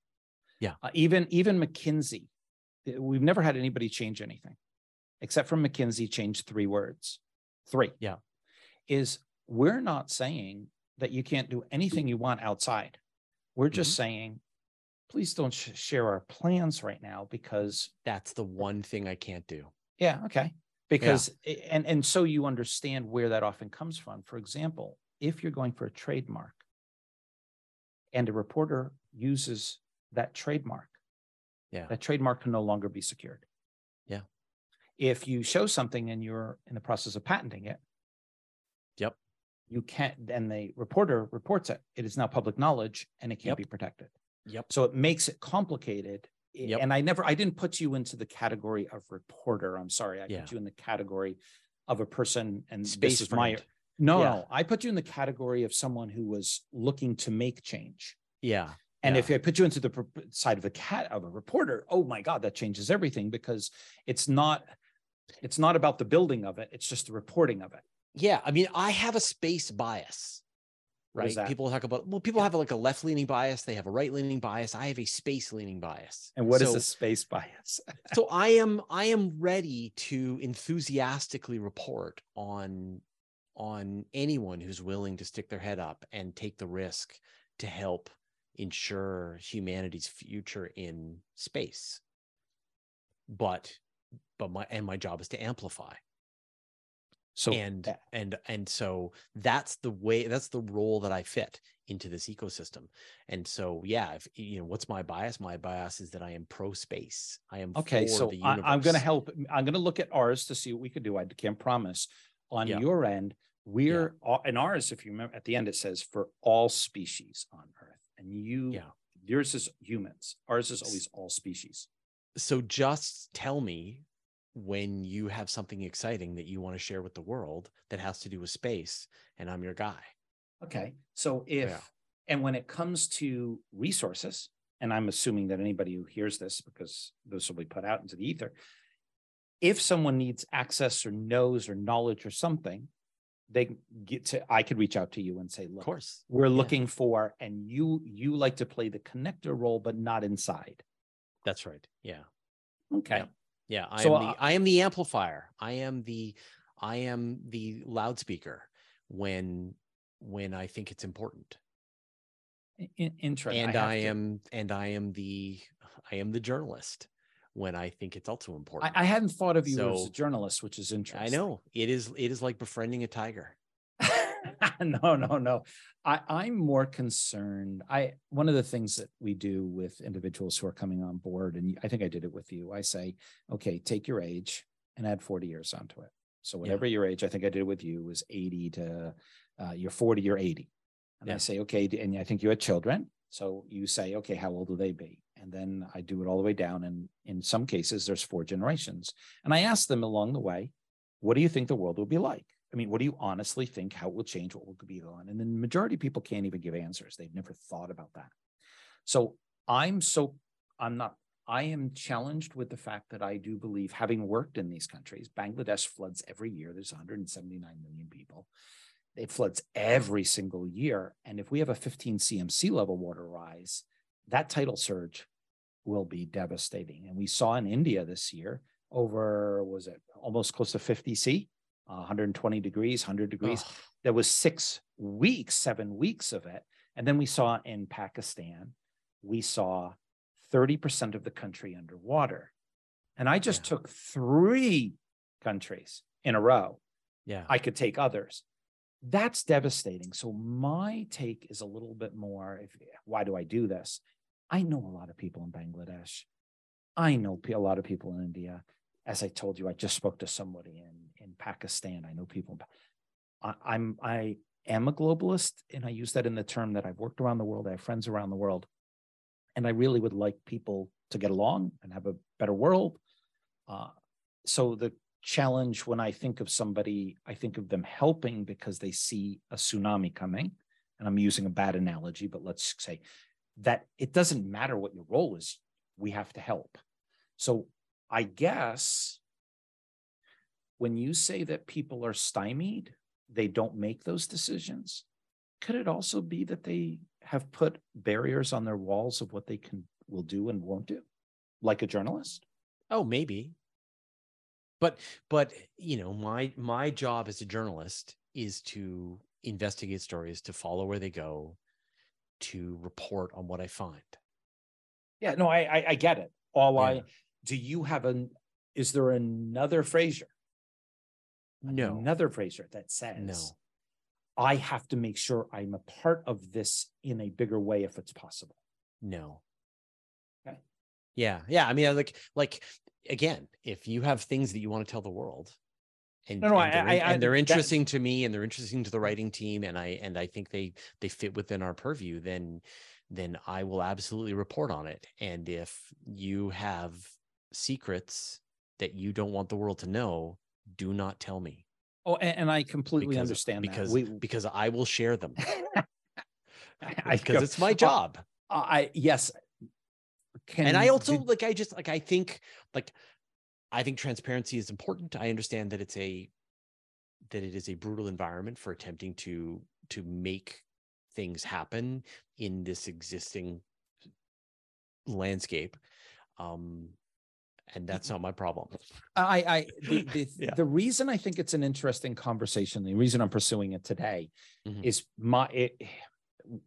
yeah uh, even even mckinsey we've never had anybody change anything except for mckinsey changed three words three yeah is we're not saying that you can't do anything you want outside we're just mm-hmm. saying please don't sh- share our plans right now because that's the one thing i can't do yeah okay because yeah. and and so you understand where that often comes from for example if you're going for a trademark and a reporter uses that trademark, yeah. that trademark can no longer be secured. If you show something and you're in the process of patenting it, yep. You can't, and the reporter reports it. It is now public knowledge and it can't yep. be protected. Yep. So it makes it complicated. Yep. And I never, I didn't put you into the category of reporter. I'm sorry. I yeah. put you in the category of a person, and Space is my no, yeah. no. I put you in the category of someone who was looking to make change. Yeah. And yeah. if I put you into the side of a cat of a reporter, oh my God, that changes everything because it's not it's not about the building of it, it's just the reporting of it. Yeah. I mean, I have a space bias. Right. People talk about well, people have like a left leaning bias, they have a right leaning bias. I have a space leaning bias. And what so, is a space bias? (laughs) so I am I am ready to enthusiastically report on on anyone who's willing to stick their head up and take the risk to help ensure humanity's future in space but but my and my job is to amplify. So and and and so that's the way that's the role that i fit into this ecosystem. And so yeah if you know what's my bias? My bias is that i am pro space i am okay so I, am going to help i'm going to look at ours to see what we could do. I can't promise. On yeah. your end we're yeah. in ours if you remember at the end it says for all species on earth. And you yeah. yours is humans. Ours is always all species. So just tell me when you have something exciting that you want to share with the world that has to do with space and i'm your guy. Okay so if yeah. and when it comes to resources and i'm assuming that anybody who hears this because this will be put out into the ether if someone needs access or knows or knowledge or something they get to i could reach out to you and say look of course. we're yeah. looking for and you you like to play the connector role but not inside. That's right. Yeah. Okay. Yeah, yeah. i so, am the i am the amplifier i am the i am the loudspeaker when when i think it's important interesting and i, I am and i am the i am the journalist when I think it's also important. I, I hadn't thought of you so, as a journalist, which is interesting. I know it is. It is like befriending a tiger. (laughs) no, no, no. I, I'm more concerned. I one of the things that we do with individuals who are coming on board, and I think I did it with you. I say, okay, take your age and add 40 years onto it. So whatever yeah. your age, I think I did it with you was 80 to uh, you're 40 or 80. And yeah. I say, okay, and I think you had children. So you say, okay, how old will they be? And then I do it all the way down. And in some cases, there's four generations. And I ask them along the way, what do you think the world will be like? I mean, what do you honestly think how it will change? What will be on? And then the majority of people can't even give answers. They've never thought about that. So I'm so I'm not I am challenged with the fact that I do believe, having worked in these countries, Bangladesh floods every year. There's 179 million people. It floods every single year. And if we have a 15 cm sea level water rise, that tidal surge will be devastating. And we saw in India this year over, was it almost close to 50 C, uh, 120 degrees, 100 degrees. Oh. There was six weeks, seven weeks of it. And then we saw in Pakistan, we saw 30% of the country underwater. And I just yeah. took three countries in a row. Yeah. I could take others. That's devastating. So my take is a little bit more if why do I do this? I know a lot of people in Bangladesh. I know a lot of people in India. As I told you, I just spoke to somebody in, in Pakistan. I know people. I, I'm I am a globalist, and I use that in the term that I've worked around the world. I have friends around the world, and I really would like people to get along and have a better world. Uh, so the challenge when I think of somebody, I think of them helping because they see a tsunami coming. And I'm using a bad analogy, but let's say that it doesn't matter what your role is, we have to help. So I guess when you say that people are stymied, they don't make those decisions, could it also be that they have put barriers on their walls of what they can will do and won't do, like a journalist? Oh, maybe. But but you know, my my job as a journalist is to investigate stories, to follow where they go, to report on what I find. Yeah, no, I I, I get it. All yeah. I do you have an is there another Fraser? No. Another Fraser that says no. I have to make sure I'm a part of this in a bigger way if it's possible. No. Okay. Yeah. Yeah. I mean, like, like again, if you have things that you want to tell the world, and, no, no, and, they're, I, I, and they're interesting that, to me and they're interesting to the writing team and i and i think they they fit within our purview then then i will absolutely report on it and if you have secrets that you don't want the world to know do not tell me. Oh and, and i completely because, understand because we, because i will share them. (laughs) Because it's my (laughs) job. Uh, i yes. Can and I also did, like I just like I think like I think transparency is important. I understand that it's a that it is a brutal environment for attempting to to make things happen in this existing landscape. Um and that's not my problem. I, I, the, (laughs) the, yeah. the, reason I think it's an interesting conversation, the reason I'm pursuing it today, mm-hmm. is my it,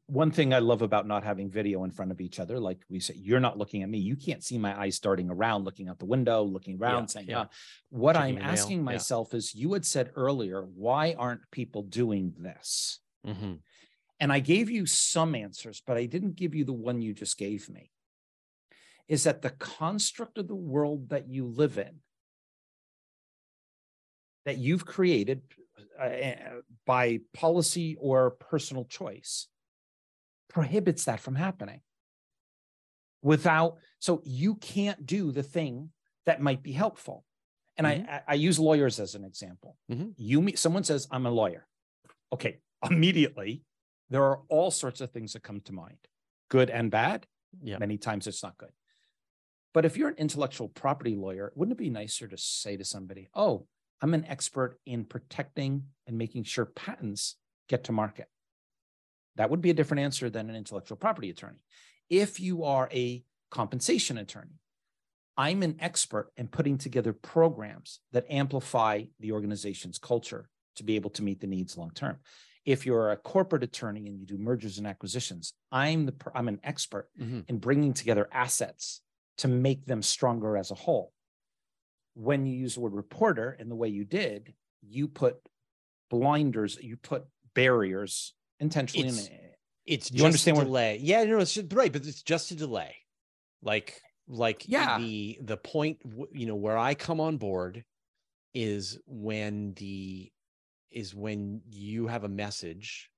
one thing I love about not having video in front of each other, like we say, you're not looking at me. You can't see my eyes darting around, looking out the window, looking around, yeah, saying, yeah. What Checking I'm asking myself yeah. is, you had said earlier, why aren't people doing this? Mm-hmm. And I gave you some answers, but I didn't give you the one you just gave me. Is that the construct of the world that you live in, that you've created uh, eh, by policy or personal choice, prohibits that from happening. Without so you can't do the thing that might be helpful. And mm-hmm. I, I use lawyers as an example. Mm-hmm. you meet someone says i'm a lawyer. Okay immediately there are all sorts of things that come to mind good and bad. Yeah. Many times it's not good but if you're an intellectual property lawyer wouldn't it be nicer to say to somebody oh i'm an expert in protecting and making sure patents get to market that would be a different answer than an intellectual property attorney. If you are a compensation attorney, I'm an expert in putting together programs that amplify the organization's culture to be able to meet the needs long term. If you're a corporate attorney and you do mergers and acquisitions, I'm the I'm an expert mm-hmm. in bringing together assets to make them stronger as a whole. When you use the word reporter in the way you did, you put blinders, you put barriers intentionally. It's, it's you understand a delay. Yeah, no, it's just, right, but it's just a delay. Like, like yeah, the the point you know where I come on board is when the is when you have a message.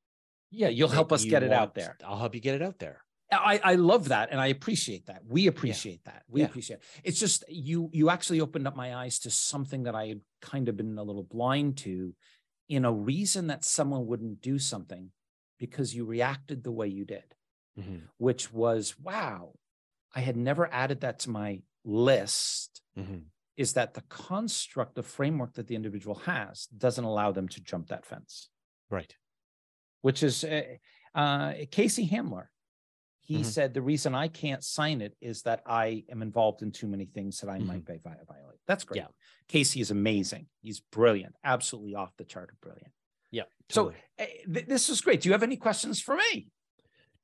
Yeah, you'll help us get it out there. I'll help you get it out there. I, I love that and I appreciate that. We appreciate yeah. that. We yeah. appreciate it. It's just you you actually opened up my eyes to something that I had kind of been a little blind to in a reason that someone wouldn't do something because you reacted the way you did, mm-hmm. which was, wow, I had never added that to my list. Mm-hmm. Is that the construct, the framework that the individual has doesn't allow them to jump that fence? Right. Which is uh, uh, Casey Handmer. He Mhm. said the reason I can't sign it is that I am involved in too many things that I might be vi- violate. That's great. Yeah. Casey is amazing. He's brilliant, absolutely off the chart of brilliant. Yeah. So uh, th- this is great. Do you have any questions for me?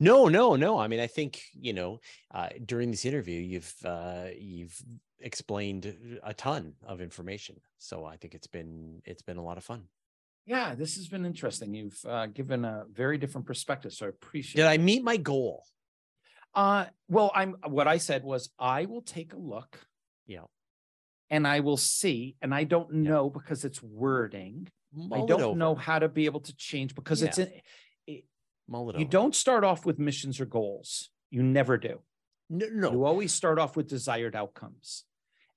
No, no, no. I mean, I think you know, uh, during this interview, you've uh, you've explained a ton of information. So I think it's been it's been a lot of fun. Yeah, this has been interesting. You've uh, given a very different perspective, so I appreciate. Did it. I meet my goal? Uh, well, I'm what I said was I will take a look. Yeah. And I will see, and I don't Yeah. know because it's wording. Mull I don't know how to be able to change because it's Yeah. in, Mull it you don't start off with missions or goals. You never do. No, no. You always start off with desired outcomes.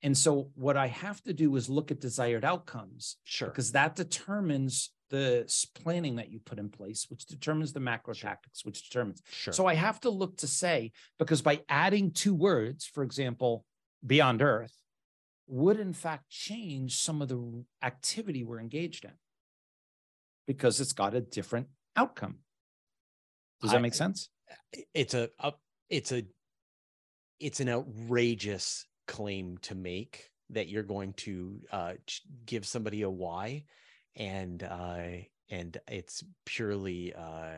And so what I have to do is look at desired outcomes sure. because that determines the planning that you put in place, which determines the macro Sure. tactics, which determines Sure. so I have to look to say, because by adding two words, for example, beyond earth, would in fact change some of the activity we're engaged in because it's got a different outcome. Does that I- make sense? it's a, a it's a it's an outrageous claim to make that you're going to uh give somebody a why and uh and it's purely uh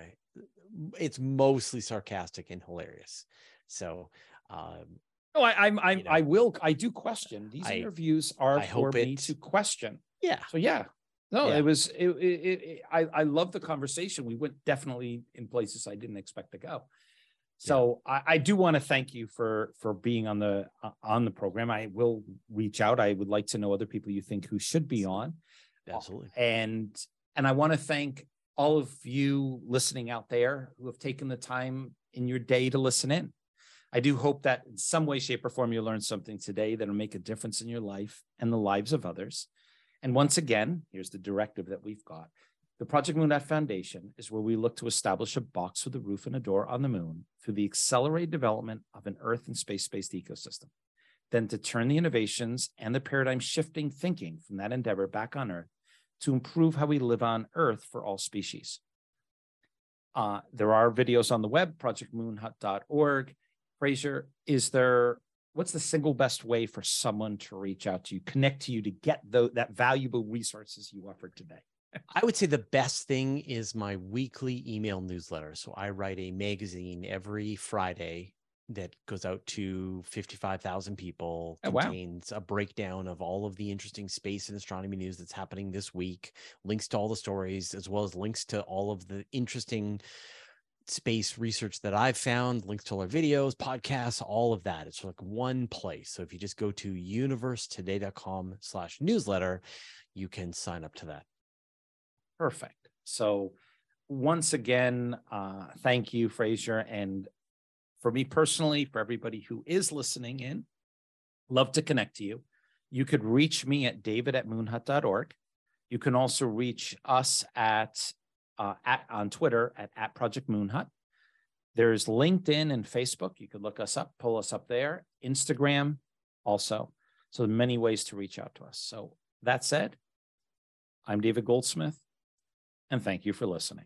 it's mostly sarcastic and hilarious so um No, I, I'm, I'm, you know. I will, I do question. These I- interviews are I for me it- to question. yeah So yeah, no, Yeah. it was, it, it, it, I, I love the conversation. We went definitely in places I didn't expect to go. So I, I do want to thank you for, for being on the, uh, on the program. I will reach out. I would like to know other people you think who should be on. Absolutely And, and I want to thank all of you listening out there who have taken the time in your day to listen in. I do hope that in some way, shape, or form, you learned something today that'll make a difference in your life and the lives of others. And once again, here's the directive that we've got. The Project Moon Hut Foundation is where we look to establish a box with a roof and a door on the moon through the accelerated development of an Earth and space-based ecosystem. Then to turn the innovations and the paradigm shifting thinking from that endeavor back on Earth to improve how we live on Earth for all species. Uh, there are videos on the web, projectmoonhut.org. Fraser, is there what's the single best way for someone to reach out to you, connect to you to get tho- that valuable resources you offered today? I would say the best thing is my weekly email newsletter. So I write a magazine every Friday that goes out to 55,000 people, Oh, wow. contains a breakdown of all of the interesting space and astronomy news that's happening this week, links to all the stories, as well as links to all of the interesting space research that I've found, links to all our videos, podcasts, all of that. It's like one place. So if you just go to universetoday.com slash newsletter, you can sign up to that. Perfect. So once again, uh, thank you, Fraser. And for me personally, for everybody who is listening in, love to connect to you. You could reach me at david at moonhut.org. You can also reach us at, uh, at on Twitter at, at Project Moonhut. There's LinkedIn and Facebook. You could look us up, pull us up there. Instagram also. So many ways to reach out to us. So that said, I'm David Goldsmith and thank you for listening.